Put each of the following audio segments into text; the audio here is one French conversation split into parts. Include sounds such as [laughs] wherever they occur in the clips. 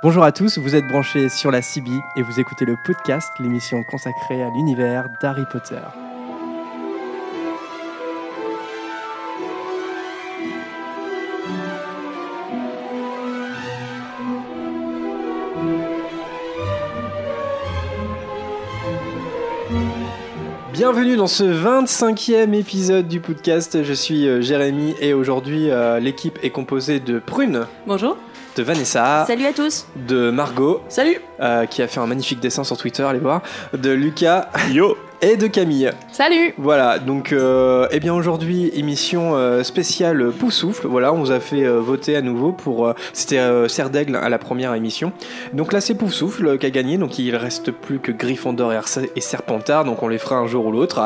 Bonjour à tous, vous êtes branchés sur la CB et vous écoutez le podcast, l'émission consacrée à l'univers d'Harry Potter. Bienvenue dans ce 25e épisode du podcast. Je suis euh, Jérémy et aujourd'hui euh, l'équipe est composée de Prune, Bonjour. De Vanessa, Salut à tous. de Margot, Salut. euh, qui a fait un magnifique dessin sur Twitter, allez voir, de Lucas Yo [laughs] et de Camille. Salut. Voilà, donc euh, eh bien aujourd'hui émission euh, spéciale Pouf Souffle. Voilà, on vous a fait euh, voter à nouveau pour euh, c'était euh, Serre d'Aigle à la première émission. Donc là c'est Pouf Souffle euh, qui a gagné, donc il reste plus que Gryffondor et, et Serpentard, donc on les fera un jour ou l'autre.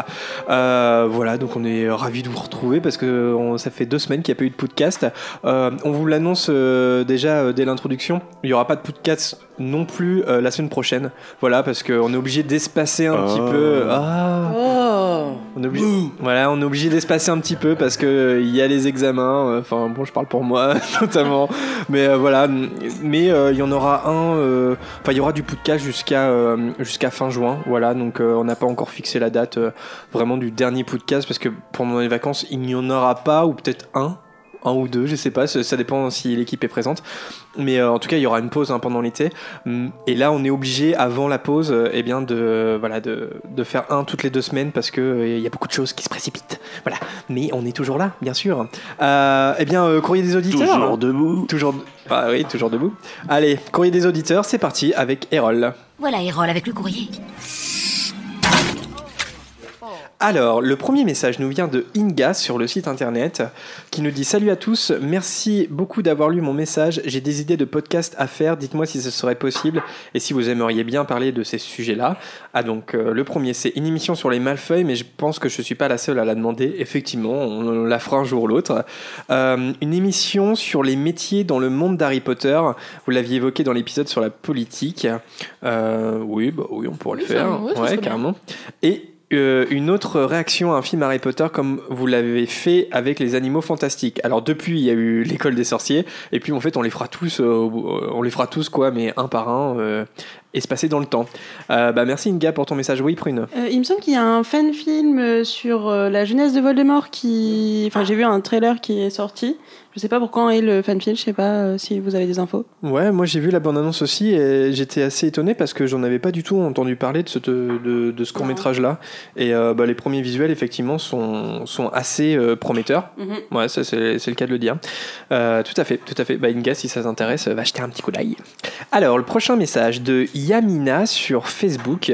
Euh, voilà, donc on est ravis de vous retrouver parce que on- ça fait deux semaines qu'il n'y a pas eu de podcast. Euh, on vous l'annonce euh, déjà euh, dès l'introduction, il n'y aura pas de podcast non plus euh, la semaine prochaine. Voilà, parce qu'on est obligé d'espacer un petit Oh. peu. Ah. Oh. On est obligé, voilà, on est obligé d'espacer un petit peu parce que euh, il y a les examens. euh, Enfin, bon, je parle pour moi [laughs] notamment, mais euh, voilà. Mais euh, il y en aura un. euh, Enfin, il y aura du podcast jusqu'à euh, jusqu'à fin juin. Voilà, donc euh, on n'a pas encore fixé la date euh, vraiment du dernier podcast parce que pendant les vacances, il n'y en aura pas ou peut-être un. Un ou deux, je sais pas, ça dépend si l'équipe est présente. Mais euh, en tout cas, il y aura une pause hein, pendant l'été. Hum, Et là, on est obligé, avant la pause, euh, eh bien de, voilà, de, de faire un toutes les deux semaines parce qu'il il y a beaucoup de choses qui se précipitent. Voilà. Mais on est toujours là, bien sûr. Euh, eh bien, euh, courrier des auditeurs. Toujours debout Toujours. Ah oui, toujours debout. Allez, courrier des auditeurs, c'est parti avec Erol. Voilà, Erol avec le courrier. Alors, le premier message nous vient de Inga sur le site internet qui nous dit Salut à tous, merci beaucoup d'avoir lu mon message. J'ai des idées de podcast à faire. Dites-moi si ce serait possible et si vous aimeriez bien parler de ces sujets-là. Ah, donc, euh, le premier, c'est une émission sur les Malfeuilles, mais je pense que je suis pas la seule à la demander. Effectivement, on, on la fera un jour ou l'autre. Euh, une émission sur les métiers dans le monde d'Harry Potter. Vous l'aviez évoqué dans l'épisode sur la politique. Euh, oui, bah, oui, on pourrait le Oui, ça- faire. ouais, ça carrément. Et euh, une autre réaction à un film Harry Potter comme vous l'avez fait avec les animaux fantastiques. Alors depuis il y a eu l'école des sorciers et puis en fait on les fera tous, euh, on les fera tous quoi, mais un par un, euh, espacés dans le temps. Euh, bah merci Inga pour ton message. Oui Prune. Euh, il me semble qu'il y a un fan film euh, sur euh, la jeunesse de Voldemort qui. Enfin, j'ai vu un trailer qui est sorti. Je sais pas pour quand est le fan film, je sais pas euh, si vous avez des infos. Ouais, moi j'ai vu la bande annonce aussi et j'étais assez étonné parce que j'en avais pas du tout entendu parler de ce, de, de ce court métrage là. Et euh, bah, les premiers visuels effectivement sont, sont assez euh, prometteurs. Mhm. Ouais, c'est c'est le cas de le dire. Tout à fait, tout à fait. Bah, Inga, si ça t'intéresse, va jeter un petit coup d'œil. Alors, le prochain message de Yamina sur Facebook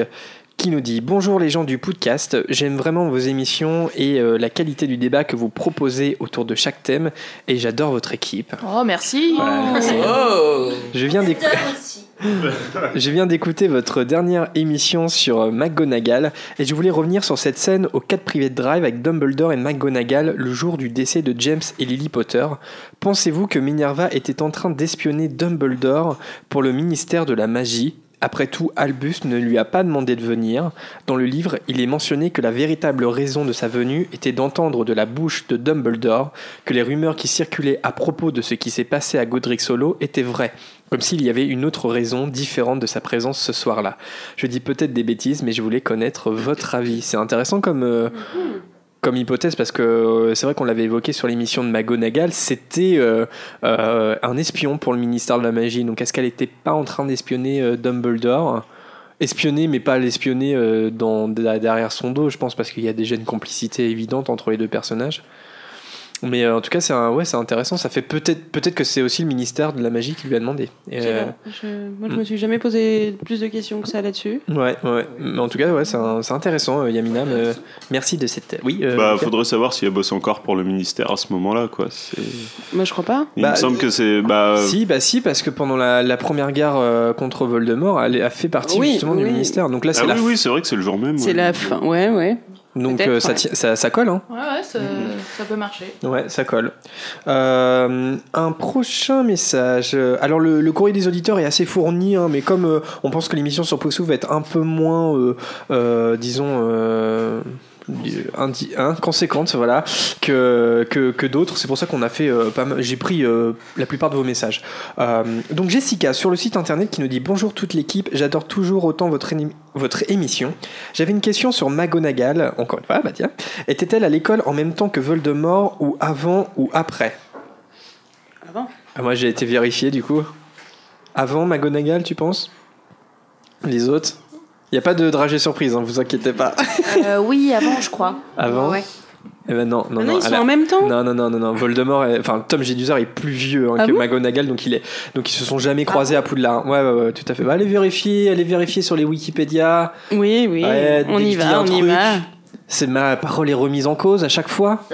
qui nous dit Bonjour les gens du podcast, j'aime vraiment vos émissions et euh, la qualité du débat que vous proposez autour de chaque thème et j'adore votre équipe. Oh, merci. Voilà, merci. Je viens d'écouter. [laughs] Je viens d'écouter votre dernière émission sur euh, McGonagall et je voulais revenir sur cette scène au 4 Private Drive avec Dumbledore et McGonagall le jour du décès de James et Lily Potter. Pensez-vous que Minerva était en train d'espionner Dumbledore pour le ministère de la magie? Après tout, Albus ne lui a pas demandé de venir. Dans le livre, il est mentionné que la véritable raison de sa venue était d'entendre de la bouche de Dumbledore que les rumeurs qui circulaient à propos de ce qui s'est passé à Godric Solo étaient vraies, comme s'il y avait une autre raison différente de sa présence ce soir-là. Je dis peut-être des bêtises, mais je voulais connaître votre avis. C'est intéressant comme, euh, comme hypothèse parce que euh, c'est vrai qu'on l'avait évoqué sur l'émission de McGonagall, c'était euh, euh, un espion pour le ministère de la magie. Donc est-ce qu'elle n'était pas en train d'espionner Dumbledore? Espionner, mais pas l'espionner derrière son dos, je pense, parce qu'il y a déjà une complicité évidente entre les deux personnages. Mais euh, en tout cas, c'est un- ouais, c'est intéressant. Ça fait peut-être peut-être que c'est aussi le ministère de la magie qui lui a demandé. Et, Je euh. Je- Moi, je me suis jamais posé plus de questions que ça là-dessus. ouais, ouais. Mais en tout cas, ouais, c'est intéressant, euh, Yamina. mais, merci de cette. Oui. euh, Bah, faudrait savoir si elle bosse encore pour le ministère à ce moment-là, quoi. Moi, je crois pas. Il Bah, me semble que c'est. Bah, Si, bah si, parce que pendant la, la première guerre euh, contre Voldemort, elle a fait partie Oui, justement du ministère. Donc là, c'est ah la oui, oui, c'est vrai que c'est le jour même. C'est ouais. la fin. Ouais, ouais. Donc euh, ça, ouais. ça, ça colle, hein. Ouais, ouais, ça, Ça peut marcher. Ouais, ça colle. Euh, un prochain message. Alors, le, le courrier des auditeurs est assez fourni, hein, mais comme euh, on pense que l'émission sur Possou va être un peu moins, disons, euh, conséquente, voilà, que, que, que d'autres, c'est pour ça qu'on a fait euh, pas mal- J'ai pris euh, la plupart de vos messages. Euh, donc, Jessica, sur le site internet, qui nous dit Bonjour toute l'équipe, j'adore toujours autant votre, votre émission. J'avais une question sur McGonagall, encore une fois, bah tiens. Était-elle à l'école en même temps que Voldemort ou avant ou après? Avant. Ah, Moi j'ai été vérifié du coup. Avant McGonagall, tu penses? Les autres? Il n'y a pas de dragée surprise, hein, vous inquiétez pas. Euh, oui, avant, je crois. Avant Ouais. Eh ben non, non, Ah non. non, ils sont en même temps Non, non, non, non, non. Voldemort, est- enfin Tom Jedusor est plus vieux hein, Ah que McGonagall, donc il est, donc ils se sont jamais croisés à Poudlard. Ouais, ouais, ouais, tout à fait. Bah, allez vérifier, allez vérifier sur les Wikipédia. Oui, oui. Ouais, on y va, on y va. C'est ma parole est remise en cause à chaque fois. [laughs]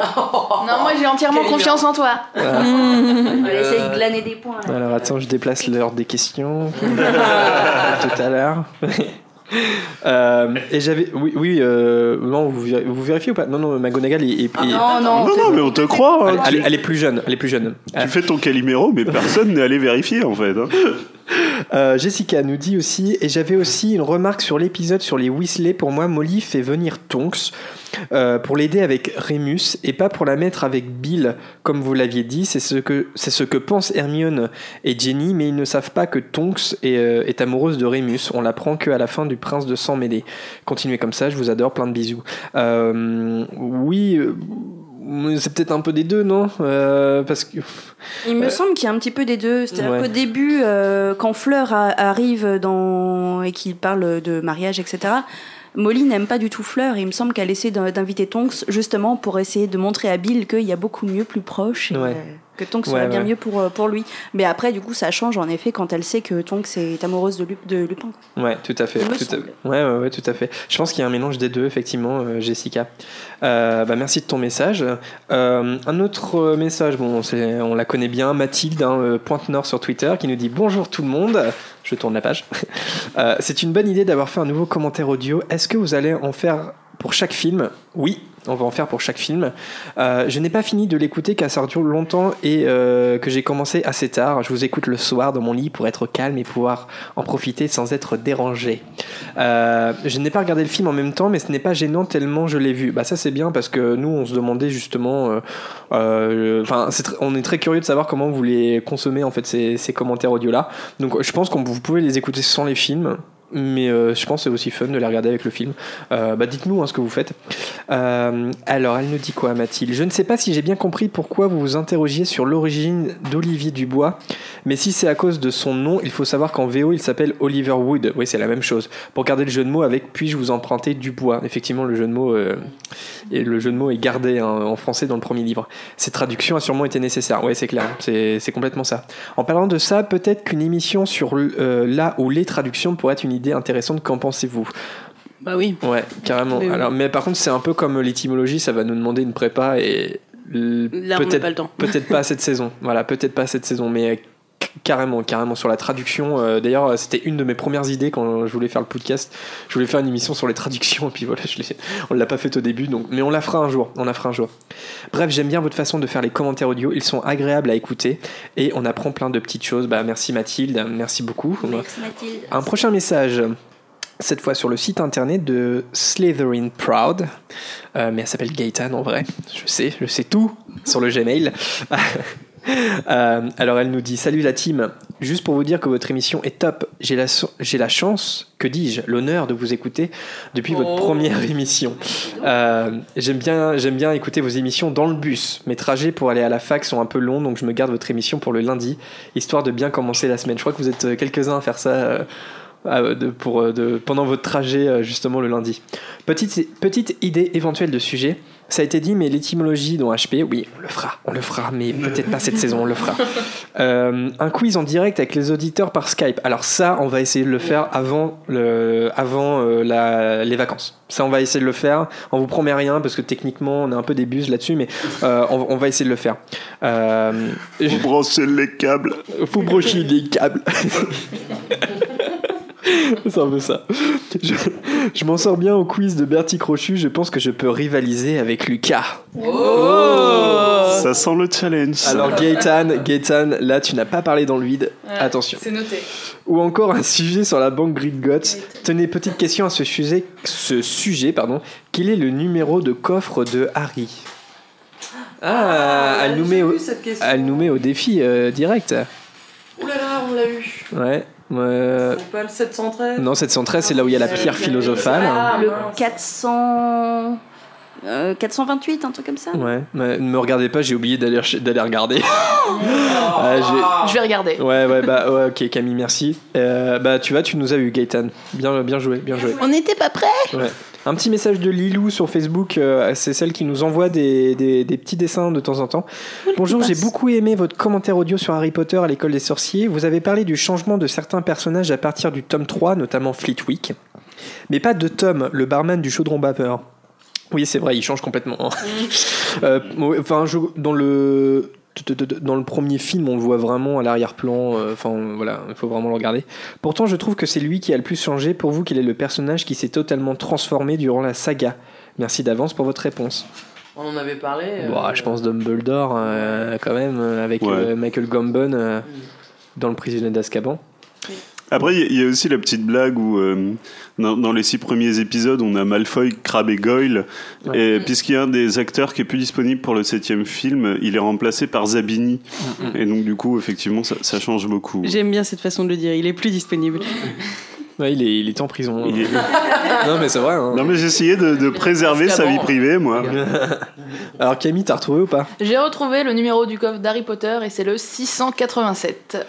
Non, moi j'ai entièrement Quelle confiance en toi. Voilà. On va essayer de glaner des points. là. Alors attends, je déplace l'heure des questions. [laughs] Tout à l'heure. Euh, et j'avais. Oui, oui euh, non, vous, vér- vous vérifiez ou pas? Non, non, McGonagall est. est- est- Non, non, Non, non, mais on te croit. hein. elle, Tu, elle est plus jeune. Elle est plus jeune. tu fais ton Calimero, mais personne n'est allé vérifier en fait. hein. Euh, Jessica nous dit aussi, et j'avais aussi une remarque sur l'épisode sur les Weasley. Pour moi, Molly fait venir Tonks euh, pour l'aider avec Remus et pas pour la mettre avec Bill, comme vous l'aviez dit. C'est ce que c'est ce que pensent Hermione et Jenny, mais ils ne savent pas que Tonks est, euh, est amoureuse de Remus. On l'apprend que à la fin du Prince de Sang Mêlé. Continuez comme ça, je vous adore, plein de bisous. Euh, oui. c'est peut-être un peu des deux, non? Euh, Parce que Il me semble qu'il y a un petit peu des deux. C'est-à-dire Ouais. qu'au début, euh, quand Fleur a- arrive dans... et qu'il parle de mariage, etc., Molly n'aime pas du tout Fleur et il me semble qu'elle essaie d'in- d'inviter Tonks justement pour essayer de montrer à Bill qu'il y a beaucoup mieux, plus proche. Et, Ouais. Que Tonks Ouais, serait bien ouais. mieux pour, euh, pour lui. Mais après, du coup, ça change en effet quand elle sait que Tonks est amoureuse de, Lu- de Lupin. Ouais, tout à fait. Tout à-. Ouais, ouais, ouais, tout à fait. Je pense qu'il y a un mélange des deux, effectivement, euh, Jessica. Euh, bah, merci de ton message. Euh, un autre message, bon, on la connaît bien, Mathilde, hein, Pointe Nord sur Twitter, qui nous dit Bonjour tout le monde. Je tourne la page. [laughs] C'est une bonne idée d'avoir fait un nouveau commentaire audio. Est-ce que vous allez en faire pour chaque film? Oui, on va en faire pour chaque film. Euh, je n'ai pas fini de l'écouter car ça dure longtemps et euh, que j'ai commencé assez tard. Je vous écoute le soir dans mon lit pour être calme et pouvoir en profiter sans être dérangé. Euh, je n'ai pas regardé le film en même temps, mais ce n'est pas gênant tellement je l'ai vu. Bah ça c'est bien parce que nous on se demandait justement, enfin on est très curieux de savoir comment vous les consommez en fait ces, ces commentaires audio là. Donc je pense que vous pouvez les écouter sans les films. Mais euh, je pense que c'est aussi fun de les regarder avec le film. Euh, bah dites-nous hein, ce que vous faites. Euh, alors, elle nous dit quoi, Mathilde? Je ne sais pas si j'ai bien compris pourquoi vous vous interrogiez sur l'origine d'Olivier Dubois, mais si c'est à cause de son nom, il faut savoir qu'en VO, il s'appelle Oliver Wood. Oui, c'est la même chose. Pour garder le jeu de mots avec puis-je vous emprunter Dubois Effectivement, le jeu de mots, et le jeu de est gardé hein, en français dans le premier livre. Cette traduction a sûrement été nécessaire. Oui, c'est clair. C'est complètement ça. En parlant de ça, peut-être qu'une émission sur là ou les traductions pourrait être une idée intéressante. Qu'en pensez-vous? Bah oui. Ouais, carrément. Oui, oui. Alors, mais par contre, c'est un peu comme l'étymologie, ça va nous demander une prépa et peut-être pas le temps. peut-être pas cette saison. Voilà, peut-être pas cette saison, mais carrément, carrément sur la traduction. euh, D'ailleurs, c'était une de mes premières idées quand je voulais faire le podcast. Je voulais faire une émission sur les traductions et [laughs] puis voilà, je on l'a pas fait au début, donc mais on la fera un jour. On la fera un jour. Bref, j'aime bien votre façon de faire les commentaires audio. Ils sont agréables à écouter et on apprend plein de petites choses. Bah, merci Mathilde, merci beaucoup. Merci Mathilde. Un prochain message, cette fois sur le site internet de Slytherin Proud, Euh, mais elle s'appelle Gaëtan en vrai, je sais, je sais tout sur le Gmail. [laughs] [laughs] Euh, alors elle nous dit Salut la team, juste pour vous dire que votre émission est top. J'ai la, so- la chance, que dis-je, l'honneur de vous écouter depuis votre Oh. première émission. Euh, j'aime bien, j'aime bien écouter vos émissions dans le bus. Mes trajets pour aller à la fac sont un peu longs, donc je me garde votre émission pour le lundi, histoire de bien commencer la semaine. Je crois que vous êtes euh, quelques-uns à faire ça. euh, de- pour, de, pendant votre trajet justement le lundi. Petite, petite idée éventuelle de sujet. Ça a été dit, mais l'étymologie dans HP, oui, on le fera, on le fera, mais peut-être pas cette saison, on le fera. [laughs] Euh, un quiz en direct avec les auditeurs par Skype. Alors ça, on va essayer de le faire avant, le, avant euh, la- les vacances. Ça, on va essayer de le faire. On vous promet rien parce que techniquement, on est un peu des buses là-dessus, mais euh, on, on va essayer de le faire. Euh, Vous branchez les câbles. faut brocher les câbles. [laughs] [laughs] C'est un peu ça. Je, je m'en sors bien au quiz de Bertie Crochu. Je pense que je peux rivaliser avec Lucas. Ça sent le challenge. ça. Alors Gaëtan, Gaëtan, là tu n'as pas parlé dans le vide. Attention. C'est noté. Ou encore un sujet sur la banque Gringotts. Tenez, petite question à ce sujet. Ce sujet, pardon. Quel est le numéro de coffre de Harry? Ah, elle nous met au, cette question. elle nous met au défi euh, direct. Ouh là là, on l'a eu. Ouais. Euh, C'est pas le 713 non, 713, c'est là où il y a la pierre philosophale. Ah, Le mince. 400... euh, 428, un truc comme ça Ouais, mais ne me regardez pas, j'ai oublié d'aller d'aller regarder. [laughs] Ah, j'ai- Je vais regarder. Ouais, ouais, bah, ouais, ok, Camille, merci. Euh, bah, tu vois, tu nous as eu, Gaëtan. Bien, bien joué, bien joué. On n'était pas prêts Ouais. Un petit message de Lilou sur Facebook, euh, c'est celle qui nous envoie des, des- des petits dessins de temps en temps. Bonjour, j'ai beaucoup aimé votre commentaire audio sur Harry Potter à l'école des sorciers. Vous avez parlé du changement de certains personnages à partir du tome 3, notamment Fleetwick. Mais pas de Tom, le barman du chaudron vapeur. Oui, c'est vrai, il change complètement. hein. Euh, ouais, Enfin, je- dans le dans le premier film, on le voit vraiment à l'arrière-plan. euh, Enfin, voilà, il faut vraiment le regarder. Pourtant, je trouve que c'est lui qui a le plus changé. Pour vous, quel est le personnage qui s'est totalement transformé durant la saga? Merci d'avance pour votre réponse. On en avait parlé. euh, Bon, je pense Dumbledore, euh, quand même, avec Ouais. euh, Michael Gambon euh, dans Le Prisonnier d'Azkaban. Après, il y a- il y, a aussi la petite blague où, euh, dans, dans les six premiers épisodes, on a Malfoy, Crabbe et Goyle. Et puisqu'il y a un des acteurs qui est plus disponible pour le septième film, il est remplacé par Zabini. Et donc, du coup, effectivement, ça, ça change beaucoup. J'aime bien cette façon de le dire, il est plus disponible. [laughs] Ouais, il, est, il est en prison. Il est- [laughs] Non, mais c'est vrai. hein. Non, mais j'ai essayé de, de préserver sa vie privée, moi. [laughs] Alors, Camille, t'as retrouvé ou pas? J'ai retrouvé le numéro du coffre d'Harry Potter et c'est le 687.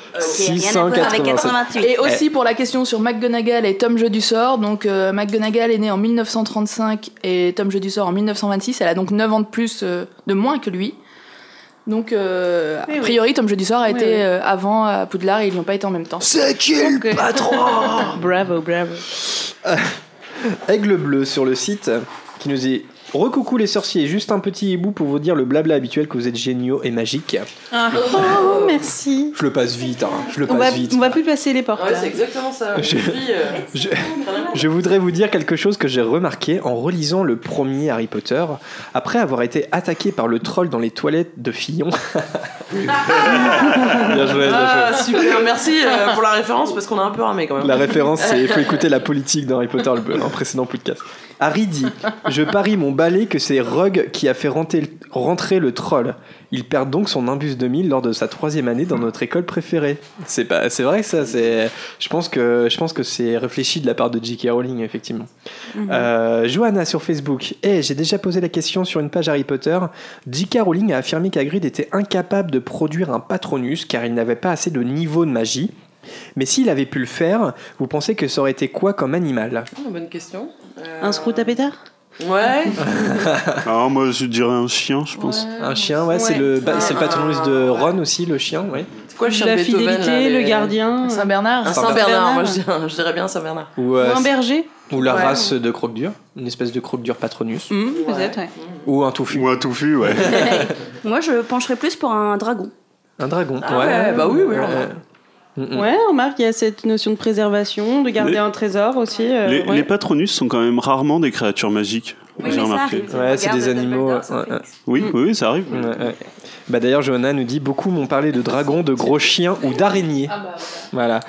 Rien à voir avec 88. Et aussi pour la question sur McGonagall et Tom Jeu du sort. Donc euh, McGonagall est née en 1935 et Tom Jeu du sort en 1926. Elle a donc 9 ans de plus, euh, de moins que lui. Donc euh, a oui. priori, Tom Jeu du sort a Oui, été oui. euh, avant à Poudlard et ils n'y ont pas été en même temps. C'est qui le Ok. patron [laughs] Bravo, bravo. Aigle bleu sur le site qui nous dit Recoucou les sorciers, juste un petit hibou pour vous dire le blabla habituel que vous êtes géniaux et magiques. Oh, merci. Je le passe vite, hein, je le On va, passe vite. on va plus passer les portes. là. exactement ça. Je- Je, je voudrais vous dire quelque chose que j'ai remarqué en relisant le premier Harry Potter, après avoir été attaqué par le troll dans les toilettes de Fillon. bien joué, bien Ah, joué. super, merci euh, pour la référence parce qu'on a un peu ramé quand même. La référence, c'est il faut écouter la politique d'Harry Potter, le un précédent podcast. Harry dit Je parie mon balai que c'est Rogue qui a fait rentrer, le troll. Il perd donc son imbus 2000 lors de sa troisième année dans notre école préférée. C'est pas, c'est vrai que ça, c'est. Je pense que je pense que c'est réfléchi de la part de J.K. Rowling effectivement. Euh, Johanna sur Facebook. Eh, j'ai déjà posé la question sur une page Harry Potter. J.K. Rowling a affirmé qu'Hagrid était incapable de produire un Patronus car il n'avait pas assez de niveau de magie. Mais s'il avait pu le faire, vous pensez que ça aurait été quoi comme animal? Oh, bonne question. Euh, Un scrout à pétard? Ouais. Alors, [laughs] moi, je dirais un chien, je pense. Un chien, ouais, c'est le, bah, c'est le de Ron aussi, le chien, ouais. C'est quoi le chien de La Beethoven, fidélité, là, le les- gardien. Saint-Bernard Un Saint-Bernard. Saint-Bernard, moi je dirais, je dirais bien Saint-Bernard. Ou, Ou euh, un berger. ou la Ouais. race de croque-dur, une espèce de croque-dur Patronus. Mmh, Peut-être, ouais. Ou un touffu. Ou un touffu, ouais. [laughs] Moi, je pencherais plus pour un dragon. Un dragon, Ah ouais, bah oui, oui, Ouais. alors. Mm, mm. Ouais, remarque, il y a cette notion de préservation, de garder Les- un trésor aussi. euh, les, ouais. les Patronus sont quand même rarement des créatures magiques. j'ai remarqué. Ouais, c'est des animaux. ouais, ouais. Oui, oui, ça arrive. Bah d'ailleurs, Johanna nous dit beaucoup m'ont parlé de dragons, de gros chiens ou d'araignées. Ah bah, Voilà.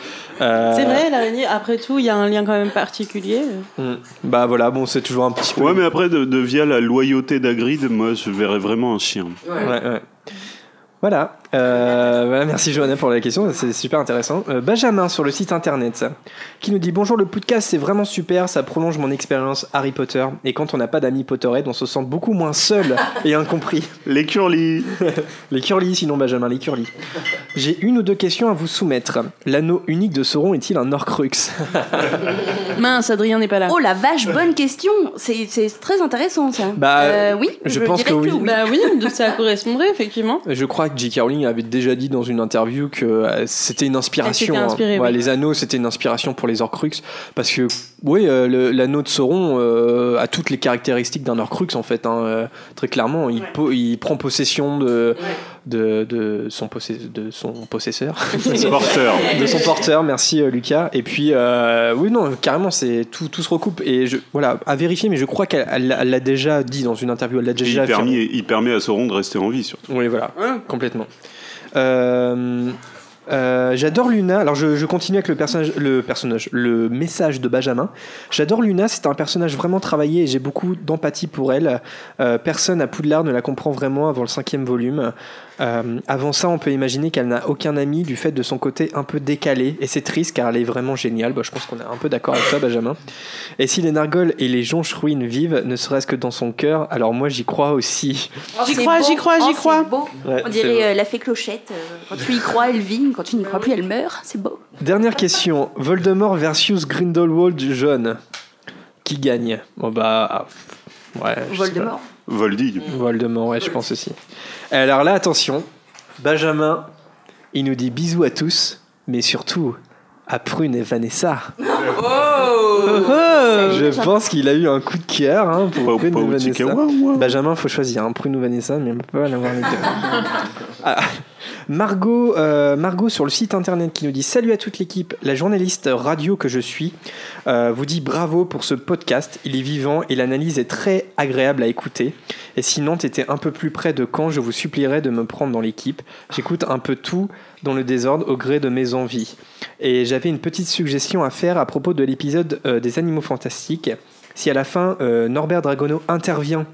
Euh, C'est vrai, l'araignée, après tout, il y a un lien quand même particulier. mm. Bah voilà, bon, c'est toujours un petit peu. Ouais, mais après, de, de via la loyauté d'Agrid, moi, je verrais vraiment un chien. Ouais, ouais. Voilà. Euh, voilà, merci Johanna pour la question, c'est super intéressant. Euh, Benjamin sur le site internet qui nous dit bonjour le podcast c'est vraiment super, ça prolonge mon expérience Harry Potter et quand on n'a pas d'amis Potterhead on se sent beaucoup moins seul et incompris. Les curly [laughs] Les curly sinon Benjamin, les curly. J'ai une ou deux questions à vous soumettre. L'anneau unique de Sauron est-il un Horcrux? [laughs] Mince, Adrien n'est pas là. Oh la vache, bonne question. C'est c'est très intéressant ça. Bah, Euh, oui. je pense que oui. Bah oui, ça correspondrait effectivement. Je crois que J.K. Rowling avait déjà dit dans une interview que euh, c'était une inspiration. Hein. Ouais, oui. Les anneaux, c'était une inspiration pour les Horcruxes parce que Oui, euh, l'anneau de Sauron euh, a toutes les caractéristiques d'un Horcrux en fait. hein, euh, très clairement, il, po- il prend possession de, de, de son, possé- de son possesseur, [laughs] Porteur. de son porteur. Merci euh, Lucas. Et puis, euh, oui, non, carrément, c'est tout, tout se recoupe. Et je, voilà, à vérifier, mais je crois qu'elle elle l'a déjà dit dans une interview. Elle l'a Et déjà il, permet, il permet à Sauron de rester en vie, surtout. Oui, voilà, complètement. Euh, euh, J'adore Luna. Alors, je, je continue avec le personnage, le personnage, le message de Benjamin. J'adore Luna. C'est un personnage vraiment travaillé et j'ai beaucoup d'empathie pour elle. Euh, personne à Poudlard ne la comprend vraiment avant le cinquième volume. Euh, avant ça, on peut imaginer qu'elle n'a aucun ami du fait de son côté un peu décalé et c'est triste car elle est vraiment géniale. Bah, je pense qu'on est un peu d'accord avec toi, Benjamin. Et si les nargoles et les jonches ruines vivent, ne serait-ce que dans son cœur, alors moi j'y crois aussi. J'y crois, beau. j'y crois, Oh, j'y c'est crois. beau. Ouais, On dirait euh, la fée clochette. euh, quand tu y crois, elle vit. Quand tu n'y crois plus, elle meurt. C'est beau. Dernière question. Voldemort versus Grindelwald jeune. Qui gagne Bon bah... Ouais, je sais Voldemort. Voldy. Voldemort, ouais, je pense aussi. Alors là, attention. Benjamin, il nous dit bisous à tous, mais surtout à Prune et Vanessa. Je pense qu'il a eu un coup de cœur hein, pour Pas, Prune pas et au Vanessa. Benjamin, faut choisir un Prune ou Vanessa, mais on peut pas l'avoir les deux. [laughs] Ah, Margot, euh, Margot sur le site internet qui nous dit Salut à toute l'équipe, la journaliste radio que je suis euh, vous dit bravo pour ce podcast. Il est vivant et l'analyse est très agréable à écouter. Et si Nantes était un peu plus près de Caen, je vous supplierais de me prendre dans l'équipe. J'écoute un peu tout dans le désordre au gré de mes envies. Et j'avais une petite suggestion à faire à propos de l'épisode euh, des Animaux Fantastiques. Si à la fin Norbert Dragono intervient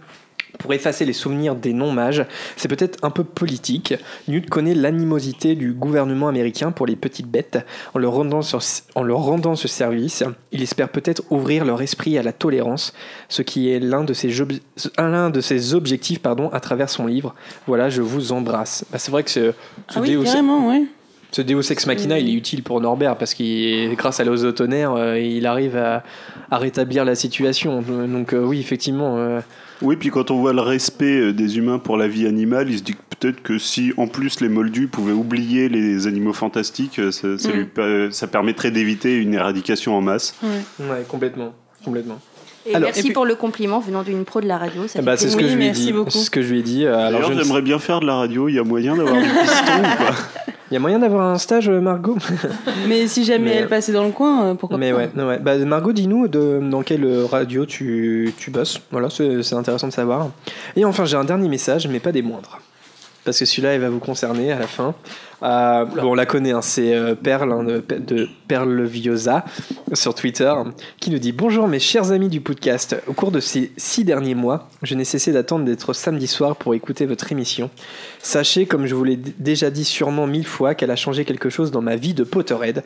pour effacer les souvenirs des non-mages, c'est peut-être un peu politique. Newt connaît l'animosité du gouvernement américain pour les petites bêtes. En leur rendant, sur- en leur rendant ce service, il espère peut-être ouvrir leur esprit à la tolérance, ce qui est l'un de ses, job- l'un de ses objectifs pardon, à travers son livre. Voilà, je vous embrasse. Bah, c'est vrai que ce, ce Ah oui, Deus- carrément, ouais. ce Deus Ex Machina, il est utile pour Norbert parce qu'il, grâce à l'osotonnerre, euh, il arrive à, à rétablir la situation. Donc euh, oui, effectivement. euh, Oui, puis quand on voit le respect euh, des humains pour la vie animale, il se dit que peut-être que si en plus les moldus pouvaient oublier les animaux fantastiques, euh, ça, ça Mm. lui ça permettrait d'éviter une éradication en masse. ouais, complètement, complètement. Et Alors, merci et puis- pour le compliment venant d'une pro de la radio. Ça bah, c'est ce que je lui ai merci dit. beaucoup. C'est ce que je lui ai dit. Euh, Alors, j'aimerais bien faire de la radio. Il y a moyen d'avoir [laughs] du piston ou pas il y a moyen d'avoir un stage, euh, Margot. [laughs] Mais si jamais Mais, elle passait dans le coin, euh, pourquoi Mais pas ouais, non, ouais. Bah, Margot, dis-nous dans quelle radio tu, tu bosses. Voilà, c'est intéressant de savoir. Et enfin, j'ai un dernier message, mais pas des moindres. Parce que celui-là, il va vous concerner à la fin. Euh, bon, on la connaît, hein, c'est euh, Perle hein, de, de Perle Viosa sur Twitter, qui nous dit Bonjour mes chers amis du podcast. Au cours de ces six derniers mois, je n'ai cessé d'attendre d'être samedi soir pour écouter votre émission. Sachez, comme je vous l'ai déjà dit sûrement mille fois, qu'elle a changé quelque chose dans ma vie de Potterhead.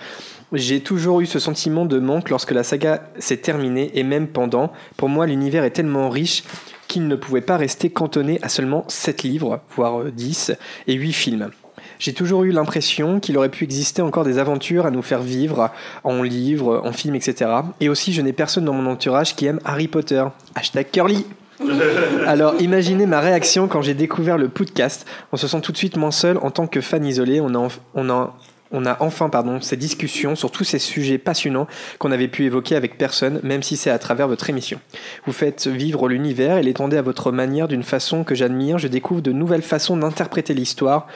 J'ai toujours eu ce sentiment de manque lorsque la saga s'est terminée et même pendant. Pour moi, l'univers est tellement riche qu'il ne pouvait pas rester cantonné à seulement 7 livres, voire euh, 10, et 8 films. J'ai toujours eu l'impression qu'il aurait pu exister encore des aventures à nous faire vivre en livres, en films, etc. Et aussi, je n'ai personne dans mon entourage qui aime Harry Potter. Hashtag Curly [laughs] alors imaginez ma réaction quand j'ai découvert le podcast. On se sent tout de suite moins seul en tant que fan isolé. On a, on a, on a enfin pardon, ces discussions sur tous ces sujets passionnants qu'on avait pu évoquer avec personne, même si c'est à travers votre émission. Vous faites vivre l'univers et l'étendez à votre manière d'une façon que j'admire. Je découvre de nouvelles façons d'interpréter l'histoire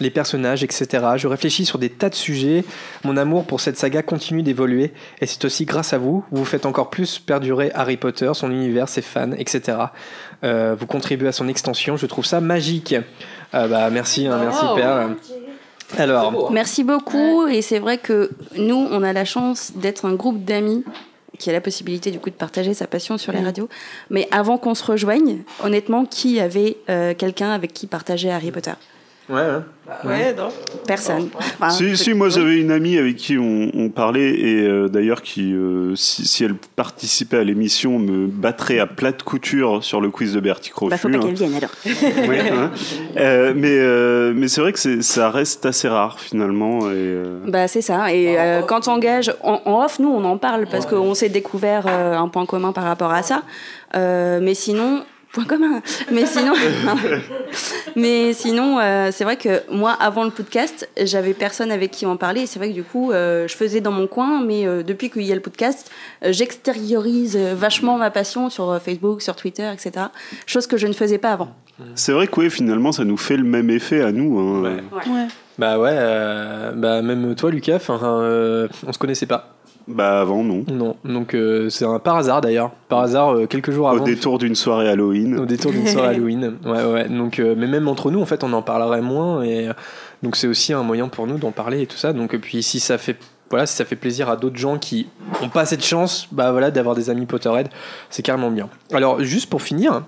les personnages, etc. Je réfléchis sur des tas de sujets. Mon amour pour cette saga continue d'évoluer et c'est aussi grâce à vous. Vous faites encore plus perdurer Harry Potter, son univers, ses fans, etc. Euh, vous contribuez à son extension. Je trouve ça magique. Euh, bah, merci, hein, merci Oh. Perle. Alors, Merci beaucoup. Et c'est vrai que nous, on a la chance d'être un groupe d'amis qui a la possibilité du coup de partager sa passion sur les radios. Mais avant qu'on se rejoigne, honnêtement, qui avait euh, quelqu'un avec qui partager Harry Potter? Ouais, ouais. Ouais, non. Personne. Enfin, Si, si, moi j'avais une amie avec qui on, on parlait et euh, d'ailleurs qui, euh, si, si elle participait à l'émission, me battrait à plate couture sur le quiz de Bertie Crochu. bah, faut pas hein. qu'elle vienne alors. [laughs] Oui, hein. Euh, mais euh, mais c'est vrai que ça reste assez rare finalement. Et, euh, Bah c'est ça. Et euh, quand on engage en, en off, nous on en parle parce qu'on s'est découvert euh, un point commun par rapport à ça. Euh, mais sinon, point commun. Mais sinon, [laughs] mais sinon, euh, c'est vrai que moi, avant le podcast, j'avais personne avec qui en parler. Et c'est vrai que du coup, euh, je faisais dans mon coin, mais euh, depuis qu'il y a le podcast, euh, j'extériorise vachement ma passion sur Facebook, sur Twitter, etc. Chose que je ne faisais pas avant. C'est vrai que oui, finalement, ça nous fait le même effet à nous. hein. Ouais. Ouais. Bah ouais, euh, bah même toi, Lucas, euh, on se connaissait pas. Bah avant, non. Non, donc euh, c'est un par hasard d'ailleurs. Par hasard, euh, quelques jours Au avant. détour d'une soirée Halloween. Au détour d'une soirée [laughs] Halloween. Ouais, ouais. Donc, euh, mais même entre nous, en fait, on en parlerait moins. Et donc, c'est aussi un moyen pour nous d'en parler et tout ça. Donc, et puis, si ça fait. Voilà, si ça fait plaisir à d'autres gens qui n'ont pas cette chance bah voilà, d'avoir des amis Potterhead, c'est carrément bien. Alors, juste pour finir,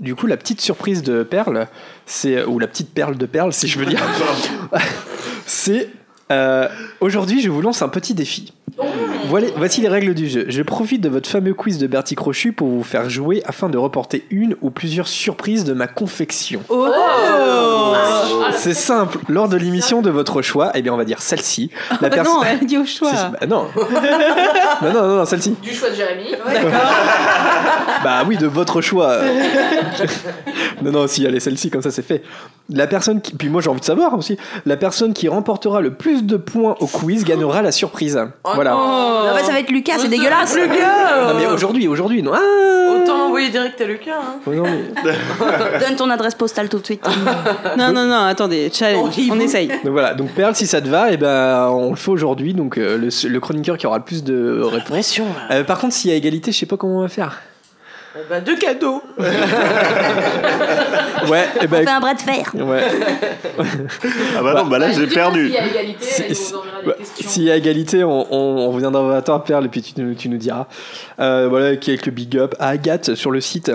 du coup, la petite surprise de Perle, c'est ou la petite perle de Perle, si je veux dire, [laughs] c'est euh, aujourd'hui, je vous lance un petit défi. Voilà, voici les règles du jeu. Je profite de votre fameux quiz de Bertie Crochu pour vous faire jouer afin de reporter une ou plusieurs surprises de ma confection. Oh, C'est simple. Lors de l'émission de votre choix, eh bien, on va dire celle-ci. La bah perso- non, elle dit au choix. Bah [laughs] non. non, non, non, celle-ci. Du choix de Jérémy. [laughs] Bah oui, de votre choix. [laughs] non, non, si, allez, celle-ci, comme ça, c'est fait. La personne qui. Puis moi, j'ai envie de savoir aussi. La personne qui remportera le plus de points au quiz gagnera la surprise. Voilà. Oh. Bah, ça va être Lucas, c'est dégueulasse. [laughs] Non, mais aujourd'hui, aujourd'hui, non. Ah Autant l'envoyer direct à Lucas. Hein. Aujourd'hui. [laughs] Donne ton adresse postale tout de suite. [laughs] Non, non, non, attendez, challenge, on essaye. Donc voilà, donc Perle, si ça te va, et ben on le fait aujourd'hui. Donc euh, le, le chroniqueur qui aura le plus de réponses. Euh, par contre, s'il y a égalité, je sais pas comment on va faire. Eh ben, deux cadeaux. [laughs] Ouais, et On ben. fait un bras de fer. Ouais. [laughs] Ah bah non, bah là, j'ai perdu. S'il y a égalité, Si- bah, questions. S'il y a égalité, on, on, on viendra vers toi, Perle, et puis tu, nous- tu nous diras. Euh, voilà, qui avec le big up à Agathe sur le site.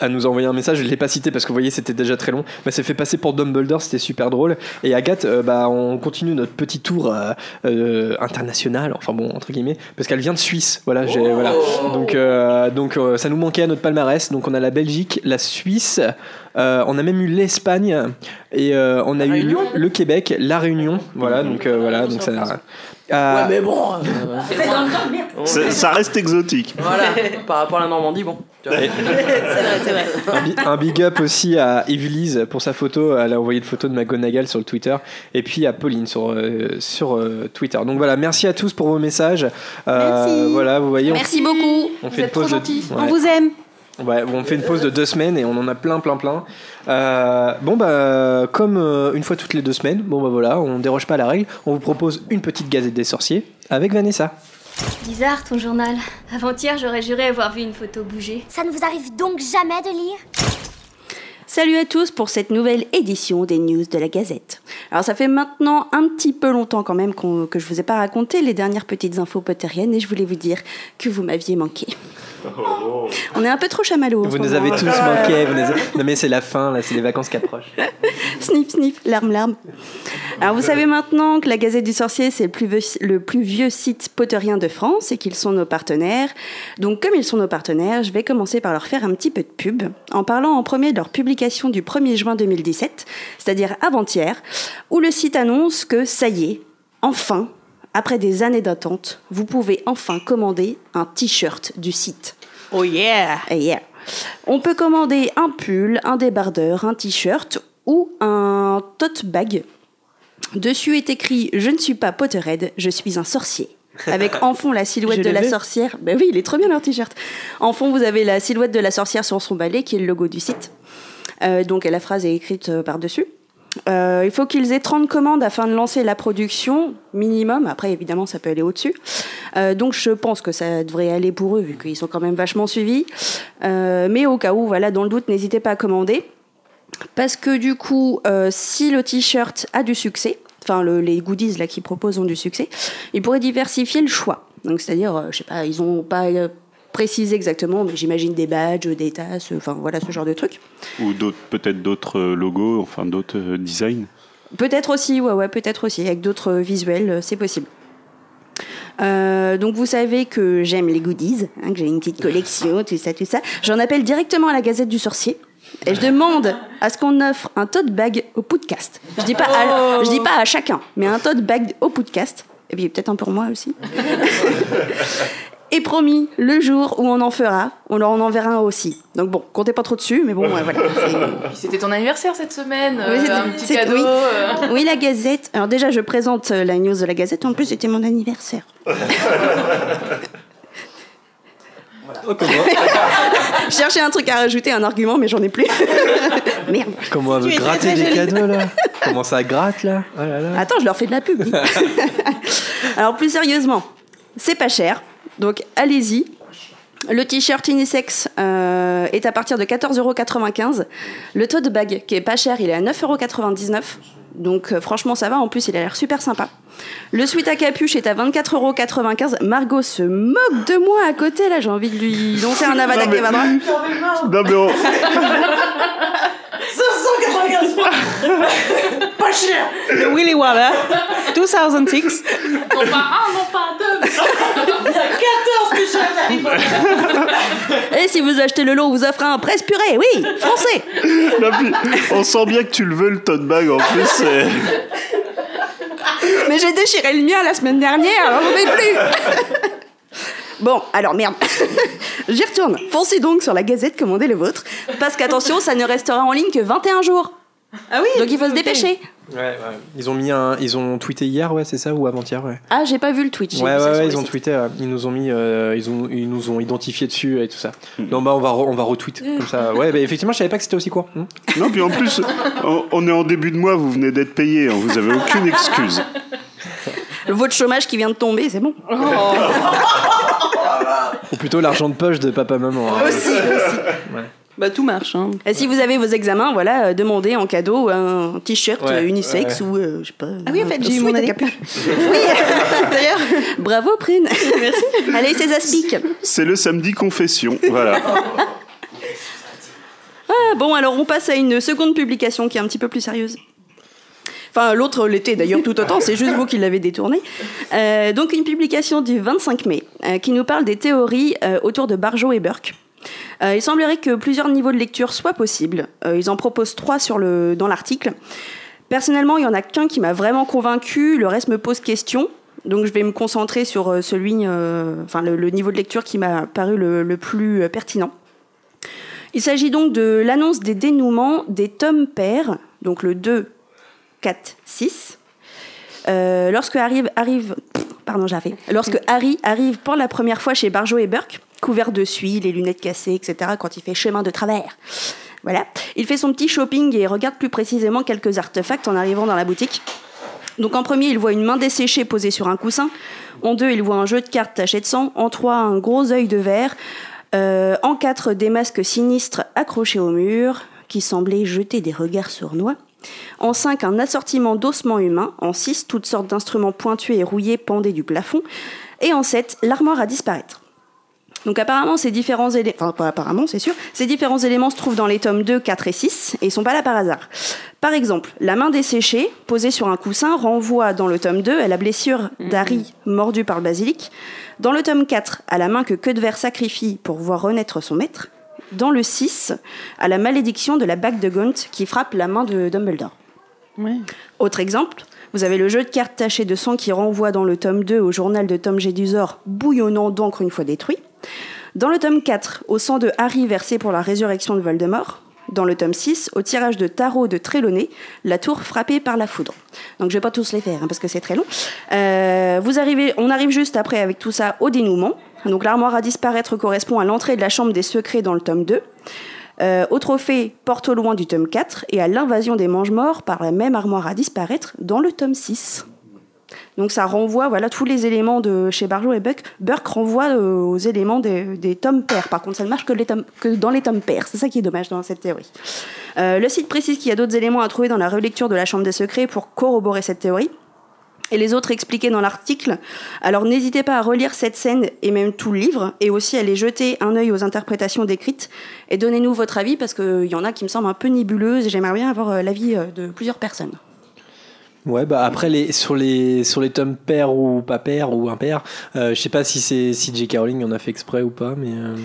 Elle nous a envoyé un message, je ne l'ai pas cité parce que vous voyez c'était déjà très long, mais s'est fait passer pour Dumbledore, c'était super drôle. Et Agathe, euh, bah, on continue notre petit tour euh, euh, international, enfin bon, entre guillemets, parce qu'elle vient de Suisse. Voilà, j'ai- Oh. voilà. Donc, euh, donc euh, ça nous manquait à notre palmarès. Donc on a la Belgique, la Suisse, euh, on a même eu l'Espagne et euh, on a La eu Réunion le, Québec, la Réunion. Voilà, donc euh, voilà, donc ça. euh, Ouais, mais bon. euh, Ça, ça reste exotique. Voilà. Par rapport à la Normandie, bon. tu vois. [laughs] C'est vrai, c'est vrai. Un, bi- un big up aussi à Evelise pour sa photo. Elle a envoyé une photo de McGonagall sur le Twitter. Et puis à Pauline sur, euh, sur euh, Twitter. Donc voilà, merci à tous pour vos messages. Euh, Merci. Voilà, vous voyez, on, Merci beaucoup. on Vous fait une êtes trop pause de. gentils. ouais. On vous aime. Ouais, on fait une pause de deux semaines et on en a plein, plein, plein. Euh, bon, bah, comme euh, une fois toutes les deux semaines, bon, bah voilà, on déroge pas à la règle. On vous propose une petite gazette des sorciers avec Vanessa. Bizarre ton journal. Avant-hier, j'aurais juré avoir vu une photo bouger. Ça ne vous arrive donc jamais de lire? Salut à tous pour cette nouvelle édition des news de la Gazette. Alors ça fait maintenant un petit peu longtemps quand même que je vous ai pas raconté les dernières petites infos potteriennes et je voulais vous dire que vous m'aviez manqué. On est un peu trop chamallows. en Vous nous avez tous manqué. vous nous avez- [laughs] Non, mais c'est la fin, là, c'est les vacances qui approchent. [laughs] Sniff, sniff, larme, larme. Alors vous savez maintenant que la Gazette du Sorcier, c'est le plus, vieux, le plus vieux site potterien de France et qu'ils sont nos partenaires. Donc comme ils sont nos partenaires, je vais commencer par leur faire un petit peu de pub en parlant en premier de leur publication du 1er juin 2017, c'est-à-dire avant-hier, où le site annonce que ça y est, enfin, après des années d'attente, vous pouvez enfin commander un t-shirt du site. Oh yeah. Et yeah. On peut commander un pull, un débardeur, un t-shirt ou un tote bag. Dessus est écrit Je ne suis pas Potterhead, je suis un sorcier. [laughs] Avec en fond la silhouette de la sorcière. Ben oui, il est trop bien leur t-shirt. En fond, vous avez la silhouette de la sorcière sur son balai, qui est le logo du site. Euh, donc la phrase est écrite euh, par-dessus. Euh, il faut qu'ils aient 30 commandes afin de lancer la production, minimum. Après, évidemment, ça peut aller au-dessus. Euh, donc, je pense que ça devrait aller pour eux, vu qu'ils sont quand même vachement suivis. Euh, mais au cas où, voilà, dans le doute, n'hésitez pas à commander. Parce que du coup, si le t-shirt a du succès, enfin le- les goodies là qu'ils proposent ont du succès, ils pourraient diversifier le choix. Donc c'est-à-dire, je sais pas, ils ont pas précisé exactement, mais j'imagine des badges, des tasses, enfin voilà ce genre de trucs. Ou d'autres, peut-être d'autres euh, logos, enfin d'autres euh, designs. Peut-être aussi, ouais, ouais, peut-être aussi, avec d'autres euh, visuels, c'est possible. Euh, donc vous savez que j'aime les goodies, hein, que j'ai une petite [laughs] collection, tout ça, tout ça. J'en appelle directement à la Gazette du Sorcier et je demande à ce qu'on offre un tote bag au podcast. Je dis pas, à, je dis pas à chacun, mais un tote bag au podcast. Et puis peut-être un pour moi aussi. [laughs] Et promis, le jour où on en fera, on leur en enverra un aussi. Donc bon, comptez pas trop dessus, mais bon, ouais, voilà. [laughs] C'était ton anniversaire cette semaine, Oui, euh, c'était- un petit cadeau. oui. euh. Oui, la Gazette. Alors déjà, je présente euh, la news de la Gazette. En plus, c'était mon anniversaire. [laughs] Oh, comment, [laughs] Je cherchais un truc à rajouter, un argument, mais j'en ai plus. Merde. comment elle veut gratter des cadeaux là Comment ça gratte là Oh là là. Attends, je leur fais de la pub. Alors plus sérieusement, c'est pas cher, donc allez-y. Le t-shirt unisex euh, est à partir de 14,95€. Le tote bag, qui est pas cher, il est à 9,99€. Donc euh, franchement, ça va. En plus, il a l'air super sympa. Le sweat à capuche est à 24,95€. Margot se moque de moi à côté. Là, j'ai envie de lui lancer un avada Non, mais-. Non, mais on- 595 [laughs] Pas cher Le Willy Waller, 2006. Non pas un, non pas deux. Il y a 14 t-shirts Harry Potter Et si vous achetez le lot, on vous offre un presse purée. Oui, français. puis, on sent bien que tu le veux, le tote bag en plus. c'est- Mais j'ai déchiré le mien la semaine dernière, alors j'en ai plus. Bon, alors merde. [laughs] J'y retourne. Foncez donc sur la gazette, commandez le vôtre. Parce qu'attention, ça ne restera en ligne que 21 jours. Ah oui Donc il faut se dépêcher. Ouais, ouais. Ils ont mis un, ils ont tweeté hier, ouais, c'est ça ou avant-hier, ouais. Ah, j'ai pas vu le j'ai Ouais, ouais, ouais, ils ont tweeté, ouais. ils nous ont mis, euh, ils ont, ils nous ont identifié dessus et tout ça. Non, bah on va, re- on va retweet comme ça. Ouais, bah effectivement, je savais pas que c'était aussi court. Hmm. Non, puis en plus, on, on est en début de mois, vous venez d'être payé, hein, vous avez aucune excuse. Votre chômage qui vient de tomber, c'est bon. Ou plutôt l'argent de poche de papa maman. hein. Aussi, aussi. Bah tout marche. Hein. Et si vous avez vos examens, voilà, euh, demandez en cadeau un t-shirt Ouais, euh, unisex ouais, ou euh, je sais pas. Ah oui, en fait, j'ai eu mon année. capuche. oui, [laughs] d'ailleurs. Bravo, Prune. Merci. Allez, c'est aspic. C'est le samedi confession, voilà. Ah, bon, alors on passe à une seconde publication qui est un petit peu plus sérieuse. Enfin, l'autre l'était d'ailleurs tout autant, c'est juste vous qui l'avez détourné. Euh, donc, une publication du 25 mai euh, qui nous parle des théories euh, autour de Barjot et Burke. Il semblerait que plusieurs niveaux de lecture soient possibles. Ils en proposent trois dans l'article. Personnellement, il y en a qu'un qui m'a vraiment convaincu, le reste me pose question. Donc je vais me concentrer sur celui, enfin le, niveau de lecture qui m'a paru le, le plus pertinent. Il s'agit donc de l'annonce des dénouements des tomes pairs, donc le 2, 4, 6. Euh, lorsque arrive, arrive, pardon, j'avais. Lorsque Harry arrive pour la première fois chez Barjo et Burke, couvert de suie, les lunettes cassées, etc., quand il fait chemin de travers. Voilà. Il fait son petit shopping et regarde plus précisément quelques artefacts en arrivant dans la boutique. Donc en premier, il voit une main desséchée posée sur un coussin. En deux, il voit un jeu de cartes taché de sang. En trois, un gros œil de verre. Euh, en quatre, des masques sinistres accrochés au mur qui semblaient jeter des regards sournois. En 5, un assortiment d'ossements humains. En 6, toutes sortes d'instruments pointus et rouillés pendaient du plafond. Et en 7, l'armoire à disparaître. Donc apparemment, ces différents éléments, enfin pas apparemment, c'est sûr, ces différents éléments se trouvent dans les tomes 2, 4 et 6 et ils sont pas là par hasard. Par exemple, la main desséchée, posée sur un coussin, renvoie dans le tome 2 à la blessure d'Harry mordu par le basilic. Dans le tome 4, à la main que Queudver sacrifie pour voir renaître son maître. Dans le 6, à la malédiction de la bague de Gaunt qui frappe la main de Dumbledore. Ouais. Autre exemple, vous avez le jeu de cartes taché de sang qui renvoie dans le tome 2 au journal de Tom Jedusor, bouillonnant d'encre une fois détruit. Dans le tome 4, au sang de Harry versé pour la résurrection de Voldemort. Dans le tome 6, au tirage de tarot de Trelawney, la tour frappée par la foudre. Donc je vais pas tous les faire hein, parce que c'est très long. Euh, vous arrivez, on arrive juste après avec tout ça au dénouement. Donc l'armoire à disparaître correspond à l'entrée de la chambre des secrets dans le tome 2. Euh, au trophée porte au loin du tome 4 et à l'invasion des mange-morts par la même armoire à disparaître dans le tome 6. Donc ça renvoie voilà tous les éléments de chez Barjo et Buck. Burke renvoie euh, aux éléments des, des tomes pairs. Par contre, ça ne marche que, dans les tomes pairs. C'est ça qui est dommage dans cette théorie. Euh, le site précise qu'il y a d'autres éléments à trouver dans la relecture de la Chambre des Secrets pour corroborer cette théorie. Et les autres expliqués dans l'article. Alors n'hésitez pas à relire cette scène et même tout le livre, et aussi à aller jeter un œil aux interprétations décrites, et donnez-nous votre avis, parce qu'il y en a qui me semblent un peu nébuleuses, et j'aimerais bien avoir euh, l'avis euh, de plusieurs personnes. Ouais, bah après les sur les sur les tomes pairs ou pas pairs ou impairs, euh, je sais pas si c'est si J.K. Rowling en a fait exprès ou pas, mais euh,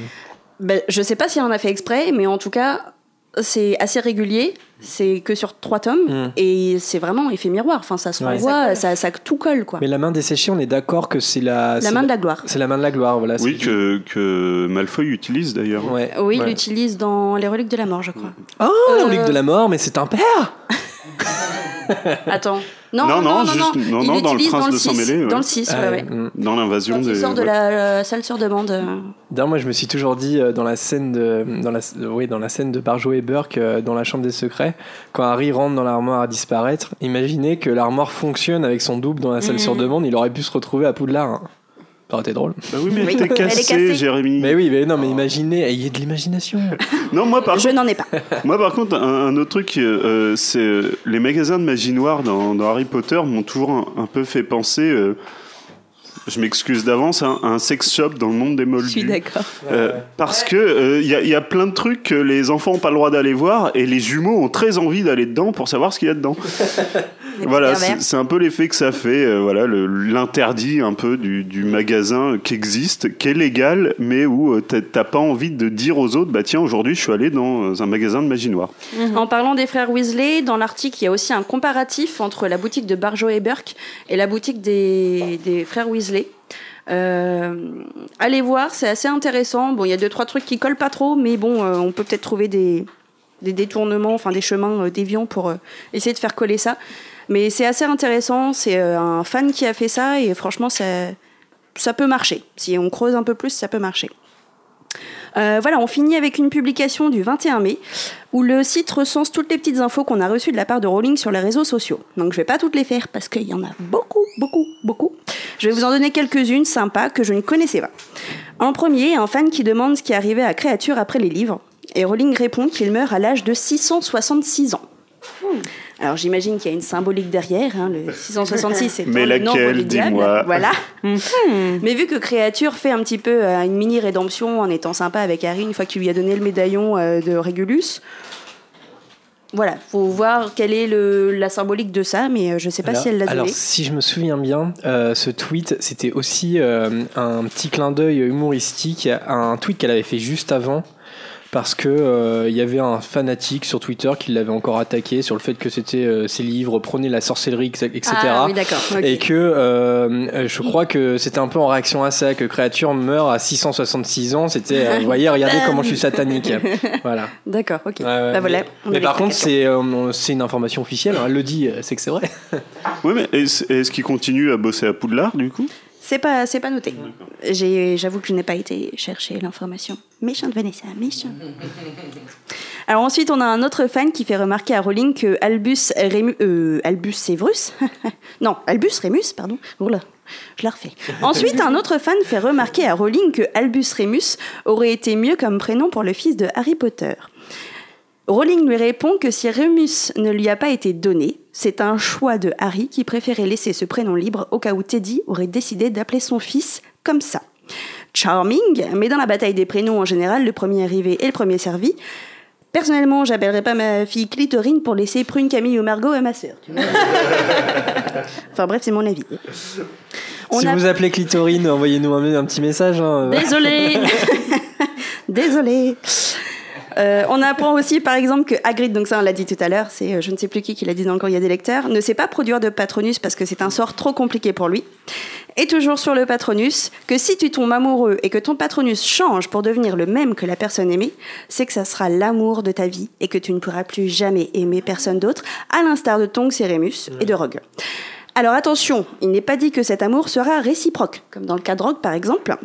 Ben, je sais pas si elle en a fait exprès, mais en tout cas, c'est assez régulier. C'est que sur trois tomes Mm. et c'est vraiment effet miroir. Enfin, ça se Ouais. renvoie, ça, ça, tout colle quoi. Mais la main desséchée, on est d'accord que c'est la. La main de la gloire. C'est la main de la gloire, voilà. Oui, c'est- que, que Malfoy utilise d'ailleurs. Ouais. Oui, il l'utilise dans les reliques de la mort, je crois. Oh, Euh, la relique de la mort, mais c'est un père [laughs] [laughs] Attends. Non, Non, non, non, non, juste- non, il non, dans le prince dans de 6. mêlé, ouais. Dans le 6, Ah ouais, ouais, ouais. mm. Dans l'invasion des. il sort de ouais. la euh, salle sœur de bande. euh, D'ailleurs, moi, je me suis toujours dit euh, dans la scène de, dans la, euh, oui, dans la scène de Barjo et Burke euh, dans la chambre des secrets, quand Harry rentre dans l'armoire à disparaître, imaginez que l'armoire fonctionne avec son double dans la salle Mhm. sur demande, il aurait pu se retrouver à Poudlard. Ça aurait été drôle. Bah oui, mais Oui, elle était elle est cassée, cassée. Jérémy. Mais oui, mais non, mais imaginez, ayez de l'imagination. Non, moi par Je n'en ai pas. [laughs] Moi, par contre, un, un autre truc, euh, c'est euh, les magasins de magie noire dans, dans Harry Potter m'ont toujours un, un peu fait penser. euh, je m'excuse d'avance, à un, sex shop dans le monde des Je moldus. suis d'accord. Euh, parce que il y, a- y a plein de trucs que les enfants n'ont pas le droit d'aller voir et les jumeaux ont très envie d'aller dedans pour savoir ce qu'il y a dedans. [laughs] Voilà, c'est un peu l'effet que ça fait, euh, voilà, l'interdit un peu du, du magasin qui existe, qui est légal, mais où euh, t'as- pas envie de dire aux autres, bah tiens, aujourd'hui je suis allé dans un magasin de magie noire. En parlant des frères Weasley, dans l'article, il y a aussi un comparatif entre la boutique de Barjo et Burke et la boutique des, des frères Weasley. Euh, allez voir, c'est assez intéressant. Bon, il y a deux trois trucs qui collent pas trop, mais bon, euh, on peut peut-être trouver des, détournements, enfin des chemins euh, déviants pour essayer de faire coller ça. Mais c'est assez intéressant. C'est un fan qui a fait ça et franchement, ça peut marcher. Si on creuse un peu plus, ça peut marcher. Euh, voilà, on finit avec une publication du 21 mai où le site recense toutes les petites infos qu'on a reçues de la part de Rowling sur les réseaux sociaux. Donc je vais pas toutes les faire parce qu'il y en a beaucoup, beaucoup, beaucoup. Je vais vous en donner quelques-unes sympas que je ne connaissais pas. En premier, un fan qui demande ce qui arrivé à Créature après les livres. Et Rowling répond qu'il meurt à l'âge de 666 ans. Alors j'imagine qu'il y a une symbolique derrière. hein, le [laughs] 666, c'est Mais laquelle, du diable. dis-moi? Voilà. [laughs] Mais vu que Créature fait un petit peu euh, une mini rédemption en étant sympa avec Harry une fois qu'il lui a donné le médaillon euh, de Régulus, voilà, faut voir quelle est le, la symbolique de ça, mais euh, je sais pas alors, si elle l'a alors, donné. si je me souviens bien, euh, ce tweet, c'était aussi euh, un petit clin d'œil humoristique à un tweet qu'elle avait fait juste avant. Parce que euh, il y avait un fanatique sur Twitter qui l'avait encore attaqué sur le fait que c'était euh, ses livres prenaient la sorcellerie, etc. Ah oui. Et que euh, je crois que c'était un peu en réaction à ça, que Créature meurt à 666 ans. C'était, euh, vous voyez, regardez comment je suis satanique. Voilà. D'accord, ok. Ouais, ouais, Bah voilà, mais par contre, c'est, euh, c'est une information officielle. hein, Elle le dit, c'est que c'est vrai. Oui, mais est-ce est-ce qu'il continue à bosser à Poudlard du coup? C'est pas, c'est pas noté. J'ai, j'avoue que je n'ai pas été chercher l'information. Méchante Vanessa, méchante. [laughs] Alors ensuite, on a un autre fan qui fait remarquer à Rowling que Albus Rémus, euh, Albus Severus, [laughs] non, Albus Rémus, pardon. Oula, je la refais. [laughs] Ensuite, un autre fan fait remarquer à Rowling que Albus Rémus aurait été mieux comme prénom pour le fils de Harry Potter. Rowling lui répond que si Remus ne lui a pas été donné, c'est un choix de Harry qui préférait laisser ce prénom libre au cas où Teddy aurait décidé d'appeler son fils comme ça. Charming, mais dans la bataille des prénoms en général, le premier arrivé et le premier servi. Personnellement, j'appellerais pas ma fille Clitorine pour laisser Prune, Camille ou Margot à ma sœur. [laughs] enfin bref, c'est mon avis. On si a- vous appelez Clitorine, envoyez-nous un, un petit message. hein. Désolé. [laughs] Désolé. Euh, on apprend aussi, par exemple, que Hagrid, donc ça on l'a dit tout à l'heure, c'est euh, je ne sais plus qui qui l'a dit dans le courrier des lecteurs, ne sait pas produire de Patronus parce que c'est un sort trop compliqué pour lui. Et toujours sur le Patronus, que si tu tombes amoureux et que ton Patronus change pour devenir le même que la personne aimée, c'est que ça sera l'amour de ta vie et que tu ne pourras plus jamais aimer personne d'autre, à l'instar de Tonks et et de Rogue. Alors attention, il n'est pas dit que cet amour sera réciproque, comme dans le cas de Rogue par exemple.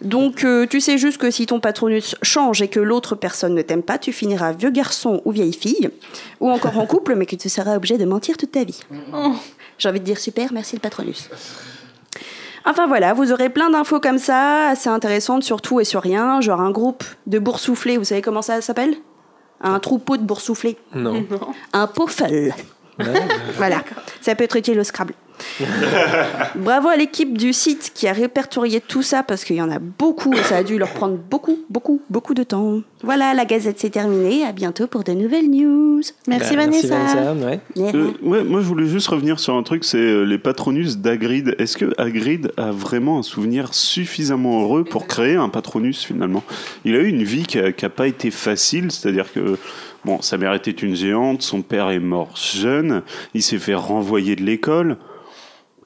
Donc euh, tu sais juste que si ton patronus change et que l'autre personne ne t'aime pas, tu finiras vieux garçon ou vieille fille, ou encore en couple, mais que tu seras obligé de mentir toute ta vie. Oh, J'ai envie de dire super, merci le patronus. Enfin voilà, vous aurez plein d'infos comme ça, assez intéressantes sur tout et sur rien, genre un groupe de boursouflés, vous savez comment ça s'appelle? Un troupeau de boursouflés? Non. Un poffel. Voilà, ça peut être utile au Scrabble. [laughs] Bravo à l'équipe du site qui a répertorié tout ça parce qu'il y en a beaucoup et ça a dû leur prendre beaucoup, beaucoup, beaucoup de temps. Voilà, la gazette c'est terminé. À bientôt pour de nouvelles news. Merci Bah, Vanessa. ouais. Euh, ouais, moi je voulais juste revenir sur un truc, c'est euh, les patronus d'Agrid. Est-ce que Hagrid a vraiment un souvenir suffisamment heureux pour créer un patronus finalement? Il a eu une vie qui n'a pas été facile, c'est-à-dire que bon, sa mère était une géante, son père est mort jeune, il s'est fait renvoyer de l'école.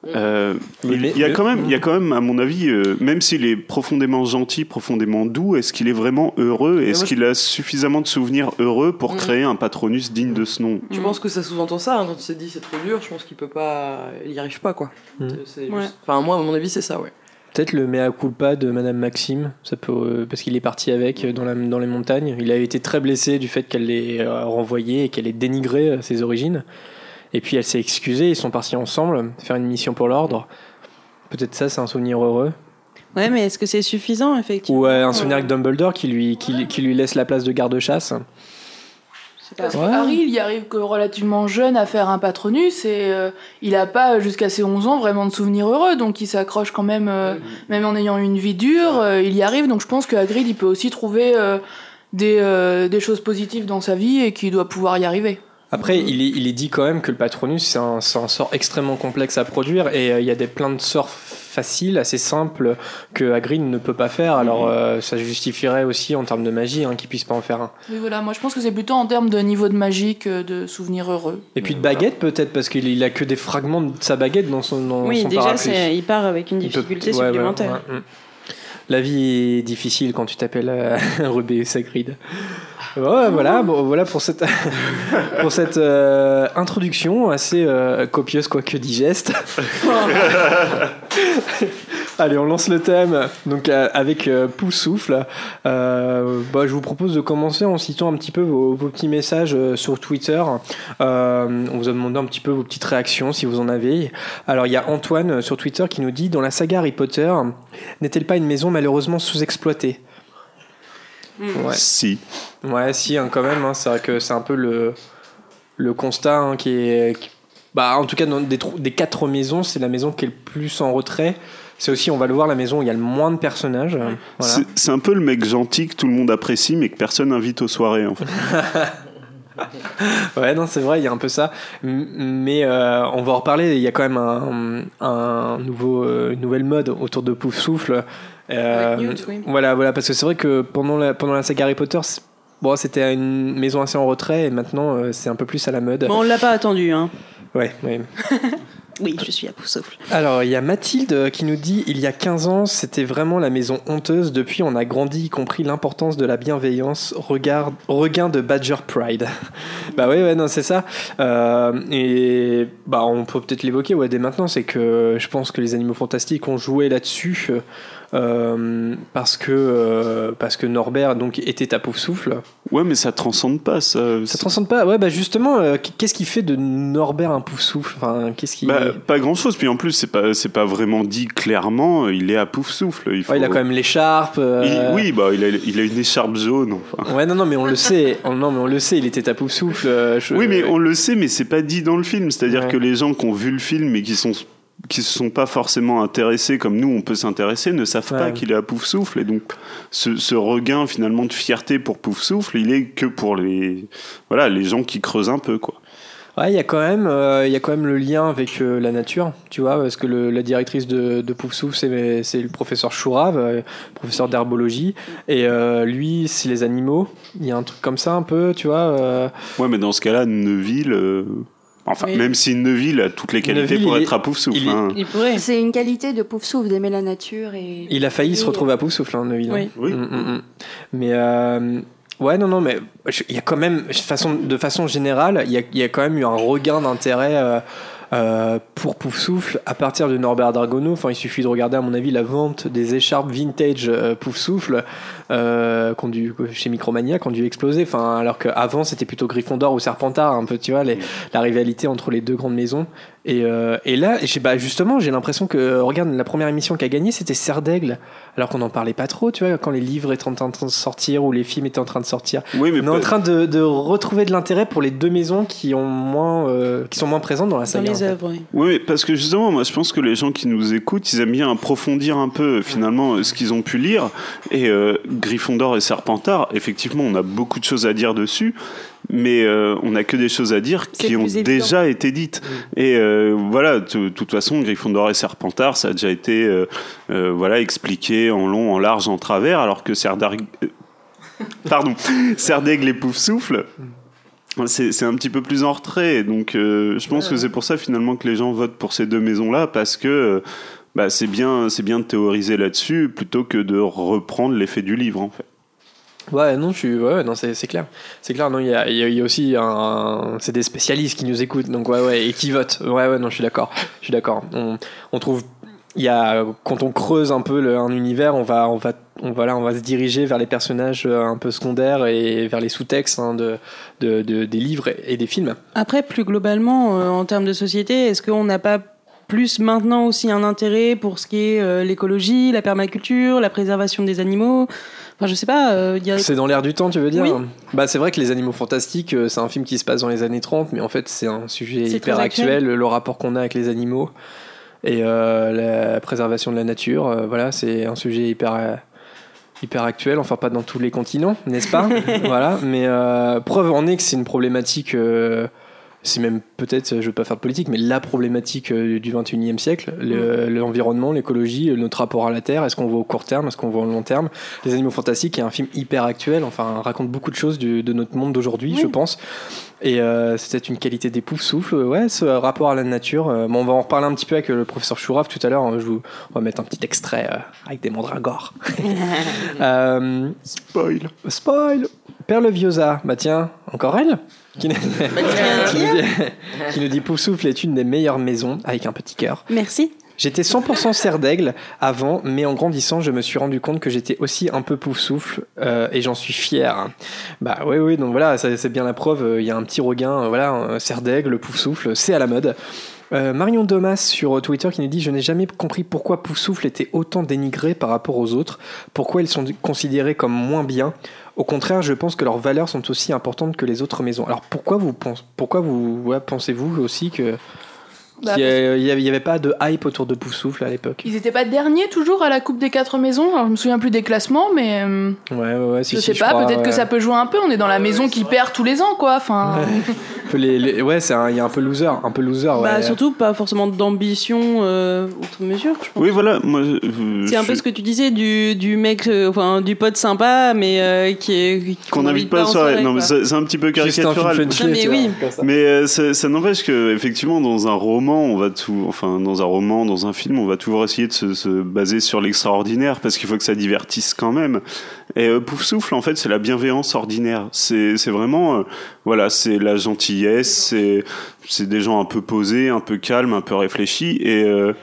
Euh, Mais- il, il y a quand même, il y a quand même, à mon avis, euh, même s'il est profondément gentil, profondément doux, est-ce qu'il est vraiment heureux? Est-ce qu'il a suffisamment de souvenirs heureux pour Mm. créer un patronus digne de ce nom? Je pense que ça sous-entend ça, hein, quand il s'est dit c'est trop dur, je pense qu'il peut pas. Il y arrive pas quoi. Mm. C'est juste- Ouais. Enfin, moi, à mon avis, c'est ça, ouais. Peut-être le mea culpa de Madame Maxime, ça peut, euh, parce qu'il est parti avec euh, dans, la, dans les montagnes. Il a été très blessé du fait qu'elle l'ait euh, renvoyé et qu'elle ait dénigré ses origines. Et puis elle s'est excusée, ils sont partis ensemble faire une mission pour l'ordre. Peut-être ça, c'est un souvenir heureux. Ouais, mais est-ce que c'est suffisant, effectivement Ou euh, un souvenir avec Dumbledore qui lui, qui, qui lui laisse la place de garde-chasse. Parce que Ouais. Harry, il y arrive que relativement jeune à faire un patronus et euh, il a pas jusqu'à ses 11 ans vraiment de souvenirs heureux, donc il s'accroche quand même, euh, même en ayant une vie dure, euh, il y arrive. Donc je pense que Hagrid, il peut aussi trouver euh, des, euh, des choses positives dans sa vie et qu'il doit pouvoir y arriver. Après, il est, il est dit quand même que le Patronus, c'est un, sort extrêmement complexe à produire et euh, il y a des, plein de sorts faciles, assez simples, que Hagrid ne peut pas faire. Alors, euh, ça justifierait aussi en termes de magie hein, qu'il puisse pas en faire un. Oui, voilà, moi je pense que c'est plutôt en termes de niveau de magie que de souvenirs heureux. Et puis de baguette peut-être, parce qu'il il a que des fragments de sa baguette dans son, dans Oui, son déjà, il part avec une peut- difficulté ouais, ouais, supplémentaire. ouais. La vie est difficile quand tu t'appelles euh, [laughs] Hagrid. Ouais, voilà, bon, voilà pour cette, [laughs] pour cette euh, introduction assez euh, copieuse quoique digeste. [laughs] Allez, on lance le thème. Donc euh, avec euh, euh, bah, je vous propose de commencer en citant un petit peu vos, vos petits messages sur Twitter. On vous a demandé un petit peu vos petites réactions si vous en avez. Alors il y a Antoine sur Twitter qui nous dit dans la saga Harry Potter, n'est-elle pas une maison malheureusement sous-exploitée? Ouais. Si. Ouais, si, hein, quand même. hein, c'est vrai que c'est un peu le, le constat hein, qui est. qui- bah, en tout cas, dans des, quatre maisons, c'est la maison qui est le plus en retrait. C'est aussi, on va le voir, la maison où il y a le moins de personnages. Voilà. C'est- C'est un peu le mec gentil que tout le monde apprécie, mais que personne n'invite aux soirées. En fait. [laughs] Ouais, non, c'est vrai, il y a un peu ça. Mais euh, on va en reparler. Il y a quand même un, un nouveau, euh, une nouvelle mode autour de Pouf Souffle. Euh, Avec Newt, oui. Voilà, voilà, parce que c'est vrai que pendant la, pendant la saga Harry Potter, bon, c'était une maison assez en retrait et maintenant euh, c'est un peu plus à la mode. Bon, on l'a pas attendu, hein. Ouais, ouais. [laughs] Oui, je suis à Poussoufle. Alors, il y a Mathilde qui nous dit il y a 15 ans, c'était vraiment la maison honteuse. Depuis, on a grandi, y compris l'importance de la bienveillance. Regard, regain de Badger Pride. [laughs] bah ouais, ouais, non, c'est ça. Euh, et bah, on peut peut-être l'évoquer ouais, dès maintenant. C'est que je pense que les animaux fantastiques ont joué là-dessus. euh, parce que euh, parce que Norbert donc était à Pouf souffle. Ouais, mais ça transcende pas. Ça, Ça transcende pas. Ouais, bah justement, euh, qu'est-ce qui fait de Norbert un Pouf souffle? Enfin, qu'est-ce qui Bah, pas grand chose. Puis en plus, c'est pas, c'est pas vraiment dit clairement. Il est à pouf souffle. Il, faut... Ouais, il a quand même l'écharpe. Il- euh, oui, bah, il a, il a une écharpe jaune. Enfin. Ouais, non, non, mais on le sait. [laughs] Non, mais on le sait, il était à pouf souffle. euh, je- Oui, mais on le sait, mais c'est pas dit dans le film. C'est-à-dire Ouais. que les gens qui ont vu le film et qui sont qui se sont pas forcément intéressés comme nous on peut s'intéresser ne savent pas qu'il est à pouf souffle et donc ce, ce regain finalement de fierté pour pouf souffle il est que pour les voilà les gens qui creusent un peu quoi Ouais, il y a quand même, euh, il y a quand même le lien avec euh, la nature, tu vois, parce que le- la directrice de, de Pouf Souffle, c'est, c'est le professeur Chourave, euh, professeur d'herbologie, et lui, c'est les animaux. Il y a un truc comme ça un peu, tu vois. ouais mais dans ce cas-là Neuville euh, enfin Oui. même si Neuville a toutes les qualités pour être est- à pouf souffle il est- hein. Il pourrait. C'est une qualité de Pouf Souffle d'aimer la nature et. il a failli se retrouver à Pouf Souffle, hein, Neuville. hein. Oui. oui Mm, mm, mm. Mais euh, ouais, non, non, mais il y a quand même, de façon, de façon générale, il y a, il y a quand même eu un regain d'intérêt euh, euh, pour Pouf Souffle à partir de Norbert Dargono. Enfin, il suffit de regarder, à mon avis, la vente des écharpes vintage euh, Pouf Souffle euh, dû- chez Micromania qui ont dû exploser. Enfin, alors qu'avant, c'était plutôt Gryffondor ou Serpentard, un peu, tu vois, les- la rivalité entre les deux grandes maisons. Et, euh, et là, bah, justement, j'ai l'impression que, regarde, la première émission qui a gagné, c'était Serre d'Aigle, alors qu'on n'en parlait pas trop, tu vois, quand les livres étaient en train de sortir ou les films étaient en train de sortir. oui mais On est en train de, de retrouver de l'intérêt pour les deux maisons qui, ont moins, euh, qui sont moins présentes dans la Dans saga. les en fait. des fait. œuvres. oui. Oui, mais parce que justement, moi, je pense que les gens qui nous écoutent, ils aiment bien approfondir un peu finalement euh, ce qu'ils ont pu lire. Et euh, Gryffondor et Serpentard, effectivement, on a beaucoup de choses à dire dessus, mais euh, on n'a que des choses à dire qui ont évident. déjà été dites. Et euh, voilà, de toute façon, Gryffondor et Serpentard, ça a déjà été euh, voilà expliqué en long, en large, en travers, alors que Serdar... [laughs] Pardon, Serdaigle et Poufsouffle. C'est c'est un petit peu plus en retrait, donc je pense que c'est pour ça finalement que les gens votent pour ces deux maisons-là, parce que bah, c'est bien, c'est bien de théoriser là-dessus plutôt que de reprendre l'effet du livre en fait. Ouais, non, je suis, ouais, non, c'est c'est clair. C'est clair, non, il y a, y a- aussi c'est des spécialistes qui nous écoutent, donc ouais, ouais, et qui votent. Ouais, ouais, non, je suis d'accord. Je suis d'accord. On, on trouve, il y a, quand on creuse un peu un univers, on va, on va, on va là, on va se diriger vers les personnages euh, un peu secondaires et vers les sous-textes hein, de, de, de- des livres et, et des films. Après, plus globalement, euh, en termes de société, est-ce qu'on n'a pas plus maintenant aussi un intérêt pour ce qui est euh, l'écologie, la permaculture, la préservation des animaux Enfin, je sais pas, euh, a... C'est dans l'air du temps, tu veux dire Oui. Bah, c'est vrai que Les Animaux Fantastiques, euh, c'est un film qui se passe dans les années 30, mais en fait, c'est un sujet hyper actuel, le rapport qu'on a avec les animaux et euh, la préservation de la nature. voilà, c'est un sujet hyper. hyper actuel, enfin pas dans tous les continents, n'est-ce pas [laughs] Voilà, mais preuve en est que c'est une problématique, c'est même peut-être, je veux pas faire de politique, mais la problématique euh, du 21e siècle, le- l'environnement, l'écologie, notre rapport à la Terre, est-ce qu'on voit au court terme, est-ce qu'on voit au long terme? Les Animaux Fantastiques est un film hyper actuel, enfin raconte beaucoup de choses du- de notre monde d'aujourd'hui, Oui. je pense. Et euh, c'est peut-être une qualité d'épouve-souffle, ouais, ce rapport à la nature. Euh, bon, on va en reparler un petit peu avec le professeur Chourave tout à l'heure. hein, Je vous, on va mettre un petit extrait euh, avec des mandragores. [laughs] Euh, Spoil. Spoil Perle Viosa, bah tiens, encore elle? Qui, nous- dit, qui nous dit Poufsouffle est une des meilleures maisons avec un petit cœur. Merci. J'étais 100% serre d'aigle avant, mais en grandissant, je me suis rendu compte que j'étais aussi un peu Poufsouffle euh, et j'en suis fier. Bah oui, oui, donc voilà, c'est bien la preuve. euh, Il y a un petit regain, euh, voilà, euh, serre d'aigle, Poufsouffle, c'est à la mode. Euh, Marion Domas sur Twitter qui nous dit Je n'ai jamais compris pourquoi Poufsouffle était autant dénigré par rapport aux autres, pourquoi ils sont considérés comme moins bien? Au contraire, je pense que leurs valeurs sont aussi importantes que les autres maisons. Alors pourquoi vous, pensez, pourquoi vous ouais, pensez-vous aussi que Bah, il n'y avait, pas de hype autour de Poufsouffle à l'époque? Ils étaient pas derniers toujours à la Coupe des quatre maisons? Alors, je me souviens plus des classements, mais euh, Ouais, ouais, ouais, si, je si, sais pas. Peut-être que ça peut jouer un peu. On est dans la maison qui perd tous les ans, quoi. Enfin, [laughs] peu les- les- ouais, c'est il y a un peu loser, un peu loser. Ouais. Bah, surtout pas forcément d'ambition euh, outre mesure, je pense. Oui, voilà. Moi, C'est un je peu ce que tu disais du, du mec, euh, enfin du pote sympa, mais euh, qui est qu'on n'invite pas en soirée. Non, mais c'est un petit peu Juste un caricatural. film Frenchy, Non, mais oui. vois, ça. Mais euh, ça, ça n'empêche que effectivement dans un roman, on va tout, enfin dans un roman, dans un film, on va toujours essayer de se, se baser sur l'extraordinaire parce qu'il faut que ça divertisse quand même. Et euh, Pouf souffle, en fait, c'est la bienveillance ordinaire. C'est c'est vraiment, euh, voilà, c'est la gentillesse, c'est c'est des gens un peu posés, un peu calmes, un peu réfléchis et euh,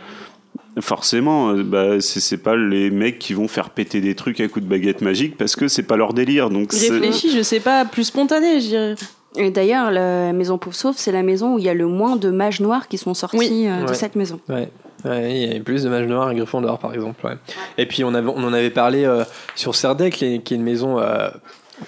Forcément, euh, bah, c'est c'est pas les mecs qui vont faire péter des trucs à coups de baguette magique parce que c'est pas leur délire. Donc c'est- Réfléchi, je sais pas, plus spontané, je dirais. Et d'ailleurs, la maison Poufsouffle, c'est la maison où il y a le moins de mages noirs qui sont sortis Oui. euh, de Ouais. cette maison. Ouais. Ouais, il y avait plus de mages noirs à Gryffondor, par exemple. ouais. Et puis, on, avait, on en avait parlé euh, sur Serdec, qui est une maison euh,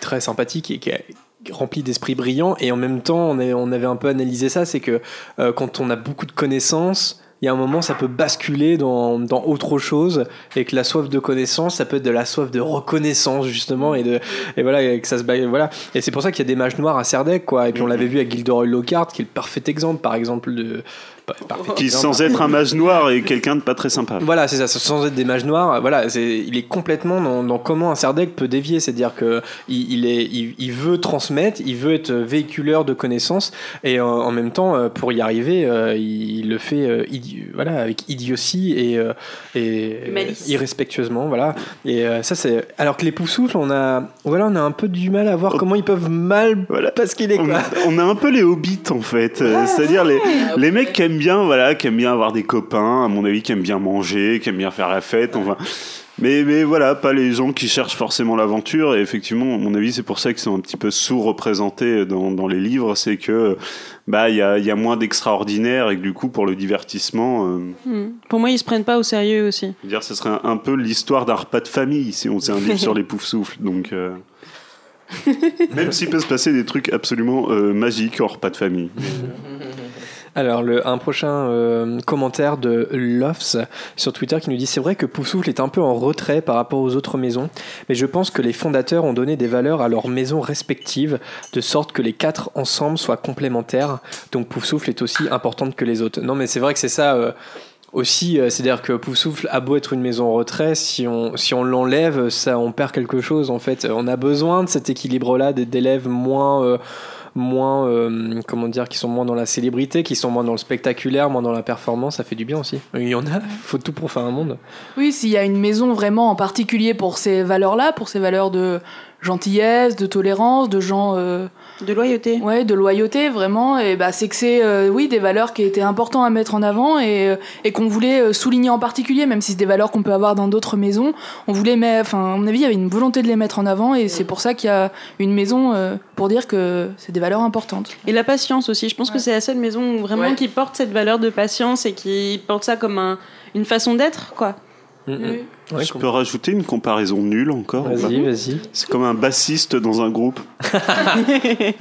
très sympathique et qui est remplie d'esprits brillants. Et en même temps, on, est- on avait un peu analysé ça c'est que euh, quand on a beaucoup de connaissances, il y a un moment, ça peut basculer dans, dans autre chose, et que la soif de connaissance, ça peut être de la soif de reconnaissance justement, et de et voilà, et que ça se voilà. Et c'est pour ça qu'il y a des mages noirs à Serdec, quoi. Et puis on l'avait vu avec Gilderoy Lockhart, qui est le parfait exemple, par exemple de qui exemple. sans être un mage noir est quelqu'un de pas très sympa. Voilà, c'est ça, sans être des mages noirs. Voilà, c'est, il est complètement dans, dans comment un Serdec peut dévier. C'est-à-dire que il, il est, il, il veut transmettre, il veut être véhiculeur de connaissances, et en, en même temps, euh, pour y arriver, euh, il, il le fait, euh, idi- voilà, avec idiotie et, euh, et Malice. irrespectueusement, voilà. Et euh, ça, c'est, alors que les poufsouffles, on a, voilà, on a un peu du mal à voir comment ils peuvent mal Voilà. parce qu'il est On, quoi. on a un peu les hobbits en fait, Euh, c'est-à-dire les, les mecs qui aiment bien, voilà, qui aiment bien avoir des copains, à mon avis, qui aiment bien manger, qui aiment bien faire la fête, enfin. Mais, mais voilà, pas les gens qui cherchent forcément l'aventure. Et effectivement, à mon avis, c'est pour ça qu'ils sont un petit peu sous-représentés dans, dans les livres. C'est que bah il y a, il y a moins d'extraordinaire et que du coup, pour le divertissement, euh, Hmm. Pour moi, ils se prennent pas au sérieux aussi. je veux dire, ce serait un, un peu l'histoire d'un repas de famille si on faisait un livre [laughs] sur les poufs souffles. Donc, euh, [laughs] même s'il peut se passer des trucs absolument euh, magiques en repas de famille. [laughs] Alors, le, un prochain euh, commentaire de Lofts sur Twitter qui nous dit C'est vrai que Poufsouffle est un peu en retrait par rapport aux autres maisons, mais je pense que les fondateurs ont donné des valeurs à leurs maisons respectives, de sorte que les quatre ensemble soient complémentaires. Donc Poufsouffle est aussi importante que les autres. Non, mais c'est vrai que c'est ça. euh, aussi, euh, c'est-à-dire que Poufsouffle a beau être une maison en retrait, si on, l'enlève, ça, on perd quelque chose en fait. On a besoin de cet équilibre-là, d'élèves moins, moins euh, comment dire, qui sont moins dans la célébrité, qui sont moins dans le spectaculaire, moins dans la performance, ça fait du bien aussi. Il y en a, faut tout pour faire un monde. Oui, s'il y a une maison vraiment en particulier pour ces valeurs-là, pour ces valeurs de gentillesse, de tolérance, de gens. euh, De loyauté. Ouais, de loyauté, vraiment. Et bah, c'est que c'est, euh, oui, des valeurs qui étaient importantes à mettre en avant et, euh, et qu'on voulait souligner en particulier, même si c'est des valeurs qu'on peut avoir dans d'autres maisons. On voulait mettre, enfin, à mon avis, il y avait une volonté de les mettre en avant et c'est pour ça qu'il y a une maison euh, pour dire que c'est des valeurs importantes. Et la patience aussi. Je pense que c'est la seule maison vraiment Ouais. qui porte cette valeur de patience et qui porte ça comme un- une façon d'être, quoi. Mm, mm. Ouais, Je peux rajouter une comparaison nulle encore Vas-y, vas-y. C'est comme un bassiste dans un groupe. [laughs]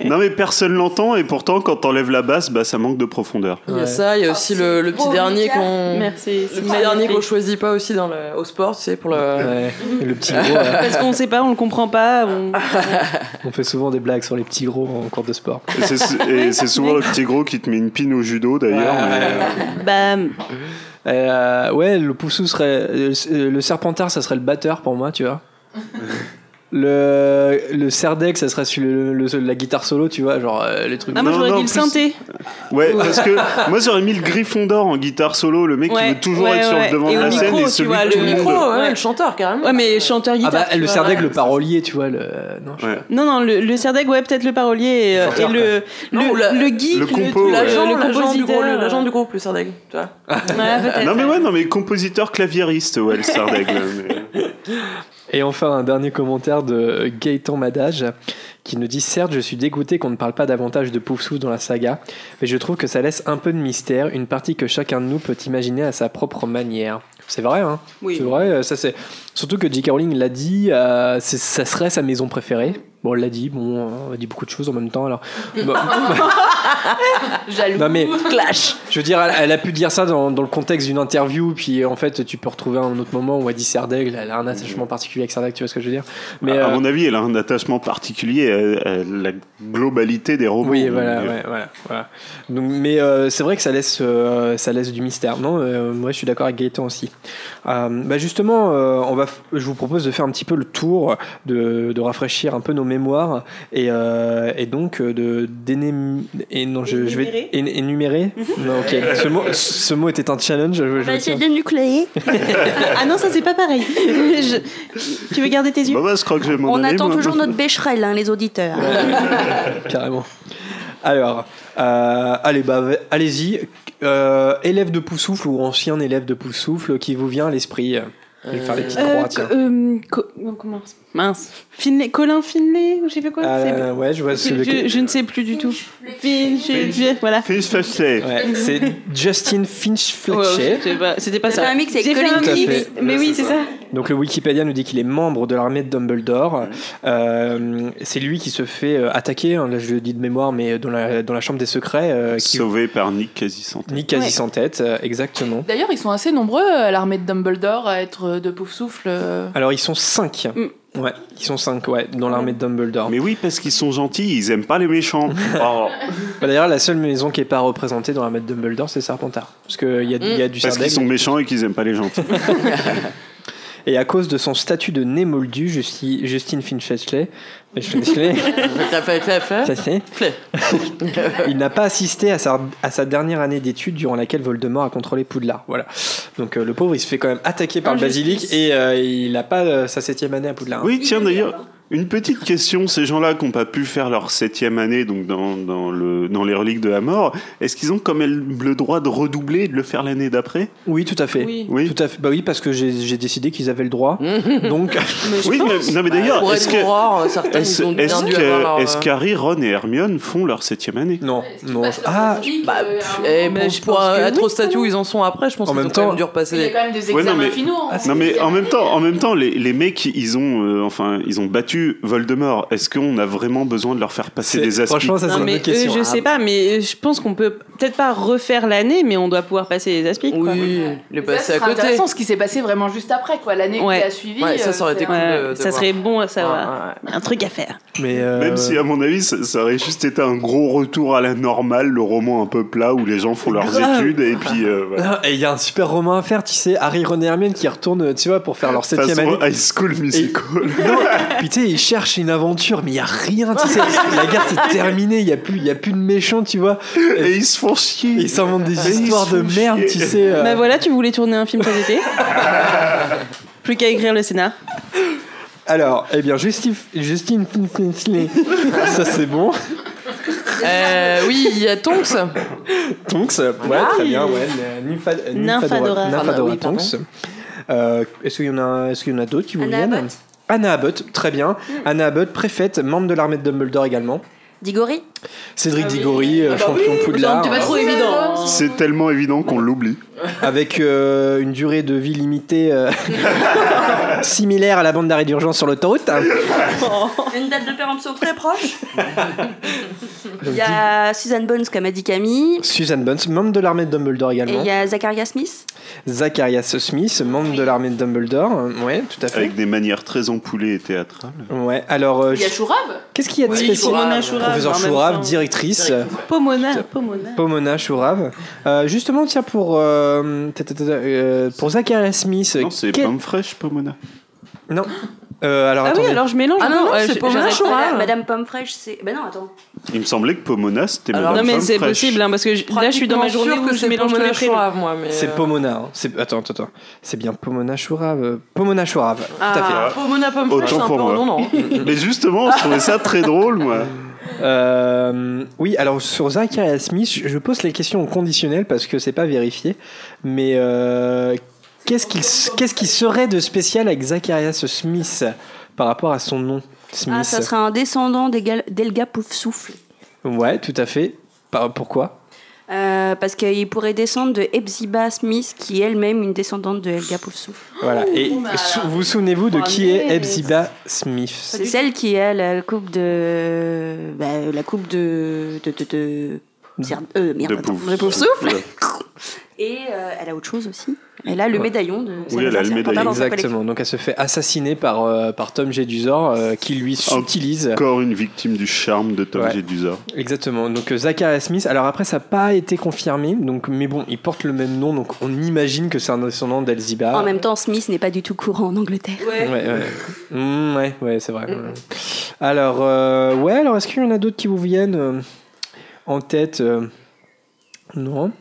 non mais personne l'entend et pourtant quand t'enlèves la basse, bah ça manque de profondeur. Il y a ça, il y a aussi le, le petit dernier qu'on. Merci. Le petit dernier qu'on choisit pas aussi dans le, au sport, tu sais, pour le. Ouais, le petit [laughs] gros. ouais. Parce qu'on sait pas, on le comprend pas. on- [laughs] On fait souvent des blagues sur les petits gros en cours de sport. Et c'est- Et c'est souvent le petit gros qui te met une pine au judo d'ailleurs. mais, euh, Bah, Euh, ouais, le poussou serait. euh, Le serpentard, ça serait le batteur pour moi, tu vois. [laughs] Le, le serdec, ça serait sur le, le- la guitare solo, tu vois, genre euh, les trucs. ah, moi Non, j'aurais dit le synthé. Ouais, parce que moi j'aurais mis le griffon d'or en guitare solo, le mec qui Ouais, veut toujours ouais, être sur ouais. le devant Et de la micro, scène et tu celui vois, le tout le monde- micro, le chanteur carrément. Ouais, mais chanteur Ah guitare. bah, tu le serdec, ouais. le parolier, tu vois. Le... Non, je sais Ouais. pas. Non, non, le, le serdeg, ouais, peut-être le parolier et, euh, Chanteur, et le, Non, le, la- le geek, le compo. L'agent, du groupe, compositeur. l'agent du groupe, le Sardeg, tu vois. Non mais ouais, non mais compositeur claviériste, ouais, le [laughs] Sardeg. Et enfin, un dernier commentaire de Gaëtan Madage qui nous dit Certes, je suis dégoûté qu'on ne parle pas davantage de Poufsouffle dans la saga, mais je trouve que ça laisse un peu de mystère, une partie que chacun de nous peut imaginer à sa propre manière. C'est vrai, hein? Oui. C'est vrai, euh, ça c'est. Surtout que J.K. Rowling l'a dit, euh, ça serait sa maison préférée. Bon, elle l'a dit, bon, on a dit beaucoup de choses en même temps alors. [laughs] Bon, [laughs] Jaloux. non mais clash. Je veux dire, elle, elle a pu dire ça dans, dans le contexte d'une interview, puis en fait, tu peux retrouver un autre moment où elle dit Serdeg, elle a un attachement particulier avec Serdeg, tu vois ce que je veux dire? Mais à euh, mon avis, elle a un attachement particulier à, à la globalité des romans. oui, voilà, ouais, voilà, voilà. Donc, mais euh, c'est vrai que ça laisse, euh, ça laisse du mystère. Non, euh, moi, je suis d'accord avec Gaëtan aussi. Euh, bah justement, euh, on va, je vous propose de faire un petit peu le tour, de, de rafraîchir un peu nos mémoires et, euh, et donc euh, de d'énum- et non, je, je vais Énumérer. én- énumérer. Non, ok. Ce mot, ce mot était un challenge. Je, je essayer tiens. de nucléer. [laughs] Ah non, ça c'est pas pareil. [laughs] Je- Tu veux garder tes yeux Bah, bah, je crois que je vais m'en On aller, attend moi. toujours notre bécherel, hein, les auditeurs. [laughs] Carrément. Alors, euh, allez, bah, allez-y. Euh, élève de Poussoufle ou ancien élève de Poussoufle qui vous vient à l'esprit? Je vais faire les petites Euh, croix, tiens. euh, co- non, comment Mince. Finlay, Colin Finlay ou je sais pas quoi. Euh, c'est- ouais, je vois je, celui je- je ne sais plus du tout. Finch, je- voilà. Finch Fletcher. Ouais, c'est Justin Finch Ouais, Fletcher. c'était pas- C'était pas T'as ça. mix fait Colin fait. Mais oui, c'est ça. Donc le Wikipédia nous dit qu'il est membre de l'armée de Dumbledore. Euh, c'est lui qui se fait euh, attaquer, hein, là je le dis de mémoire, mais dans la, dans la chambre des secrets, euh, qui Sauvé par Nick quasi sans tête. nique quasi Ouais. sans tête, euh, exactement. D'ailleurs, ils sont assez nombreux à l'armée de Dumbledore à être de Poufsouffle. euh. Alors ils sont cinq. Mm. Ouais, ils sont cinq, ouais, dans l'armée de Dumbledore. Mais oui, parce qu'ils sont gentils, ils aiment pas les méchants. [laughs] Oh, Bah, D'ailleurs, la seule maison qui est pas représentée dans l'armée de Dumbledore, c'est Serpentard. Parce qu'il y, a- il y a du parce qu'ils sont méchants et qu'ils aiment pas les gentils. [laughs] Et à cause de son statut de nez moldu, Justi- Justine Flé. [laughs] [laughs] il n'a pas assisté à sa, à sa dernière année d'études durant laquelle Voldemort a contrôlé Poudlard. Voilà. Donc euh, le pauvre, il se fait quand même attaquer par le basilic et euh, il n'a pas euh, sa septième année à Poudlard. Oui, tiens d'ailleurs, une petite question, ces gens-là qui n'ont pas pu faire leur septième année donc dans, dans, le, dans les reliques de la mort, est-ce qu'ils ont quand même le droit de redoubler et de le faire l'année d'après? Oui, tout à fait. Oui. Oui. Tout à fait. Bah oui, parce que j'ai décidé qu'ils avaient le droit. [laughs] Donc, [laughs] Oui, mais, non mais d'ailleurs, est-ce que... certains Est-ce leur. est-ce euh, qu'Harry, Ron et Hermione font leur septième année? Non, non. Ah, Bah, pff, eh, mais je pour être oui, au statut où ils en sont après, je pense En qu'ils même ont quand temps- même dû Il y a repasser. quand même des examens mais- finaux. hein. Non mais en même temps, en même temps, les, les mecs ils ont, euh, enfin, ils ont battu tue Voldemort, est-ce qu'on a vraiment besoin de leur faire passer des aspects franchement, ça, c'est une mais question. eux, je sais pas, mais je pense qu'on peut peut-être pas refaire l'année, mais on doit pouvoir passer les aspics. quoi. Oui, est Ça, passé à côté. intéressant ce qui s'est passé vraiment juste après, quoi. L'année Ouais. qui a suivi. Ouais, ça, euh, ça aurait été cool. Ouais, de- de ça voir. serait bon à savoir. Ouais, ouais. Un truc à faire. Mais euh, Même si, à mon avis, ça, ça aurait juste été un gros retour à la normale, le roman un peu plat où les gens font leurs Grave. études et puis euh. Ah, [laughs] Et il y a un super roman à faire, tu sais, Harry, Ron et Hermione qui retournent, tu vois, pour faire leur septième année. High School Musical. [laughs] Non, puis tu sais, ils cherchent une aventure, mais il y a rien, tu sais. [laughs] La guerre c'est terminé, il y a plus, il y a plus de méchants, tu vois. Et ils se font chier. Ils s'inventent des Et histoires de merde, chier. tu sais. euh. Bah voilà, tu voulais tourner un film cet été. [laughs] Plus qu'à écrire le scénar. Alors, eh bien, Justine, Justine, ça c'est bon. Euh, oui, il y a Tonks. Tonks, ouais, très bien, ouais. le Nympha- euh, Nymphadora. Nymphadora Oui, pardon. Tonks. Euh, est-ce qu'il y en a, est-ce qu'il y en a d'autres qui vous Anna viennent Abbott. Anna Abbott, très bien. Anna Abbott, préfète, membre de l'armée de Dumbledore également. Diggory? Cédric Diggory, euh, champion de Poudlard, C'est pas trop évident. C'est tellement évident qu'on l'oublie. avec euh, une durée de vie limitée euh, [laughs] similaire à la bande d'arrêt d'urgence sur l'autoroute. hein. Une date de péremption très proche. [laughs] Il y a Susan Bones, comme a dit Camille. Susan Bones, membre de l'armée de Dumbledore Et également. il y a Zachariah Smith. Zacharias Smith, membre de l'armée de Dumbledore. Ouais, tout à fait. Avec des manières très ampoulées et théâtrales. Ouais, alors, euh, Il y a Chourave qu'est-ce qu'il y a de Oui, spécial Professeur même Chourave, directrice. Pomona, Pomona. Pomona Chourave. Euh, justement, tiens, pour, euh, euh, pour Zacharias Smith. Non, c'est quel- pomme fraîche, Pomona. Non. Euh, alors, Ah oui, alors je mélange. Ah un non, non, c'est Pomona. Chourave. Madame, Pomme Fraîche, c'est. Ben non, attends. Il me semblait que Pomona, c'était Madame Non mais Pomme c'est fraîche. possible hein, parce que je- là je suis dans ma journée où que je mélange Pomona. Chourave, moi. mais, C'est Pomona. hein. C'est... Attends, attends, attends. C'est bien Pomona Chourave. Pomona Chourave, tout à fait. Ah, Pomona Pomme Fraîche, c'est Autant un peu pour moi. redondant. Mais justement, je trouvais ça très drôle, moi. [laughs] Euh, oui, alors sur Zacharias Smith, je pose les questions au conditionnel parce que c'est pas vérifié. Mais euh, qu'est-ce, qu'il, qu'est-ce qui serait de spécial avec Zacharias Smith par rapport à son nom Smith Ah, ça serait un descendant d'Elga Poufsouffle. Ouais, tout à fait. Par- pourquoi? Euh, parce qu'il pourrait descendre de Hepzibah Smith, qui est elle-même une descendante de Elga Poufsouffle. Voilà. Et bah, sou- vous souvenez-vous de faut qui est Hepzibah Smith? C'est celle qui a la coupe de. bah, la coupe de. de. de. de... Merde, euh, merde, De pouf. De Poufsouffle. Ouais. [laughs] Et euh, elle a autre chose aussi. Elle a le Ouais. médaillon de. Oui, elle a le médaillon. Exactement. Donc elle se fait assassiner par, euh, par Tom Jedusor euh, qui lui s'utilise. Encore une victime du charme de Tom Ouais. Jedusor. Exactement. Donc euh, Zacharias Smith. Alors après, ça n'a pas été confirmé. Donc, mais bon, il porte le même nom. Donc on imagine que c'est un descendant d'Elziba. En même temps, Smith n'est pas du tout courant en Angleterre. Ouais, ouais. [laughs] Mm, ouais, ouais, c'est vrai. Alors, euh, ouais, alors est-ce qu'il y en a d'autres qui vous viennent euh, en tête euh, Non.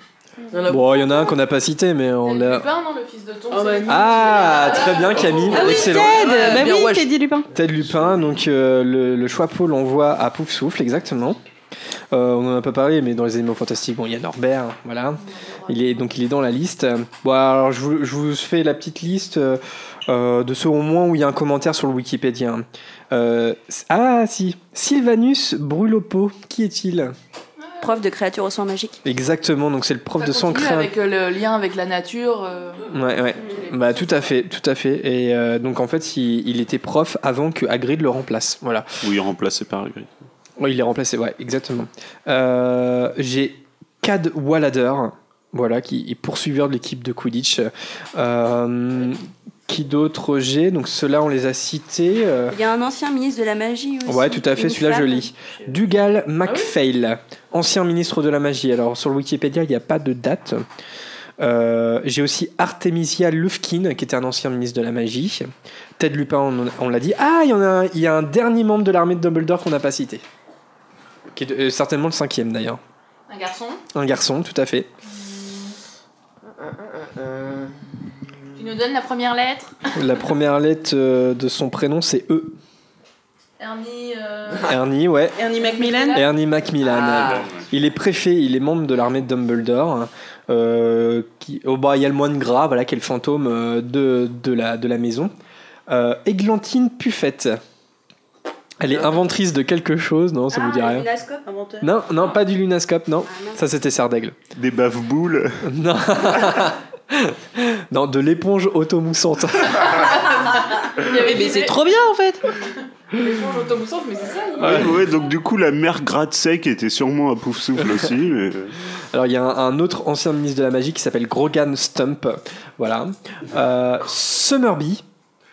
Il y en a Bon, il y en a un qu'on n'a pas cité, mais on l'a. Lupin, non, le fils de Tom Ah bah, Ah, très bien, Camille. Ah oui, Excellent. Ted Ouais, Bah oui, Teddy Lupin. Ted Lupin, donc euh, le, le choix Paul l'envoie à Pouf Souffle, exactement. Euh, on en a pas parlé, mais dans les éléments fantastiques, bon, il y a Norbert, voilà. Il est donc il est dans la liste. Bon, alors je vous, je vous fais la petite liste euh, euh, de ceux au moins où il y a un commentaire sur le Wikipédia. Euh, ah si, Sylvanus Brulopo, qui est-il? Prof de créature au sang magique. Exactement, donc c'est le prof Ça de sang continue craint. avec euh, le lien avec la nature. euh, Ouais, ouais. Bah tout à fait, tout à fait. Et euh, donc en fait, il, il était prof avant que Hagrid le remplace. Voilà. Oui, remplacé par Hagrid. Oui, il est remplacé, ouais, exactement. Euh, J'ai Cad Wallader, voilà, qui est poursuiveur de l'équipe de Quidditch. Euh, qui d'autres j'ai? Donc ceux-là, on les a cités. euh, Il y a un ancien ministre de la magie aussi. Ouais, tout à fait, celui-là je lis. Dugal MacPhail, ancien ministre de la magie. Alors sur le Wikipédia, il n'y a pas de date. Euh, J'ai aussi Artemisia Lufkin, qui était un ancien ministre de la magie. Ted Lupin, on, on l'a dit. Ah, il y, en a, un- il y a un dernier membre de l'armée de Dumbledore qu'on n'a pas cité. Qui est euh, certainement le cinquième d'ailleurs. Un garçon? Un garçon, tout à fait. Tu nous donnes la première lettre. La première lettre euh, de son prénom, c'est E. Ernie. euh, Ernie, ouais. Ernie Macmillan. Ernie Macmillan. Ah. Il est préfet, il est membre de l'armée de Dumbledore. Euh, qui, oh, bah, il y a le moine gras, voilà, qui est le fantôme euh, de, de, la, de la maison. Euh, Églantine Puffette. Elle est inventrice de quelque chose, non, ça vous dit Ah, rien. Lunascope. Non, non, pas du lunascope, non. Ah, non. Ça, c'était Sardaigle. Des bave-boules. Non. [laughs] [laughs] [laughs] non, de l'éponge automoussante. [laughs] il y avait Mais c'est trop bien en fait. L'éponge automoussante, mais c'est ça. Ouais, ouais, donc du coup, la mère gratte-sec était sûrement à pouf souffle [laughs] aussi. mais- Alors il y a un, un autre ancien ministre de la magie qui s'appelle Grogan Stump. Voilà. Euh, Summerby,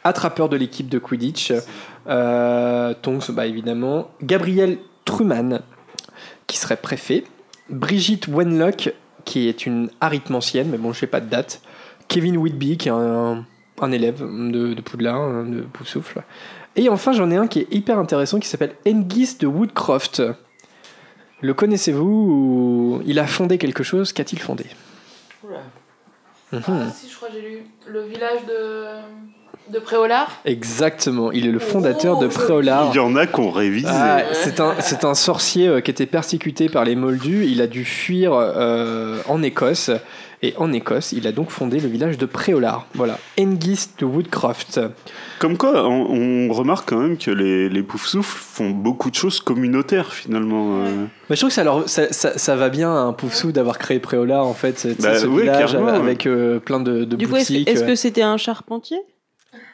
attrapeur de l'équipe de Quidditch. Euh, Tonks, bah évidemment. Gabriel Truman, qui serait préfet. Brigitte Wenlock, qui est une arithmancienne, mais bon, je sais pas de date. Kevin Whitby, qui est un, un élève de, de Poudlard, hein, de Poufsouffle. Et enfin, j'en ai un qui est hyper intéressant qui s'appelle Engis de Woodcroft. Le connaissez-vous ou Il a fondé quelque chose? Qu'a-t-il fondé? Mhm. Ah, si, je crois que j'ai lu le village de, de Préolard. Exactement, il est le fondateur de Oh, Préolard. Il y en a qu'on révise. Ah, c'est un, sorcier euh, qui était persécuté par les Moldus. Il a dû fuir euh, en Écosse. Et en Écosse, il a donc fondé le village de Préolard. Voilà, Engis de Woodcroft. Comme quoi, on, on remarque quand même que les, les font beaucoup de choses communautaires finalement. euh. Mais je trouve que ça, leur, ça, ça, ça va bien à un Poufsou d'avoir créé Préolard en fait. c'est- Bah ce village avec euh, plein de, de Du coup, est-ce boutiques. est-ce que c'était un charpentier?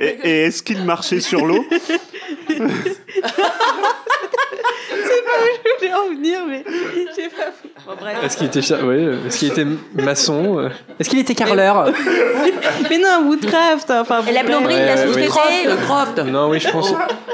Et, et est-ce qu'il marchait sur l'eau [laughs] Je voulais en venir, mais j'ai pas. Bon, bref. Est-ce qu'il était, cha- ouais, euh, est-ce qu'il était maçon euh? Est-ce qu'il était carreleur? Mais non, Woodcraft. Enfin, Et la plomberie, Ouais, la oui. sous-traitée. Le croft Non, oui, je pense.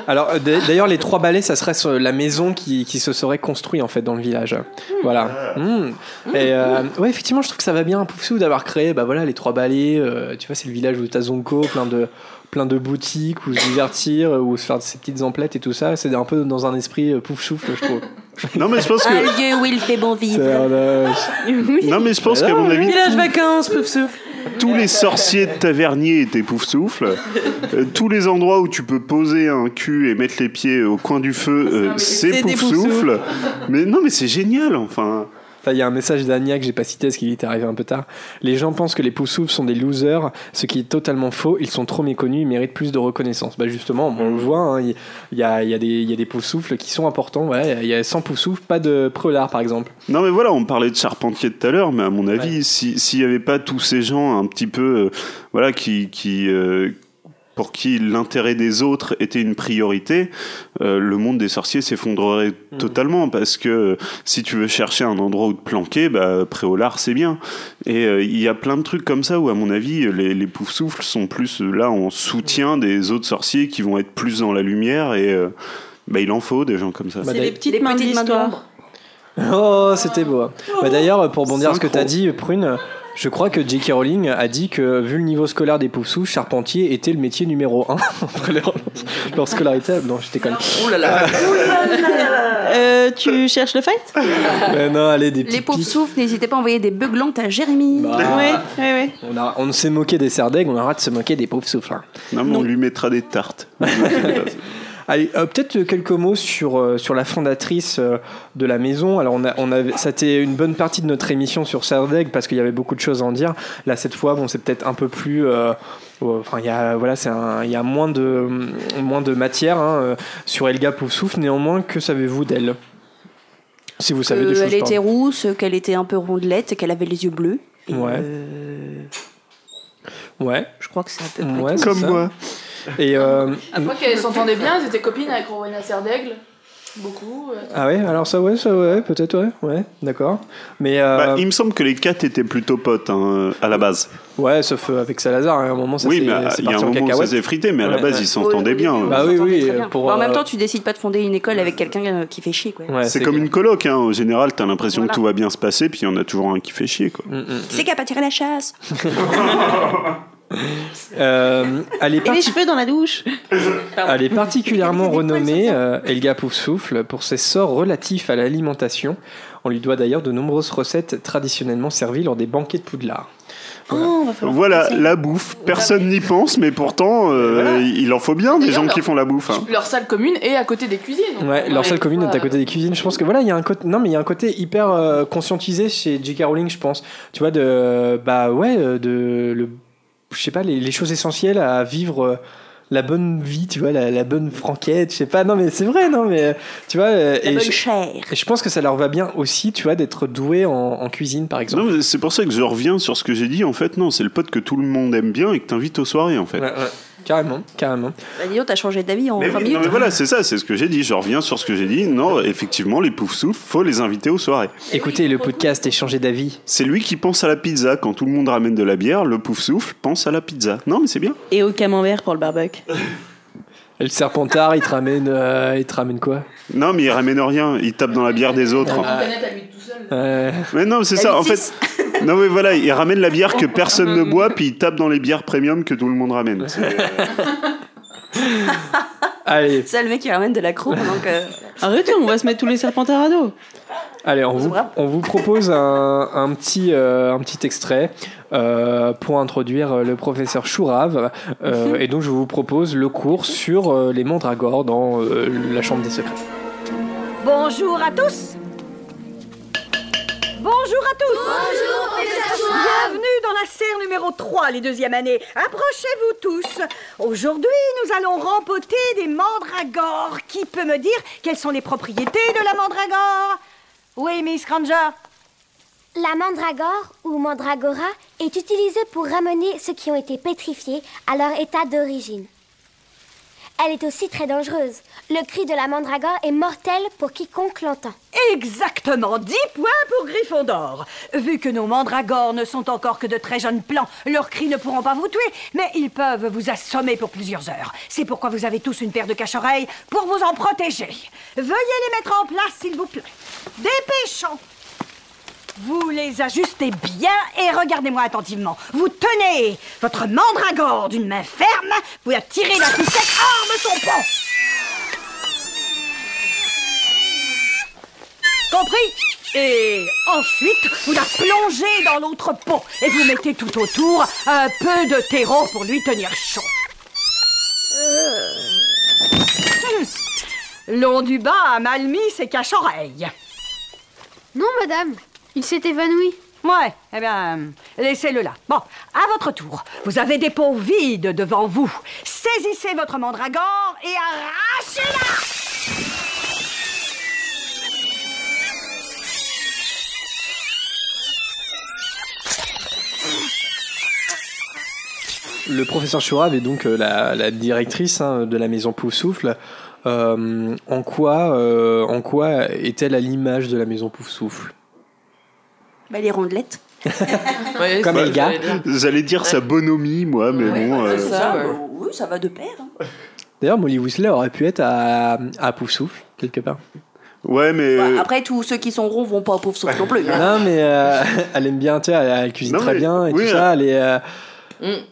Alors, euh, d'a- d'ailleurs, les trois balais, ça serait sur la maison qui, qui se serait construite en fait dans le village. Voilà. Mm. Et euh, ouais, effectivement, je trouve que ça va bien à Poufsou d'avoir créé, bah voilà, les trois balais. euh, tu vois, c'est le village où t'as Zonko, plein de plein de boutiques où se divertir, où se faire ses petites emplettes et tout ça. C'est un peu dans un esprit euh, pouf souffle, je trouve. Non, mais je pense Un que. lieu où il fait bon vivre. euh, Oui. Non, mais je pense qu'à mon avis, Village vacances, pouf souffle. tous les sorciers de tavernier étaient pouf souffle. Euh, tous les endroits où tu peux poser un cul et mettre les pieds au coin du feu, euh, c'est pouf souffle. Mais non, mais c'est génial, enfin. Il y a un message d'Ania que j'ai pas cité parce qu'il était arrivé un peu tard. Les gens pensent que les poussoufs sont des losers, ce qui est totalement faux. Ils sont trop méconnus, ils méritent plus de reconnaissance. Bah justement, on le voit, hein, il y, a, il y a des, il y a des poussoufles qui sont importants. Ouais, il y a 100 poussoufles, pas de prelard par exemple. Non mais voilà, on parlait de Charpentier tout à l'heure, mais à mon avis, si- s'il n'y avait pas tous ces gens un petit peu, euh, voilà, qui, qui euh, pour qui l'intérêt des autres était une priorité, euh, le monde des sorciers s'effondrerait Mhm. totalement parce que euh, si tu veux chercher un endroit où te planquer, bah, Préolard c'est bien. Et euh, il y a plein de trucs comme ça où à mon avis les, les poufsouffles sont plus là en soutien des autres sorciers qui vont être plus dans la lumière et euh, bah, il en faut des gens comme ça. Bah, C'est les d'ailleurs- petites Les mains de petites mains de l'histoire. [laughs] Oh, c'était beau. Bah, D'ailleurs, pour rebondir à ce que tu as dit, Prune, je crois que J.K. Rowling a dit que, vu le niveau scolaire des poufsous, charpentier était le métier numéro 1 après leur, leur scolarité. Non, je déconne. Ouh là là Euh, tu cherches le fight Mais non, allez, des Les souffles, n'hésitez pas à envoyer des beuglantes à Jérémy. Bah, Ouais, ouais, ouais. on, a, on s'est moqué des serdègues, on arrête de se moquer des pauvres souffles. hein. Non, mais on lui mettra des tartes. [laughs] Allez, euh, peut-être quelques mots sur, euh, sur la fondatrice euh, de la maison. Alors, on a, on a, ça a été une bonne partie de notre émission sur Serdeg parce qu'il y avait beaucoup de choses à en dire. Là, cette fois, bon, c'est peut-être un peu plus. euh, euh, Enfin, il y a voilà, c'est il y a moins de moins de matière hein, euh, sur Elga Poufsouf. Néanmoins, que savez-vous d'elle? Si vous savez des Euh, choses. elle était pardon. rousse, qu'elle était un peu rondelette, qu'elle avait les yeux bleus. Et, Ouais. euh, Ouais. je crois que c'est à peu près Ouais, tout. c'est Comme ça. moi. Et euh, Après qu'elles s'entendaient bien, elles étaient copines avec Rowena Serdaigle. Beaucoup. euh. ah ouais, alors ça ouais, ça ouais, peut-être ouais, ouais, d'accord. Mais euh, Bah, il me semble que les quatre étaient plutôt potes hein, à la base. ouais, sauf euh, avec Salazar, hein, à un moment ça oui, s'est mais c'est il y a parti un en moment où ça s'est frité, mais à la base ouais. ils s'entendaient bien. Bah oui, oui, bien. pour, en même temps, tu décides pas de fonder une école avec quelqu'un qui fait chier. Quoi. Ouais, C'est comme clair. une coloc, hein. en général, t'as l'impression Voilà. que tout va bien se passer, puis il y en a toujours un qui fait chier. Quoi. Mm, mm. C'est qu'à pas tirer la chasse. [laughs] Euh, elle, est Et les cheveux dans la douche elle est particulièrement renommée, euh, Elga Poufsouffle, pour ses sorts relatifs à l'alimentation. On lui doit d'ailleurs de nombreuses recettes traditionnellement servies lors des banquets de Poudlard. Oh, on va falloir Voilà, la bouffe. Personne n'y pense, mais pourtant, euh, il en faut bien des gens qui font la bouffe. hein. Leur salle commune est à côté des cuisines. Ouais, leur salle commune est à côté des cuisines. Je pense que voilà, il y a un côté, non mais il y a un côté hyper euh, conscientisé chez J.K. Rowling, je pense. Tu vois de, bah ouais, de le, je sais pas, les, les choses essentielles à vivre. euh, la bonne vie, tu vois, la, la bonne franquette, je sais pas, non mais c'est vrai, non mais tu vois, euh, La et bonne je, chair. et je pense que ça leur va bien aussi, tu vois, d'être doué en, en cuisine par exemple. Non, mais c'est pour ça que je reviens sur ce que j'ai dit. En fait, non, c'est le pote que tout le monde aime bien et que t'invites aux soirées, en fait. Ouais, ouais. Carrément, carrément. Bah, dis donc, t'as changé d'avis en Mais 20 oui, minutes. non, mais voilà, c'est ça, c'est ce que j'ai dit. Je reviens sur ce que j'ai dit. Non, effectivement, les pouf souffles, faut les inviter aux soirées. Écoutez le podcast et changez d'avis. C'est lui qui pense à la pizza. Quand tout le monde ramène de la bière, le pouf souffle pense à la pizza. Non, mais c'est bien. Et au camembert pour le barbecue. [laughs] Et le serpentard, il te ramène, euh, il te ramène quoi? Non, mais il ramène rien. Il tape dans la bière des autres. Ah. Euh, Mais non, c'est ça. En fait, [laughs] non, mais voilà, il ramène la bière que personne ne boit, puis il tape dans les bières premium que tout le monde ramène. C'est, euh, [laughs] Allez, C'est le mec qui ramène de la croupe, donc. euh, Arrêtez, on va se mettre tous les serpentards à dos. allez, on vous, on vous propose un, un petit, euh, un petit extrait euh, pour introduire euh, le professeur Chourave. Euh, et donc, je vous propose le cours sur euh, les mandragores dans euh, la chambre des secrets. Bonjour à tous Bonjour à tous Bonjour, professeur Bienvenue dans la serre numéro 3, les deuxièmes années. Approchez-vous tous. Aujourd'hui, nous allons rempoter des mandragores. Qui peut me dire quelles sont les propriétés de la mandragore? Oui, Miss Ranger. La mandragore ou mandragora est utilisée pour ramener ceux qui ont été pétrifiés à leur état d'origine. Elle est aussi très dangereuse. Le cri de la mandragore est mortel pour quiconque l'entend. Exactement 10 points pour Gryffondor. Vu que nos mandragores ne sont encore que de très jeunes plants, leurs cris ne pourront pas vous tuer, mais ils peuvent vous assommer pour plusieurs heures. C'est pourquoi vous avez tous une paire de cache-oreilles pour vous en protéger. Veuillez les mettre en place, s'il vous plaît. Dépêchons. Vous les ajustez bien et regardez-moi attentivement. Vous tenez votre mandragore d'une main ferme, vous la tirez d'un coup sec de son pont. Compris Et ensuite, vous la plongez dans l'autre pot et vous mettez tout autour un peu de terreau pour lui tenir chaud. Hum. L'on du bas a mal mis ses cache-oreilles. Non, madame. Il s'est évanoui. Ouais, eh bien, laissez-le là. Bon, à votre tour, vous avez des pots vides devant vous. Saisissez votre mandragore et arrachez-la Le professeur Chourave est donc euh, la, la directrice hein, de la maison Pouf-Souffle. Euh, en, quoi, euh, en quoi est-elle à l'image de la maison Pouf-Souffle Bah, les rondelettes. [laughs] Ouais, Comme c'est- Elga. j'allais dire. Sa bonhomie, moi, mais Ouais, bon. c'est euh, ça, bah, oui, ça va de pair. hein. D'ailleurs, Molly Weasley aurait pu être à, à Pouf-Souffle, quelque part. Ouais, mais. Bah, après, tous ceux qui sont ronds vont pas au pauvre souffle non plus. hein. Non, mais euh, [laughs] elle aime bien, tu sais, elle, elle cuisine Non, très mais- bien et oui, tout ça. Elle est, euh, Mm.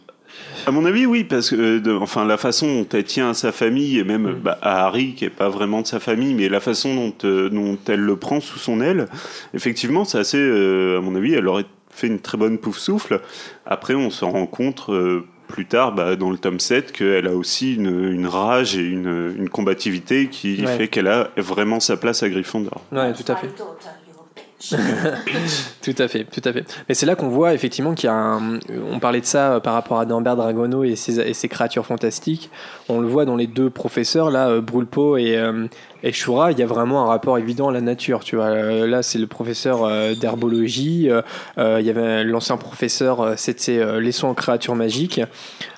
À mon avis, oui, parce que euh, de- enfin la façon dont elle tient à sa famille et même bah, à Harry qui est pas vraiment de sa famille, mais la façon dont, euh, dont elle le prend sous son aile, effectivement, c'est assez, euh, à mon avis, elle aurait fait une très bonne pouf souffle. Après, on se rend compte euh, plus tard, bah, dans le tome 7, qu'elle a aussi une, une rage et une, une combativité qui Ouais. fait qu'elle a vraiment sa place à Gryffondor. Ouais, tout à fait. [laughs] tout à fait, tout à fait. Mais c'est là qu'on voit effectivement qu'il y a un. On parlait de ça euh, par rapport à Dambert Dragono et ses, et ses créatures fantastiques. On le voit dans les deux professeurs, là, euh, Brulpo et, euh, et Shura. Il y a vraiment un rapport évident à la nature. Tu vois. Euh, Là, c'est le professeur d'herbologie. Il y avait l'ancien professeur, c'était les soins en créatures magiques.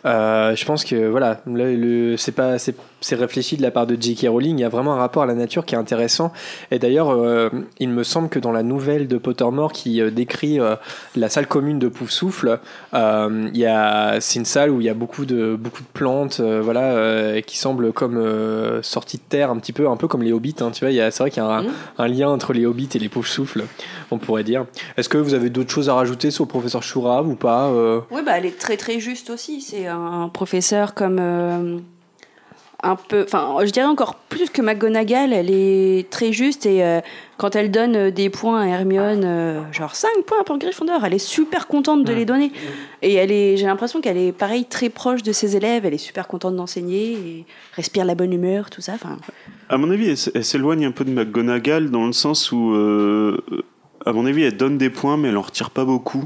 Je pense que voilà, là, le, c'est pas, c'est, c'est réfléchi de la part de J.K. Rowling. Il y a vraiment un rapport à la nature qui est intéressant. Et d'ailleurs, euh, il me semble que dans la nouvelle de Pottermore qui euh, décrit euh, la salle commune de Poufsouffle, il y a, c'est une salle où il y a beaucoup de, beaucoup de plantes, voilà, qui semblent comme sorties de terre, un petit peu, un peu comme les hobbits. hein, tu vois, c'est vrai qu'il y a un, Mhm. un lien entre les hobbits et les Poufsouffles, on pourrait dire. Est-ce que vous avez d'autres choses à rajouter sur le professeur Chourave ou pas Oui, bah, elle est très très juste aussi. C'est un professeur comme. Un peu. Enfin, je dirais encore plus que McGonagall, elle est très juste et euh, quand elle donne euh, des points à Hermione, euh, genre 5 points pour Gryffondor, elle est super contente de les donner. Et elle est, j'ai l'impression qu'elle est pareil, très proche de ses élèves, elle est super contente d'enseigner et respire la bonne humeur, tout ça. Enfin, À mon avis, elle, s'éloigne un peu de McGonagall dans le sens où, euh, à mon avis, elle donne des points, mais elle en retire pas beaucoup.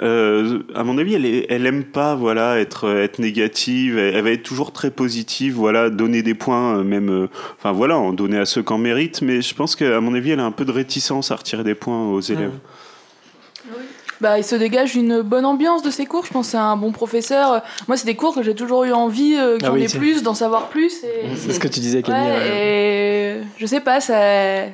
Euh, à mon avis, elle, est- elle aime pas, voilà, être être négative. Elle, elle va être toujours très positive, voilà, donner des points, euh, même, euh, enfin voilà, en donner à ceux qui en méritent. Mais je pense qu'à mon avis, elle a un peu de réticence à retirer des points aux élèves. Bah, il se dégage une bonne ambiance de ces cours. Je pense que c'est un bon professeur. Moi, c'est des cours que j'ai toujours eu envie euh, qu'il y Ah oui, plus, d'en savoir plus. Et... [laughs] C'est ce que tu disais, Camille. Ouais, ouais. et je sais pas, ça...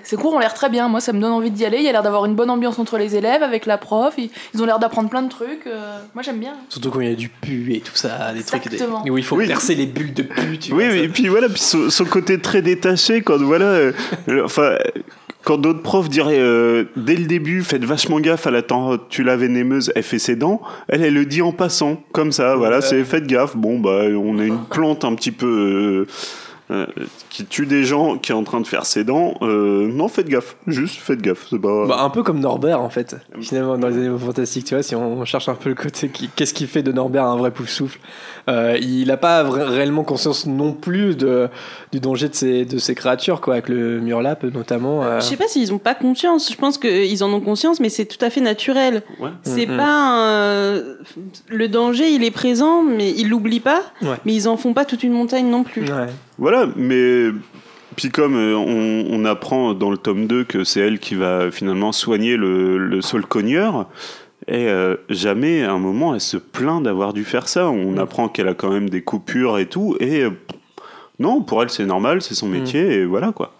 ces cours ont l'air très bien. Moi, ça me donne envie d'y aller. Il y a l'air d'avoir une bonne ambiance entre les élèves, avec la prof. Ils, ont l'air d'apprendre plein de trucs. euh, Moi, j'aime bien. Surtout quand il y a du pu et tout ça, des trucs des- Exactement. où il faut Oui. percer les bulles de pu. Tu Oui, vois, mais- et puis voilà, puis son, son côté très détaché, quand voilà, euh, euh, enfin, quand d'autres profs diraient euh, dès le début, faites vachement gaffe à la tentule vénémeuse, elle fait ses dents, elle, elle le dit en passant, comme ça, voilà, c'est faites gaffe, bon, bah, on a une plante un petit peu. euh, euh, qui tue des gens, qui est en train de faire ses dents, euh, non, faites gaffe, juste faites gaffe, c'est pas. Bah, un peu comme Norbert en fait, finalement dans les animaux fantastiques, tu vois, si on cherche un peu le côté, qu'est-ce qui fait de Norbert un vrai pouf souffle Euh, Il n'a pas vra- réellement conscience non plus de, du danger de ces, de ces créatures, quoi, avec le murlap notamment. euh. Je sais pas s'ils ont pas conscience. Je pense qu'ils en ont conscience, mais c'est tout à fait naturel. Ouais. C'est Mhm. pas un- le danger, il est présent, mais ils l'oublient pas. Ouais. Mais ils en font pas toute une montagne non plus. Ouais. Voilà, mais puis comme euh, on, on apprend dans le tome 2 que c'est elle qui va finalement soigner le, le sol cogneur, et euh, jamais à un moment elle se plaint d'avoir dû faire ça. On Mm. apprend qu'elle a quand même des coupures et tout, et euh, non, pour elle c'est normal, c'est son Mm. métier, et voilà quoi.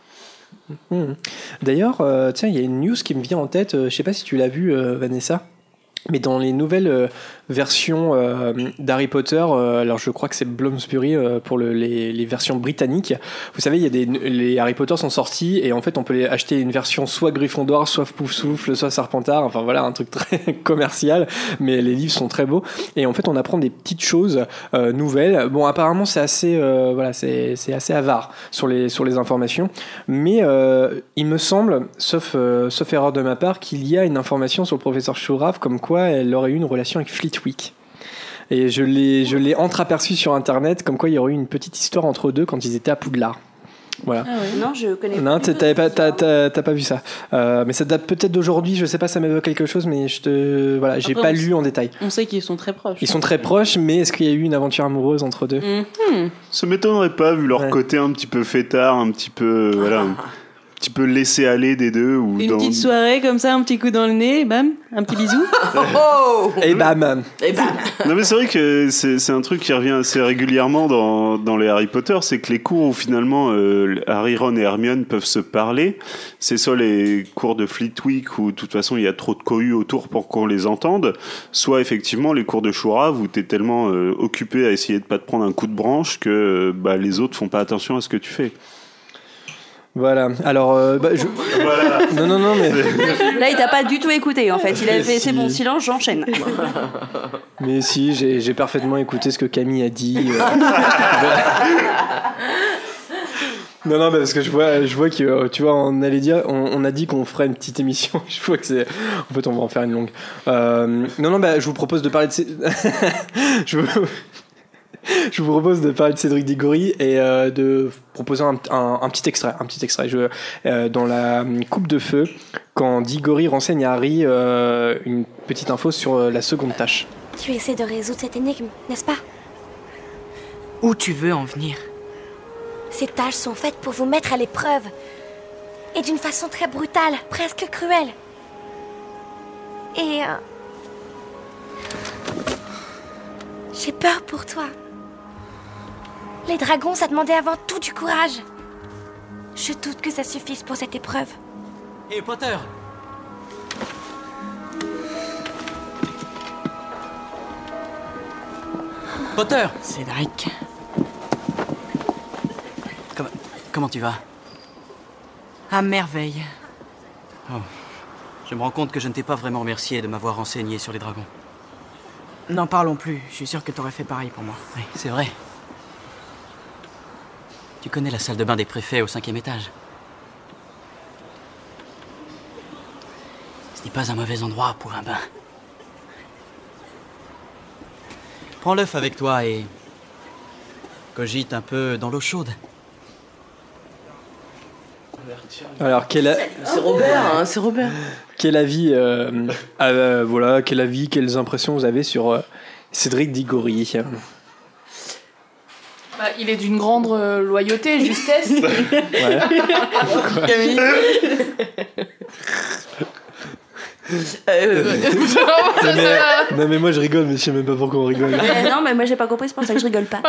Mhm. D'ailleurs, euh, tiens, il y a une news qui me vient en tête, je sais pas si tu l'as vu, euh, Vanessa. Mais dans les nouvelles euh, versions euh, d'Harry Potter, euh, alors je crois que c'est Bloomsbury pour le- les, versions britanniques. Vous savez, il y a des les Harry Potter sont sortis et en fait on peut les acheter une version soit Gryffondor, soit Poufsouffle, soit Serpentard. Enfin voilà, un truc [laughs] très commercial, mais les livres sont très beaux. Et en fait, on apprend des petites choses nouvelles. Bon, apparemment, c'est assez voilà, c'est assez avare sur les sur les informations, mais il me semble, sauf sauf erreur de ma part, qu'il y a une information sur le professeur Chourave comme quoi elle aurait eu une relation avec Fleetwick. Et je l'ai, je l'ai entreaperçu sur internet, comme quoi il y aurait eu une petite histoire entre eux deux quand ils étaient à Poudlard. Voilà. Non, je connais Non, pas. t'as pas, t'as, t'as- t'as pas vu ça. Euh, mais ça date peut-être d'aujourd'hui, je sais pas, ça m'évoque quelque chose, mais je te. Voilà, j'ai Après, pas on lu en détail. On sait qu'ils sont très proches. Ils sont très proches, mais est-ce qu'il y a eu une aventure amoureuse entre deux? Mhm. Ça m'étonnerait pas vu leur Ouais. côté un petit peu fêtard, un petit peu voilà, [laughs] petit peu laissé aller des deux ou Une dans- petite soirée comme ça, un petit coup dans le nez, bam, un petit bisou. [laughs] Oh Et bam Et bam Non mais c'est vrai que c'est c'est un truc qui revient assez régulièrement dans, dans les Harry Potter, c'est que les cours où finalement euh, Harry, Ron et Hermione peuvent se parler, c'est soit les cours de Fleetwick où de toute façon il y a trop de cohue autour pour qu'on les entende, soit effectivement les cours de Chourave où t'es tellement euh, occupé à essayer de pas te prendre un coup de branche que euh, bah, les autres font pas attention à ce que tu fais. Voilà, alors. euh, bah, je- Non, non, non, mais. Là, il t'a pas du tout écouté en fait. Il a fait si. c'est bon, silence, j'enchaîne. Mais si, j'ai j'ai parfaitement écouté ce que Camille a dit. euh. [laughs] non, non, parce que je vois, je vois que, euh, tu vois, on allait dire, on, on a dit qu'on ferait une petite émission. [laughs] Je vois que c'est, en fait, on va en faire une longue. Euh, non, non, bah, je vous propose de parler de, ces- [laughs] je vous, [laughs] je vous propose de parler de Cédric Diggory et euh, de proposer un, un- un petit extrait, un petit extrait. Je, euh, dans la coupe de feu, quand Diggory renseigne à Harry euh, une petite info sur euh, la seconde tâche. Tu essaies de résoudre cette énigme, n'est-ce pas? Où tu veux en venir? Ces tâches sont faites pour vous mettre à l'épreuve. Et d'une façon très brutale, presque cruelle. Et... euh, J'ai peur pour toi. Les dragons, ça demandait avant tout du courage. Je doute que ça suffise pour cette épreuve. Hé Potter Potter Cédric. Comment, comment tu vas? À merveille. Oh, je me rends compte que je ne t'ai pas vraiment remercié de m'avoir renseigné sur les dragons. N'en parlons plus. Je suis sûr que t'aurais fait pareil pour moi. Oui, c'est vrai. Tu connais la salle de bain des préfets au cinquième étage Ce n'est pas un mauvais endroit pour un bain. Prends l'œuf avec toi et cogite un peu dans l'eau chaude. Alors, quel, a- C'est Robert, hein, c'est Robert. quel avis, euh, euh, voilà, quel avis, quelles impressions vous avez sur euh, Cédric Diggory? Bah, il est d'une grande euh, loyauté et justesse. [laughs] Ouais. Camille Euh, [laughs] non, mais, non, mais moi je rigole, mais je sais même pas pourquoi on rigole. Euh, non, mais moi j'ai pas compris, c'est pour ça que je rigole pas.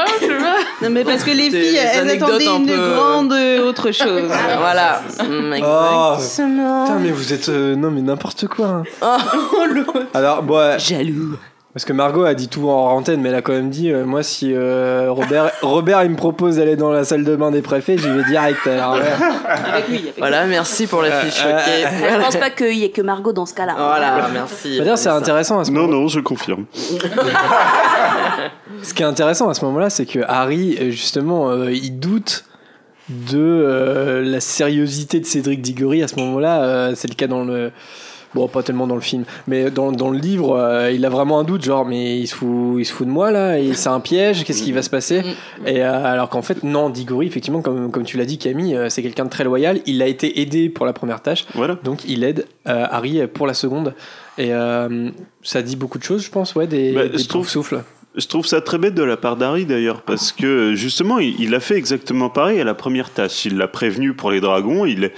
Non, mais parce que les filles, elles attendaient un une peu- grande euh, autre [laughs] chose. Voilà. Mm, Oh, Exactement. putain, mais vous êtes. euh, non, mais n'importe quoi. hein. Oh, l'autre. Alors, bon, Jaloux. Parce que Margot a dit tout en antenne, mais elle a quand même dit euh, moi, si euh, Robert, [laughs] Robert il me propose d'aller dans la salle de bain des préfets, j'y vais direct. Alors, ouais. Avec lui. Avec Voilà, merci pour la fiche. Euh, ok. Je pense pas qu'il y ait que Margot dans ce cas-là. Voilà, merci. D'ailleurs, c'est intéressant à ce Non, moment non, je confirme. [laughs] Ce qui est intéressant à ce moment-là, c'est que Harry, euh, justement, euh, il doute de euh, la sérieuxité de Cédric Diggory à ce moment-là. euh, c'est le cas dans le. Bon, pas tellement dans le film, mais dans, dans le livre, euh, il a vraiment un doute, genre, mais il se fout, il se fout de moi là, et c'est un piège, qu'est-ce qui va se passer Et euh, alors qu'en fait, non, Diggory, effectivement, comme, comme tu l'as dit, Camille, euh, c'est quelqu'un de très loyal. Il a été aidé pour la première tâche, Voilà. donc il aide euh, Harry pour la seconde. Et euh, ça dit beaucoup de choses, je pense, ouais, des, Bah, des je trouve- souffle. Je trouve ça très bête de la part d'Harry d'ailleurs, parce que justement, il, a fait exactement pareil à la première tâche. Il l'a prévenu pour les dragons, il,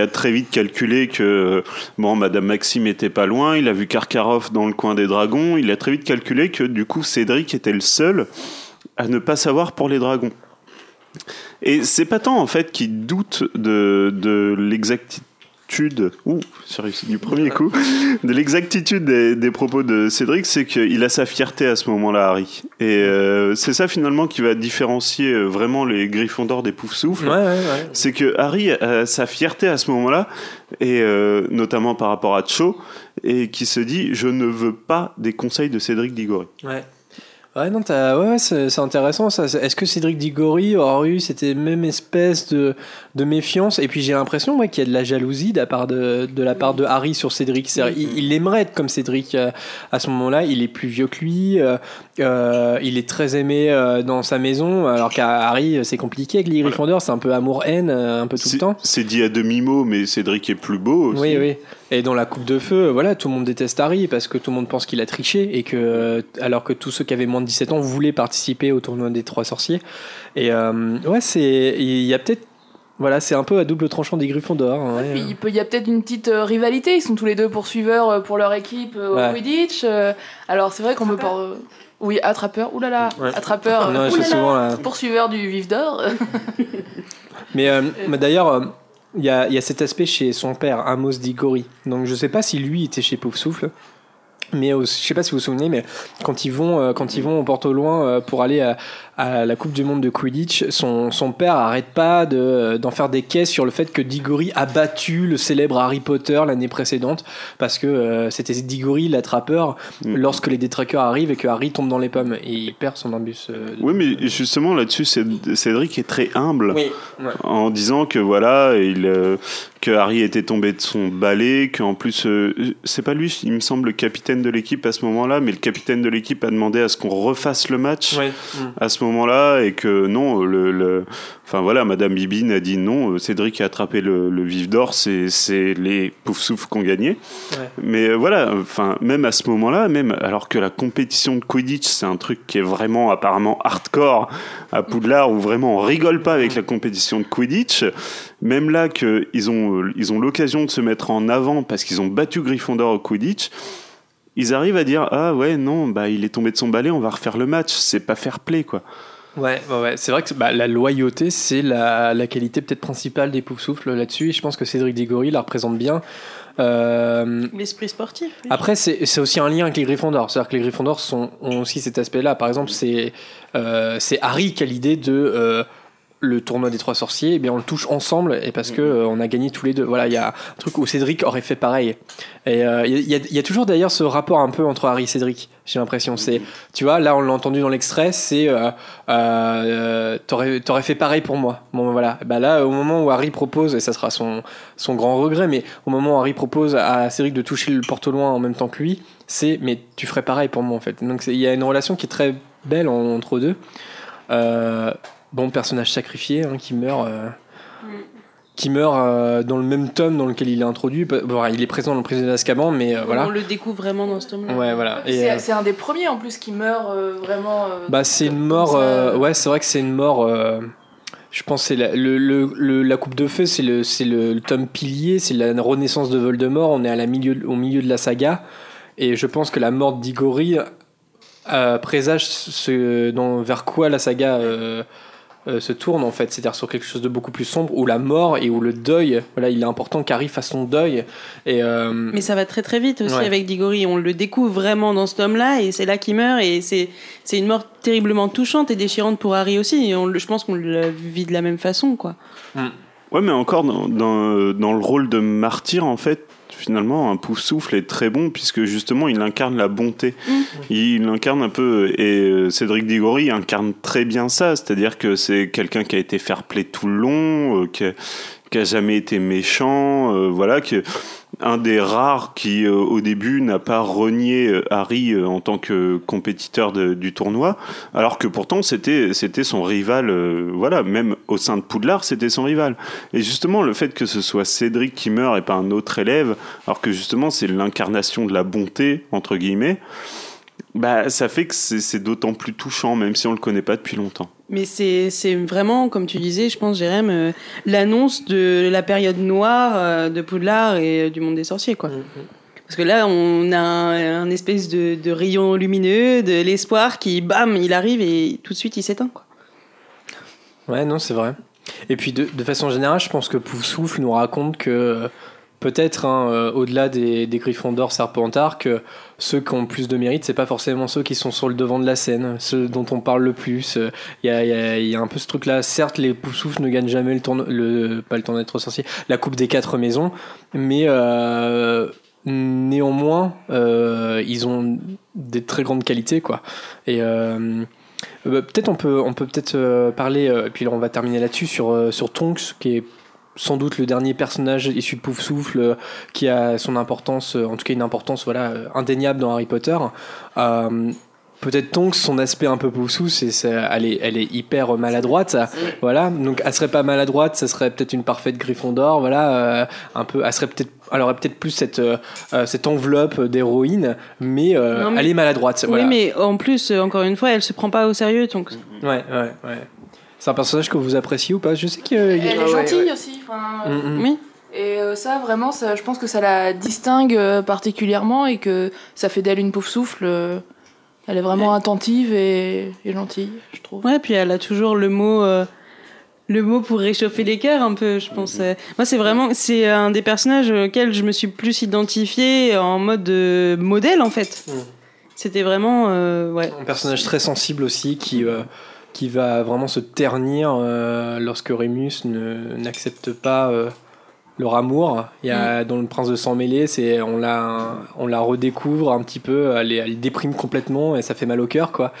a très vite calculé que bon, Madame Maxime était pas loin, il a vu Karkaroff dans le coin des dragons, il a très vite calculé que du coup Cédric était le seul à ne pas savoir pour les dragons. Et c'est pas tant en fait qu'il doute de l'exactitude, ouh, j'ai réussi du premier coup, de l'exactitude des, des propos de Cédric, c'est qu'il a sa fierté à ce moment-là, Harry. Et euh, c'est ça finalement qui va différencier euh, vraiment les Griffons d'or des Poufsouffles. Ouais, ouais, ouais. C'est que Harry a sa fierté à ce moment-là, et euh, notamment par rapport à Cho, et qui se dit je ne veux pas des conseils de Cédric Diggory. Ouais. Ouais, non, ouais, c'est intéressant ça. Est-ce que Cédric Diggory aurait eu cette même espèce de, de méfiance Et puis j'ai l'impression ouais, qu'il y a de la jalousie de la part de, de, la part de Harry sur Cédric. C'est-à-dire, Il, il aimerait être comme Cédric euh, à ce moment-là. Il est plus vieux que lui. euh, euh, il est très aimé euh, dans sa maison. Alors qu'à Harry, c'est compliqué avec les Gryffondors. C'est un peu amour-haine, un peu tout le temps. c'est dit à demi-mot, mais Cédric est plus beau aussi. Oui, oui. Et dans la coupe de feu, voilà, tout le monde déteste Harry parce que tout le monde pense qu'il a triché et que, alors que tous ceux qui avaient moins de 17 ans voulaient participer au tournoi des trois sorciers. Et ouais, c'est, il y a peut-être, voilà, c'est un peu à double tranchant des Gryffondors. hein, ouais. Puis il peut- y a peut-être une petite euh, rivalité. Ils sont tous les deux poursuiveurs euh, pour leur équipe euh, Ouais. au Quidditch. euh, alors c'est vrai qu'on peut pas. Oui, attrapeur. Ouh là là, Ouais. attrapeur. Non, euh, oulala, souvent la- Poursuiveur du vif d'or. [laughs] Mais, euh, mais d'ailleurs, euh, il y, a, il y a cet aspect chez son père, Amos Diggory. Donc je sais pas si lui était chez Poufsouffle. Mais au- je sais pas si vous vous souvenez, mais quand ils vont, euh, quand ils vont au Porte au Loin euh, pour aller à, à la Coupe du Monde de Quidditch, son, son père arrête pas de- d'en faire des caisses sur le fait que Diggory a battu le célèbre Harry Potter l'année précédente parce que euh, c'était Diggory l'attrapeur Mm. lorsque les détraqueurs arrivent et que Harry tombe dans les pommes et il perd son imbus. euh, Oui, mais justement là-dessus, Céd- Cédric est très humble Oui, ouais. en disant que voilà, il, euh, que Harry était tombé de son balai, qu'en plus, c'est pas lui, il me semble, le capitaine de l'équipe à ce moment-là, mais le capitaine de l'équipe a demandé à ce qu'on refasse le match Ouais. à ce moment-là et que non, le, le- enfin voilà, Madame Bibine a dit non, euh, Cédric a attrapé le, le vif d'or, c'est c'est les poufsouffles qui ont gagné. Ouais. Mais euh, voilà, enfin même à ce moment-là, même alors que la compétition de Quidditch, c'est un truc qui est vraiment apparemment hardcore à Poudlard où vraiment on rigole pas avec la compétition de Quidditch. Même là que ils ont euh, ils ont l'occasion de se mettre en avant parce qu'ils ont battu Gryffondor au Quidditch. Ils arrivent à dire ah ouais non bah il est tombé de son balai on va refaire le match c'est pas fair play quoi Ouais, ouais, ouais. c'est vrai que bah, la loyauté, c'est la, la qualité peut-être principale des Poufsouffles là-dessus. Et je pense que Cédric Diggory la représente bien. Euh, L'esprit sportif. oui. après, c'est c'est aussi un lien avec les Gryffondors. C'est-à-dire que les Gryffondors sont, ont aussi cet aspect-là. Par exemple, c'est euh, c'est Harry qui a l'idée de euh, le tournoi des trois sorciers. Et bien, on le touche ensemble et parce que euh, on a gagné tous les deux. Voilà, il y a un truc où Cédric aurait fait pareil. Et euh, il y, a- il y a toujours d'ailleurs ce rapport un peu entre Harry et Cédric. J'ai l'impression. C'est, tu vois, là, on l'a entendu dans l'extrait. C'est, euh, euh, t'aurais t'aurais fait pareil pour moi. Bon, voilà. Bah là, au moment où Harry propose, et ça sera son son grand regret, mais au moment où Harry propose à Cédric de toucher le porte loin en même temps que lui, c'est mais tu ferais pareil pour moi en fait. Donc il y a une relation qui est très belle en- entre eux deux. Bon personnage sacrifié hein, qui meurt. euh, qui meurt euh, dans le même tome dans lequel il est introduit. Bon, il est présent dans le prisonnier d'Azkaban, mais euh, voilà. On le découvre vraiment dans ce tome-là. Ouais, voilà. C'est euh, un des premiers en plus qui meurt euh, vraiment. euh, bah, c'est une mort. euh, ouais, c'est vrai que c'est une mort. euh, Je pense que c'est la, le, le- le- la coupe de feu, c'est le, c'est le, le tome pilier, c'est la renaissance de Voldemort. On est à la milieu, au milieu de la saga. Et je pense que la mort d'Igori euh, présage ce, dans, vers quoi la saga euh, euh, se tourne en fait. C'est-à-dire sur quelque chose de beaucoup plus sombre, où la mort et où le deuil, voilà, il est important qu'Harry fasse son deuil. Et, euh, Mais ça va très très vite aussi Ouais. avec Diggory. On le découvre vraiment dans ce tome-là et c'est là qu'il meurt et c'est c'est une mort terriblement touchante et déchirante pour Harry aussi. Et on, je pense qu'on le vit de la même façon, quoi. Ouais, mais encore dans, dans, dans le rôle de martyr, en fait, finalement, un pouf souffle est très bon puisque justement il incarne la bonté. Il incarne un peu, et euh, Cédric Diggory incarne très bien ça, c'est-à-dire que c'est quelqu'un qui a été fair play tout le long, euh, qui, a, qui a jamais été méchant, euh, voilà, que un des rares qui euh, au début n'a pas renié euh, Harry euh, en tant que compétiteur du tournoi, alors que pourtant c'était c'était son rival, euh, voilà, même au sein de Poudlard c'était son rival. Et justement le fait que ce soit Cédric qui meurt et pas un autre élève, alors que justement c'est l'incarnation de la bonté entre guillemets, bah ça fait que c'est c'est d'autant plus touchant même si on le connaît pas depuis longtemps. Mais c'est c'est vraiment, comme tu disais, je pense, Jérém, euh, l'annonce de la période noire euh, de Poudlard et euh, du monde des sorciers, quoi. Parce que là, on a un, un espèce de, de rayon lumineux, de l'espoir qui, bam, il arrive et tout de suite il s'éteint, quoi. Ouais, non, c'est vrai. Et puis, de, de façon générale, je pense que Poufsouffle nous raconte que euh, peut-être, hein, euh, au-delà des, Griffons d'or, Serpentard, que ceux qui ont plus de mérite, c'est pas forcément ceux qui sont sur le devant de la scène, ceux dont on parle le plus. Euh, Il y, a, il y a- un peu ce truc-là. Certes, les Poufsouffles ne gagnent jamais le tournoi, le, pas le la Coupe des quatre maisons, mais euh, néanmoins, euh, ils ont des très grandes qualités, quoi. Et. euh, euh, bah, peut-être on peut on peut peut-être euh, parler euh, et puis on va terminer là-dessus sur euh, sur Tonks qui est sans doute le dernier personnage issu de Pouf Souffle euh, qui a son importance euh, en tout cas une importance voilà euh, indéniable dans Harry Potter Euh, Peut-être Tonks, son aspect un peu poussou, c'est, elle, est, elle est hyper maladroite, ça. voilà. Donc, elle serait pas maladroite, ça serait peut-être une parfaite Gryffondor, voilà. un peu, elle serait peut-être, elle aurait peut-être plus cette, euh, cette enveloppe d'héroïne, mais, euh, elle est maladroite. Oui, voilà. mais en plus, encore une fois, elle se prend pas au sérieux, donc. Ouais, ouais, ouais. C'est un personnage que vous appréciez ou pas Je sais qu'il y a- Elle est Ah ouais, gentille ouais. aussi. enfin, Mm, mm. Oui. Et euh, ça, vraiment, ça, je pense que ça la distingue euh, particulièrement et que ça fait d'elle une pauvre souffle. euh, elle est vraiment attentive et, et gentille, je trouve. Ouais, puis elle a toujours le mot, euh, le mot pour réchauffer les cœurs un peu, je pense. Euh, Moi, c'est vraiment, c'est un des personnages auxquels je me suis plus identifiée en mode euh, modèle en fait. Mm. C'était vraiment, euh, ouais. Un personnage très sensible aussi qui, euh, qui va vraiment se ternir euh, lorsque Rémus ne- n'accepte pas euh, leur amour. Il y a, Dans Le Prince de Sang Mêlé, c'est, on, la, on la redécouvre un petit peu, elle, elle déprime complètement et ça fait mal au cœur, quoi.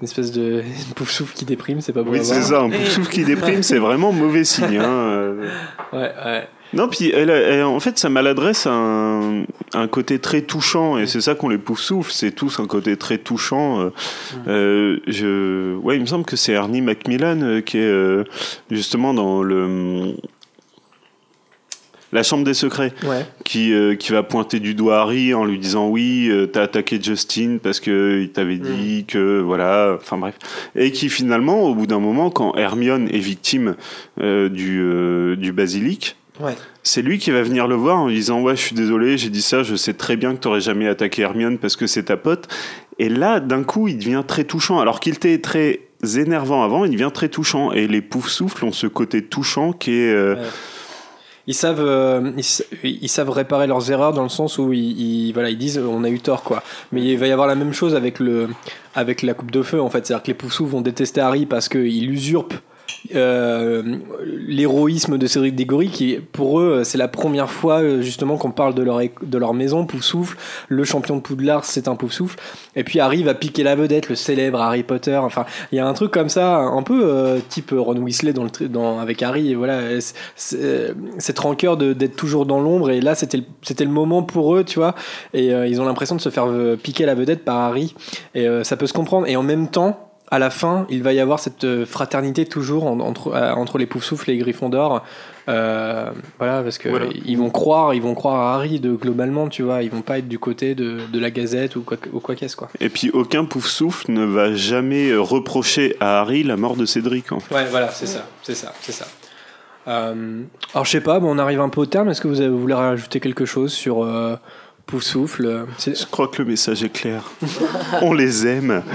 Une espèce de [laughs] pouf souffle qui déprime, c'est pas bon Oui, c'est ça, un pouf souffle qui déprime, c'est vraiment mauvais signe. hein. [laughs] Ouais, ouais. Non, puis elle, en fait, sa maladresse a un, un côté très touchant, et c'est ça qu'on les souffle, c'est tous un côté très touchant. euh. Euh, je, ouais, il me semble que c'est Ernie Macmillan euh, qui est justement dans le la chambre des secrets, Ouais. qui, euh, qui va pointer du doigt Harry en lui disant oui, euh, t'as attaqué Justin parce que il t'avait dit que voilà, enfin bref, et qui finalement, au bout d'un moment, quand Hermione est victime euh, du du basilic, Ouais. c'est lui qui va venir le voir en lui disant ouais je suis désolé j'ai dit ça je sais très bien que t'aurais jamais attaqué Hermione parce que c'est ta pote et là d'un coup il devient très touchant alors qu'il était très énervant avant il devient très touchant et les poufs souffles ont ce côté touchant qui est euh, Ouais. Ils savent, euh, ils, sa- ils savent réparer leurs erreurs dans le sens où ils, ils- voilà, ils disent on a eu tort quoi. Mais il va y avoir la même chose avec le, avec la coupe de feu en fait. C'est-à-dire que les Poussous vont détester Harry parce qu'il usurpe euh, l'héroïsme de Cédric Diggory qui pour eux c'est la première fois euh, justement qu'on parle de leur, de leur maison Poufsouffle le champion de Poudlard c'est un Poufsouffle et puis Harry va piquer la vedette le célèbre Harry Potter. Enfin il y a un truc comme ça un peu euh, type Ron Weasley dans le dans, avec Harry. Et voilà cette rancœur d'être toujours dans l'ombre. Et là c'était le- moment pour eux tu vois. Et ils ont l'impression de se faire piquer la vedette par Harry. Et ça peut se comprendre. Et en même temps à la fin, il va y avoir cette euh, fraternité toujours en- entre, euh, entre les Poufsouffles et les Griffons d'or. Euh, voilà, parce que Voilà. ils vont croire, ils vont croire à Harry de globalement, tu vois, ils vont pas être du côté de, de la Gazette ou quoi, ou quoi qu'est-ce quoi. Et puis aucun pouf souffle ne va jamais euh, reprocher à Harry la mort de Cédric. En fait. Ouais, voilà, c'est ça, c'est ça, c'est ça. Euh, alors je sais pas, bon, on arrive un peu au terme. Est-ce que vous, avez- vous voulez rajouter quelque chose sur euh, Pouf Souffle C'est- Je crois que le message est clair. [laughs] On les aime. [laughs]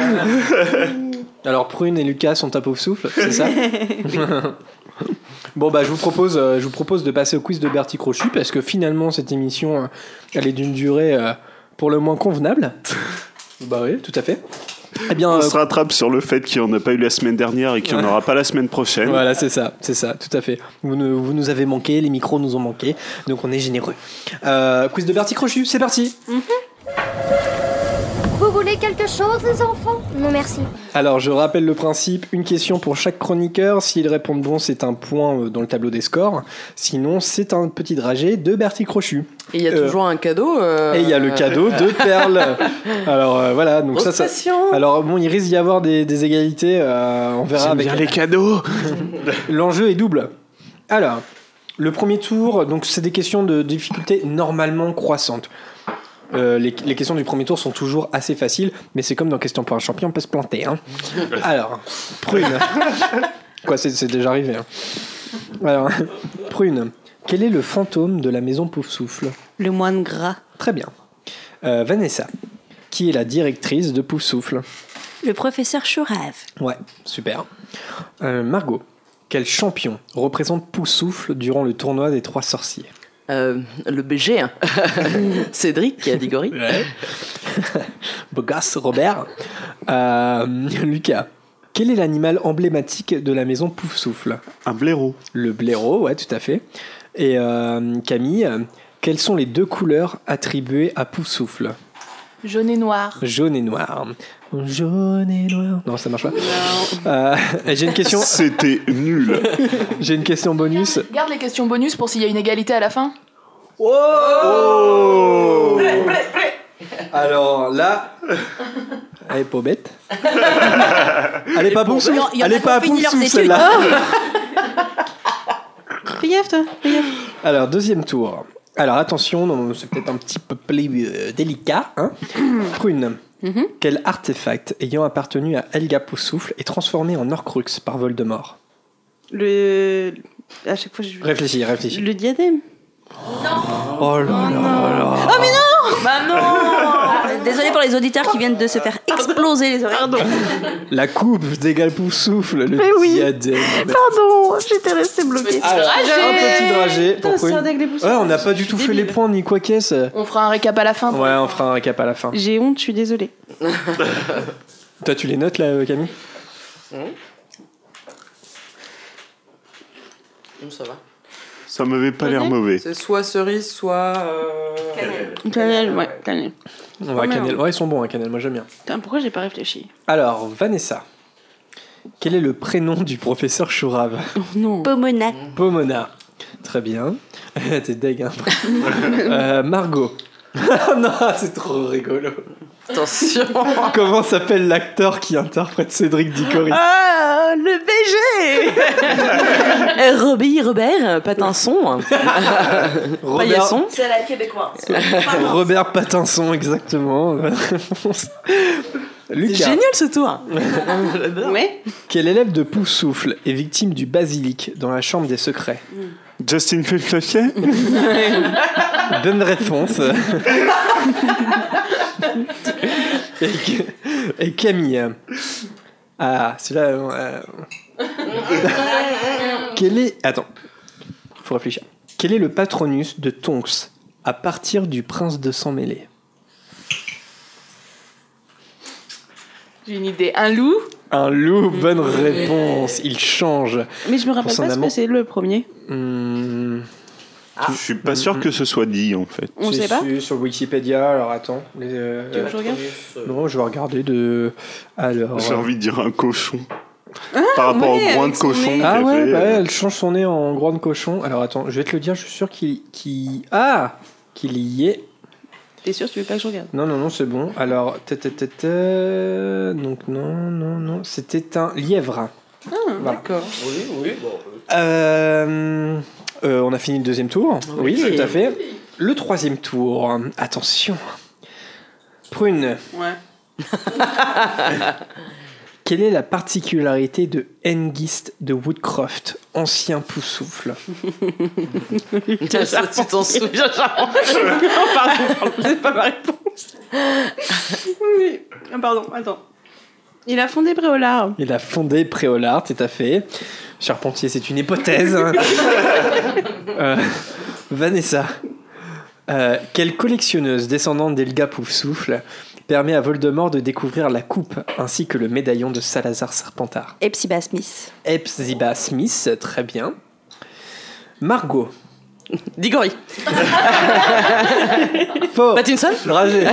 Alors Prune et Lucas sont à Pouf Souffle, c'est ça [laughs] Bon bah je vous propose, euh, je vous propose de passer au quiz de Bertie Crochu parce que finalement cette émission, euh, elle est d'une durée euh, pour le moins convenable. [laughs] bah oui, tout à fait. Eh bien, On se rattrape sur le fait qu'il n'y en a pas eu la semaine dernière et qu'il n'y en aura pas la semaine prochaine. Voilà, c'est ça, c'est ça, tout à fait. Vous, nous- vous nous avez manqué, les micros nous ont manqué, donc on est généreux. Euh, quiz de Bertie Crochu, c'est parti Vous voulez quelque chose, les enfants? Non, merci. Alors, je rappelle le principe, une question pour chaque chroniqueur. S'ils répondent bon, c'est un point euh, dans le tableau des scores. Sinon, c'est un petit dragé de Bertie Crochu. Et il y a Euh, toujours un cadeau. euh, Et il y a le cadeau de [laughs] Perle. Alors euh, voilà, donc ça, ça. Alors bon, il risque d'y avoir des, des égalités. euh, on verra avec bien les cadeaux. [laughs] L'enjeu est double. Alors, le premier tour, donc c'est des questions de difficulté normalement croissantes. Euh, les, les questions du premier tour sont toujours assez faciles, mais c'est comme dans Question pour un champion, on peut se planter. Hein. [laughs] Alors, Prune. [laughs] Quoi, c'est déjà arrivé. hein. Alors, Prune, quel est le fantôme de la maison Pouf Souffle? Le moine gras. Très bien. Euh, Vanessa, qui est la directrice de Pouf Souffle? Le professeur Chourave. Ouais, super. Euh, Margot, quel champion représente Pouf Souffle durant le tournoi des trois sorciers? Euh, le BG. hein. [laughs] Cédric qui a dit gorille. [laughs] Bogas, Robert. Euh, Lucas, quel est l'animal emblématique de la maison Pouf Souffle? Un blaireau. Le blaireau, ouais, tout à fait. Et euh, Camille, quelles sont les deux couleurs attribuées à Pouf Souffle? Jaune et noir. Jaune et noir. Jaune et noir. Non, ça marche pas. Euh, J'ai une question. [laughs] C'était nul. [laughs] J'ai une question bonus. Garde les questions bonus pour s'il y a une égalité à la fin. Oh Alors là, elle est pas bête. [laughs] Elle est pas y en Elle a est pas leurs études. celle-là. Fais gaffe, toi. Alors, deuxième tour. Alors, attention, non, c'est peut-être un petit peu plus euh, délicat. Hein [clears throat] Prune, Mhm. quel artefact ayant appartenu à Helga Poussoufle est transformé en Horcrux par Voldemort? Le. À chaque fois, je. Réfléchis, réfléchis. Le diadème. Oh là là là. Oh, mais non Bah non Désolé pour les auditeurs qui viennent de se faire exploser les oreilles. La coupe d'Helga Poussoufle, le Mais oui. diadème. Pardon, j'étais restée bloquée. Alors, un petit dragé pour Putain, c'est Prune. un deck les pouces. Ouais, on n'a pas du tout fait les points ni quoi qu'est-ce. On fera un récap à la fin. Ouais, on fera un récap à la fin. J'ai honte, je suis désolée. [laughs] Toi, tu les notes là, euh, Camille? Hum, ça va. Ça m'avait pas l'air mauvais. C'est soit cerise, soit. euh, Cannelle, ouais, cannelle. On va Oh, cannelle. Ouais, ils sont bons, hein, cannelle, moi j'aime bien. Putain, pourquoi j'ai pas réfléchi Alors, Vanessa. Quel est le prénom du professeur Chourave Oh non. Pomona. Pomona. Très bien. [laughs] T'es deg, hein [laughs] Euh, Margot. [laughs] non, c'est trop rigolo. Attention. [laughs] Comment s'appelle l'acteur qui interprète Cédric Dicori Ah, le BG [laughs] Euh, Robbie, Robert, Patinson. [laughs] Paillasson. C'est la québécoise. Robert Pattinson, exactement. Lucas. génial ce tour. Ouais. Quel élève de Poussoufle est victime du basilic dans la chambre des secrets? Justin Felflachet Bonne réponse. Et, et Camille. Ah, c'est là. euh, [laughs] Quel est. Attends, faut réfléchir. Quel est le patronus de Tonks à partir du prince de sang mêlé? J'ai une idée. Un loup? Un loup, bonne réponse. Il change. Mais je me rappelle pas ce que c'est le premier. Hmm, Je suis pas sûr que ce soit dit en fait. On sait pas su- Sur Wikipédia, alors attends. les, euh, Tu veux que je regarde Non, je vais regarder de. Alors. J'ai envie de dire un cochon. Par rapport ouais, au groin de cochon. Ah ouais, bah euh, elle change son nez en groin de cochon. Alors attends, je vais te le dire, je suis sûr qu'il. qu'il- Ah Qu'il y est. T'es sûr, tu veux pas que je regarde? Non, non, non, c'est bon. Alors, ta, ta, ta, ta, donc non, non, non, c'était un lièvre. Ah, Voilà. d'accord. Oui, oui. Bon. Euh, euh, on a fini le deuxième tour. Oui, Oui. tout à fait. Le troisième tour. Attention. Prune, Ouais. [laughs] quelle est la particularité de Hengist de Woodcroft, ancien poussoufle [laughs] Tu t'en souviens, Non, [laughs] pardon, pardon, c'est pas ma réponse. oui. Ah, pardon, attends. Il a fondé Bréolard. Il a fondé Préolard, tout à fait. Charpentier, c'est une hypothèse. [laughs] Euh, Vanessa, euh, quelle collectionneuse descendante d'Elga Poufsouffle permet à Voldemort de découvrir la coupe ainsi que le médaillon de Salazar Serpentard? Epsiba Smith. Epsiba Smith, très bien. Margot. [laughs] Diggory. [laughs] Faux. Pattinson Dragé.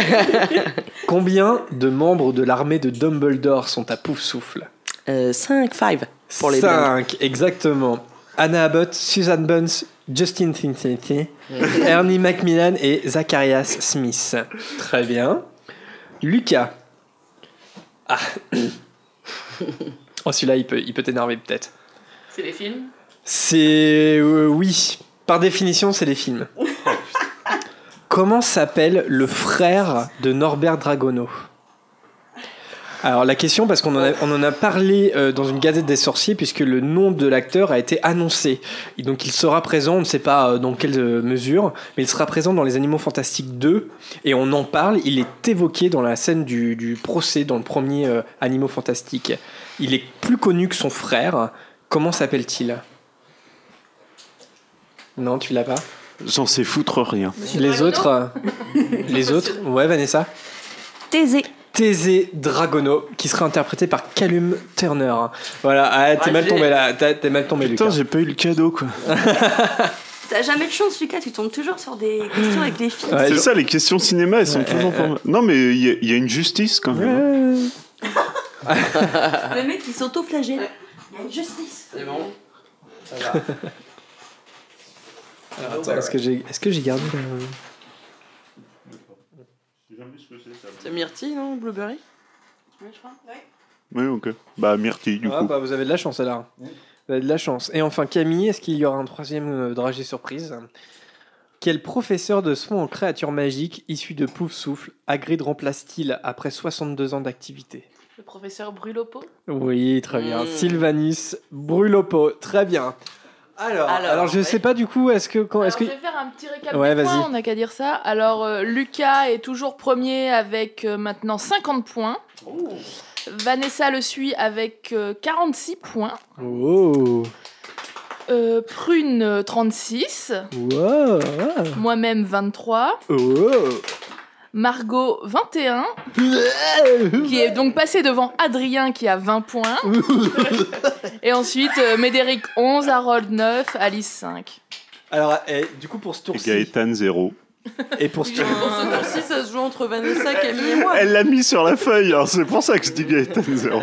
Combien de membres de l'armée de Dumbledore sont à Poufsouffle? 5, 5 pour les blindes. 5, exactement. Anna Abbott, Susan Bunce, Justin Cincinnati, Ernie Macmillan et Zacharias Smith. Très bien. Lucas. Ah. Oh, celui-là, il peut, il peut t'énerver peut-être. C'est les films? C'est. euh, oui. Par définition, c'est des films. [laughs] Comment s'appelle le frère de Norbert Dragono? Alors la question, parce qu'on en, a- on en a parlé euh, dans une gazette des sorciers, puisque le nom de l'acteur a été annoncé. Et donc il sera présent, on ne sait pas euh, dans quelle euh, mesure, mais il sera présent dans Les Animaux Fantastiques 2, et on en parle, il est évoqué dans la scène du, du procès, dans le premier euh, Animaux Fantastiques. Il est plus connu que son frère. Comment s'appelle-t-il? Non, tu l'as pas? J'en sais foutre rien. Les autres euh, Les autres [laughs] Ouais, Vanessa? Thésée. Thésée Dragono, qui sera interprété par Callum Turner. Voilà, ah, t'es Ouais, mal tombé là, t'es mal tombé Putain, Lucas. j'ai pas eu le cadeau quoi. T'as jamais de chance, Lucas, tu tombes toujours sur des questions avec les filles. Ouais, c'est ça, les questions cinéma, elles sont Ouais, toujours ouais, pas mal. Non, mais il y, a- il y a une justice quand même. hein. [laughs] Le mec, il s'auto-flagelle. Il y a une justice. C'est bon. [laughs] Alors, attends, est-ce que j'ai est-ce que j'ai gardé le... C'est Myrtille, non Blueberry? Oui, ok. Bah, Myrtille, du Ah, coup. bah, vous avez de la chance alors. Vous avez de la chance. Et enfin, Camille, est-ce qu'il y aura un troisième euh, dragé surprise? Quel professeur de soins en créatures magiques issu de Pouf Souffle Hagrid remplace-t-il après 62 ans d'activité? Le professeur Brulopo? Oui, très bien. Mm. Sylvanus Brulopo, très bien. Alors, alors, Alors, je ouais. sais pas du coup, est-ce que quand Alors, est-ce que Je vais faire un petit récap Ouais, des vas-y. points, on n'a qu'à dire ça. Alors, euh, Lucas est toujours premier avec euh, maintenant 50 points. Vanessa le suit avec euh, 46 points. Oh, Euh, Prune, euh, 36. wow, Moi-même, 23. oh. Margot, 21. [laughs] qui est donc passé devant Adrien qui a 20 points. [laughs] Et ensuite, euh, Médéric, 11. Harold, 9. Alice, 5. Alors, eh, du coup pour ce tour-ci Gaëtan, zéro. Et pour ce tour-ci, ça se joue entre Vanessa, Camille et moi. Elle l'a mis sur la feuille, hein, c'est pour ça que je dis Gaëtan, zéro.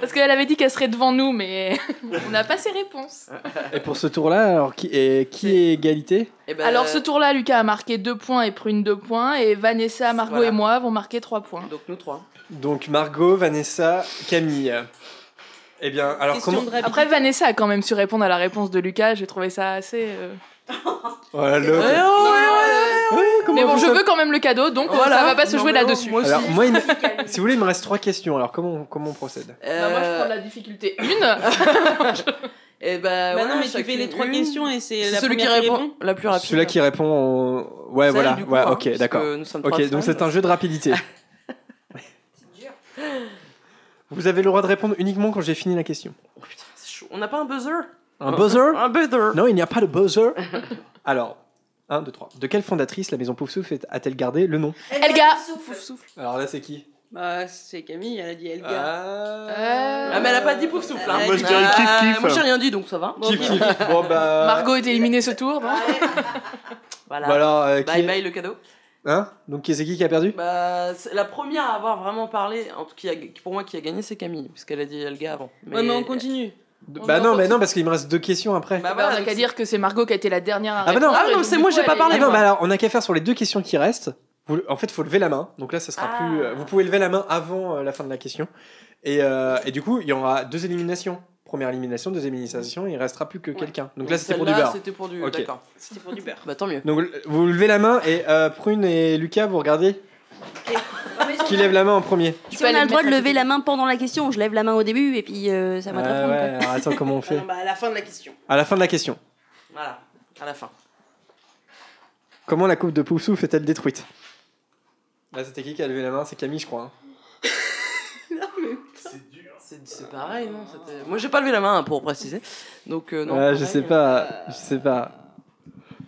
Parce qu'elle avait dit qu'elle serait devant nous, mais [laughs] on n'a pas ses réponses. et pour ce tour-là, alors qui est qui est égalité Eh ben, Alors ce tour-là, Lucas a marqué 2 points et Prune 2 points. Et Vanessa, Margot Voilà. et moi vont marquer 3 points. Donc nous trois. Donc Margot, Vanessa, Camille. Eh bien, alors Question comment. Après, Vanessa a quand même su répondre à la réponse de Lucas. J'ai trouvé ça assez. euh, Voilà, Eh l'autre. oh, ouais, ouais, ouais. Comment Mais bon, je veux quand même le cadeau, donc euh, Voilà. ça va pas se Non, jouer là-dessus. moi aussi. Alors moi, il me- si vous voulez, il me reste trois questions. Alors comment comment on procède Bah, moi, je Euh, prends la difficulté 1. [laughs] Eh ben, Bah ouais, non, mais tu fais les trois une. questions et c'est celui qui répond la plus rapide. Celui-là qui répond, en- ouais, voilà, coup, ouais, hein, ok, d'accord. Ok, donc c'est un jeu de rapidité. [laughs] Vous avez le droit de répondre uniquement quand j'ai fini la question. Oh, putain, c'est chaud. On n'a pas un buzzer? Un buzzer? Un buzzer Non, il n'y a pas de buzzer. [laughs] Alors, 1, 2, 3. De quelle fondatrice la maison Poufsouffle a-t-elle gardé le nom? Elga Alors là, c'est qui? Bah, c'est Camille, elle a dit Elga. Euh, Ah, mais elle a pas dit pouf souffle. Hein. Moi, je dirais kiff, Ah, kiff. Moi, j'ai rien dit, donc ça va. Kiff, kiff. Bon, bah. Margot est éliminée ce tour. non [laughs] Voilà. Bah alors, euh, qui Bye est- bye le cadeau. Hein? Donc, c'est qui qui a perdu? Bah, la première à avoir vraiment parlé, en tout cas, pour moi qui a gagné, c'est Camille, puisqu'elle a dit Elga avant. Ouais, mais on continue. Bah non, mais non, parce qu'il me reste deux questions après. Bah, Bah, voilà, on a donc qu'à dire que c'est Margot qui a été la dernière à Ah bah non. Ah c'est moi, j'ai pas parlé. Ah non, mais alors, on a qu'à faire sur les deux questions qui restent. Vous- en fait, il faut lever la main. Donc là, ça sera Ah. plus. euh, Vous pouvez lever la main avant euh, la fin de la question. Et, euh, et du coup, il y aura deux éliminations. Première élimination, deuxième élimination, il restera plus que quelqu'un. Donc là, c'était pour du beurre. C'était pour du. Ok. D'accord. C'était pour du beurre. Bah tant mieux. Donc vous levez la main et euh, Prune et Lucas, vous regardez Qui lève la main en premier Si on a le droit de lever la main pendant la question, je lève la main au début et puis euh, ça va te Ah répondre. ouais, quoi. alors attends, comment on fait Ah, [laughs] bah, à la fin de la question. À la fin de la question. Voilà, à la fin. Comment la coupe de Poufsouffle est-elle détruite? Là, c'était qui qui a levé la main? C'est Camille, je crois. hein. [laughs] C'est c'est pareil, non c'était- Moi j'ai pas levé la main hein, pour préciser. Donc euh, non. Ouais, je pareil, sais euh, pas, je sais pas.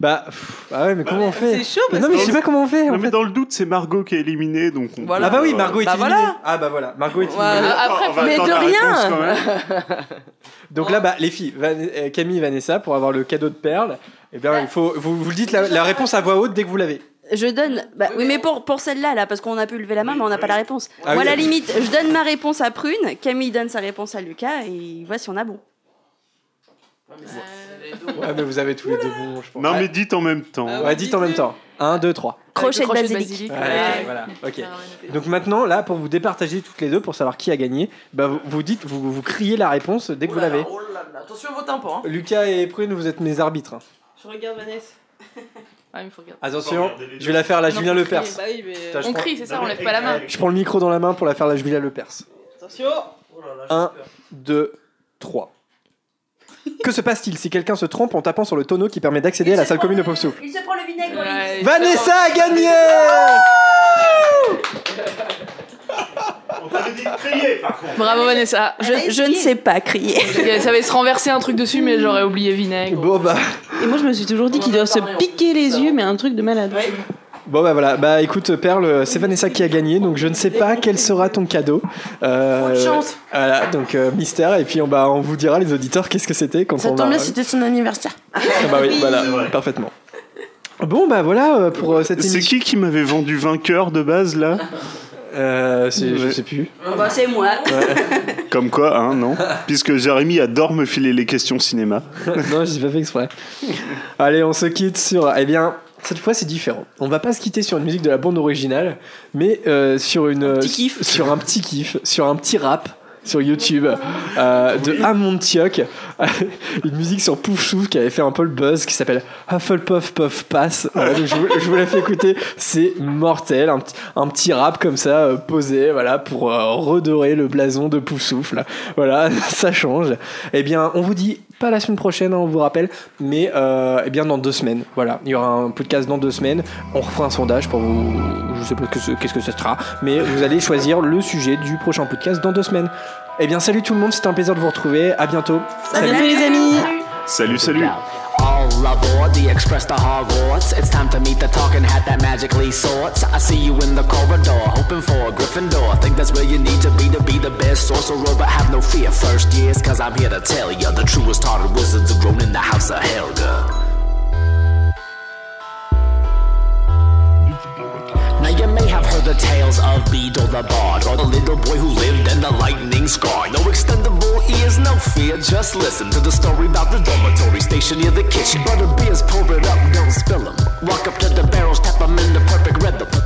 Bah, pff, ah ouais, mais comment on fait c'est chaud, Mais parce Non, mais que- je sais pas comment on fait. Non, en mais fait. dans le doute, c'est Margot qui est éliminée, donc on Voilà. Ah bah oui, Margot est Bah éliminée. voilà. Ah bah voilà, Margot est éliminée. Ouais, après, On va mais de réponse quand rien. même. [laughs] Donc là, bah, les filles, Van- euh, Camille et Vanessa, pour avoir le cadeau de perles, eh bien, il faut, vous, vous le dites la, la réponse à voix haute dès que vous l'avez. Je donne. Bah, oui, mais pour, pour celle-là, là, parce qu'on a pu lever la main, mais on n'a pas la réponse. Ah Moi, oui. à la limite, je donne ma réponse à Prune, Camille donne sa réponse à Lucas, et il voit si on a bon. Ouais, mais vous avez tous les deux bons, je pense. Non, Ouais. mais dites en même temps. Ouais, dites en même temps. 1, 2, 3. Crochet de basilic. Ouais, Ouais. voilà, ok. Donc maintenant, là, pour vous départager toutes les deux, pour savoir qui a gagné, bah, vous, vous dites, vous, vous criez la réponse dès que vous l'avez. Oh là là, attention à vos tympans. Hein. Lucas et Prune, vous êtes mes arbitres. Je regarde Vanessa. Ah, il me faut regarder. Attention, je vais la faire à la Non, Julien Lepers. Bah oui, mais. On prends- crie, c'est ça, on lève pas la main. Je prends le micro dans la main pour la faire à la Julia Lepers. Attention 1, 2, 3. Que se passe-t-il si quelqu'un se trompe en tapant sur le tonneau qui permet d'accéder à la salle commune de Pop Souffle Il se prend le vinaigre. Ouais, Vanessa a gagné On t'avait dit de crier, par contre. Bravo Vanessa. Je, je ne sais pas crier. Ça va se renverser un truc dessus, mais j'aurais oublié vinaigre. Bon bah, Et moi, je me suis toujours dit qu'il doit se piquer les yeux, mais un truc de malade. Bon bah voilà, bah écoute Perle, c'est Vanessa qui a gagné, donc je ne sais pas quel sera ton cadeau. Euh, Bonne chance. Voilà, donc euh, mystère, et puis on, bah, on vous dira les auditeurs qu'est-ce que c'était quand Ça on tombe a- bien, c'était son anniversaire. Ah bah oui, voilà, parfaitement. Bon bah voilà euh, pour euh, cette C'est émission. qui qui m'avait vendu vainqueur de base, là? Euh, c'est- Je Ouais. sais plus. Bah, c'est moi. [laughs] Comme quoi, hein, non? Puisque Jérémy adore me filer les questions cinéma. [laughs] non, j'ai pas fait exprès. Allez, on se quitte sur. Eh bien, cette fois c'est différent. On va pas se quitter sur une musique de la bande originale, mais euh, sur une petit kiff. sur un petit kiff, sur un petit rap sur YouTube euh, de Amontioc, [laughs] une musique sur Pouf Chouf qui avait fait un peu le buzz qui s'appelle Hufflepuff Puff Pass. Voilà, donc je, vous, je vous la fais écouter, c'est mortel, un, petit- un petit rap comme ça euh, posé, voilà pour euh, redorer le blason de Pouf Souffle. Voilà, [laughs] ça change. Eh bien, on vous dit pas la semaine prochaine, hein, on vous rappelle, mais euh, eh bien dans deux semaines. Voilà, il y aura un podcast dans deux semaines. On refera un sondage pour vous. Je sais pas que ce- qu'est-ce que ce sera, mais vous allez choisir le sujet du prochain podcast dans deux semaines. Eh bien, salut tout le monde, c'était un plaisir de vous retrouver. À bientôt. À bientôt, les amis Salut, salut The express to Hogwarts. It's time to meet the talking hat that magically sorts. I see you in the corridor, hoping for a Gryffindor. Think that's where you need to be to be the best sorcerer, but have no fear. First years, cause I'm here to tell you the truest hearted wizards are grown in the house of Helga. The tales of Beedle the Bard. Or the little boy who lived in the lightning scar No extendable ears, no fear, just listen To the story about the dormitory station near the kitchen. Butter beers, pour it up, don't spill 'em. Walk up to the barrels, tap 'em in the perfect rhythm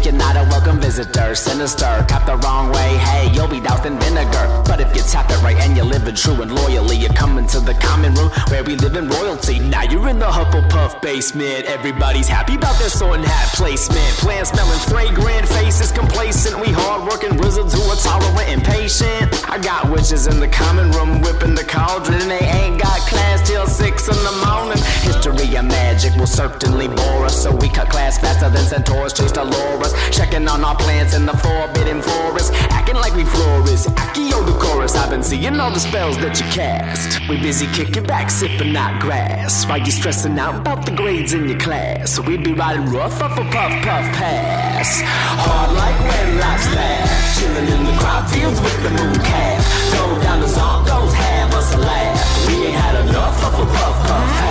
if you're not a welcome visitor. Sinister, tap the wrong way, hey, you'll be doused in vinegar. But if you tap it right and you're living true and loyally You're coming to the common room where we live in royalty. Now you're in the Hufflepuff basement. Everybody's happy about their sword and hat placement. Plants smelling fragrant, faces complacent. We hard-working wizards who are tolerant and patient. I got witches in the common room whipping the cauldron. And they ain't got class till six in the morning. History and magic will certainly bore us So we cut class faster than centaurs chase the Loras Checking on our plants in the forbidden forest. Acting like we florists, Accio the chorus I've been seeing all the spells that you cast. We busy kicking back, sipping out grass. While you stressing out about the grades in your class. We be riding rough off a puff puff pass. Hard like when life's fast Chilling in the crop fields with the moon calf Go down the zone, goes have us a laugh. We ain't had enough of a puff puff pass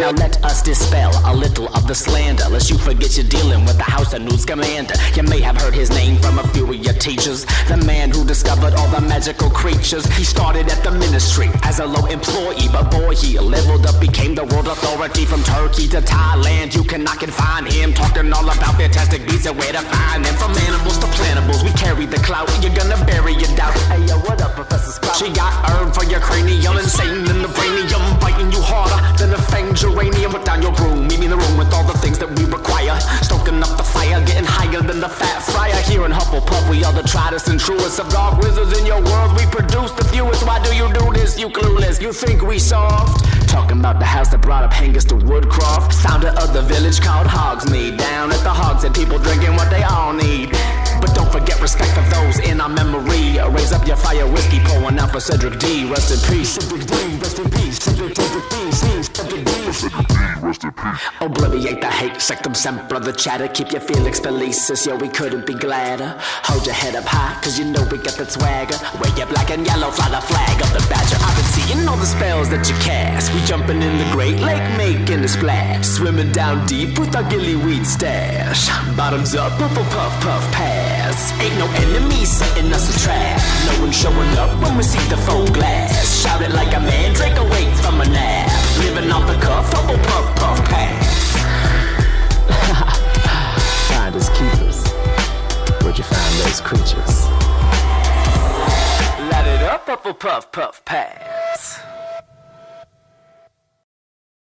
Now let us dispel a little of the slander Lest you forget you're dealing with the House of News Commander You may have heard his name from a few of your teachers The man who discovered all the magical creatures He started at the ministry as a low employee But boy, he leveled up, became the world authority from Turkey to Thailand. You cannot confine him. Talking all about fantastic beasts and where to find them. From animals to plantables, we carry the clout. You're gonna bury your doubt. Hey yo, what up, Professor Sprout? She got herb for your cranium, insane in the brainium, biting you harder than a fang geranium. Put down your broom, meet me in the room with all the things that we require. Stoking up the fire, getting higher than the fat fryer. Here in Hufflepuff, we are the triedest and truest of dark wizards in your world. We produce the fewest. Why do you do this? You clueless. You think we soft? Talking about the house that brought up Hengist to Woodcroft. Founder of the village called Hogsmeade. Down at the Hogs and people drinking what they all need. But don't forget respect for those in our memory. Raise up your fire whiskey, pouring out for Cedric D. Rest in peace. Cedric D. Rest in peace. Cedric D. Cedric D. Cedric D. Rest in peace. Obliviate the hate, sectum sempra the chatter. Keep your Felix Felicis, yo, we couldn't be gladder. Hold your head up high, cause you know we got that swagger. Wear your black and yellow, fly the flag of the badger. I've been seeing all the spells that you cast. We jumping in the Great Lake, making a splash. Swimming down deep with our gillyweed stash. Bottoms up, puff, puff, puff, puff, pass. Ain't no enemy setting us a trap. No one showing up when we see the full glass. Shout it like a man, drink awake from a nap. Living off the cuff, puff, puff, puff, pass. [laughs] Finders keepers. Where'd you find those creatures? Light it up, puff, puff, puff, pass.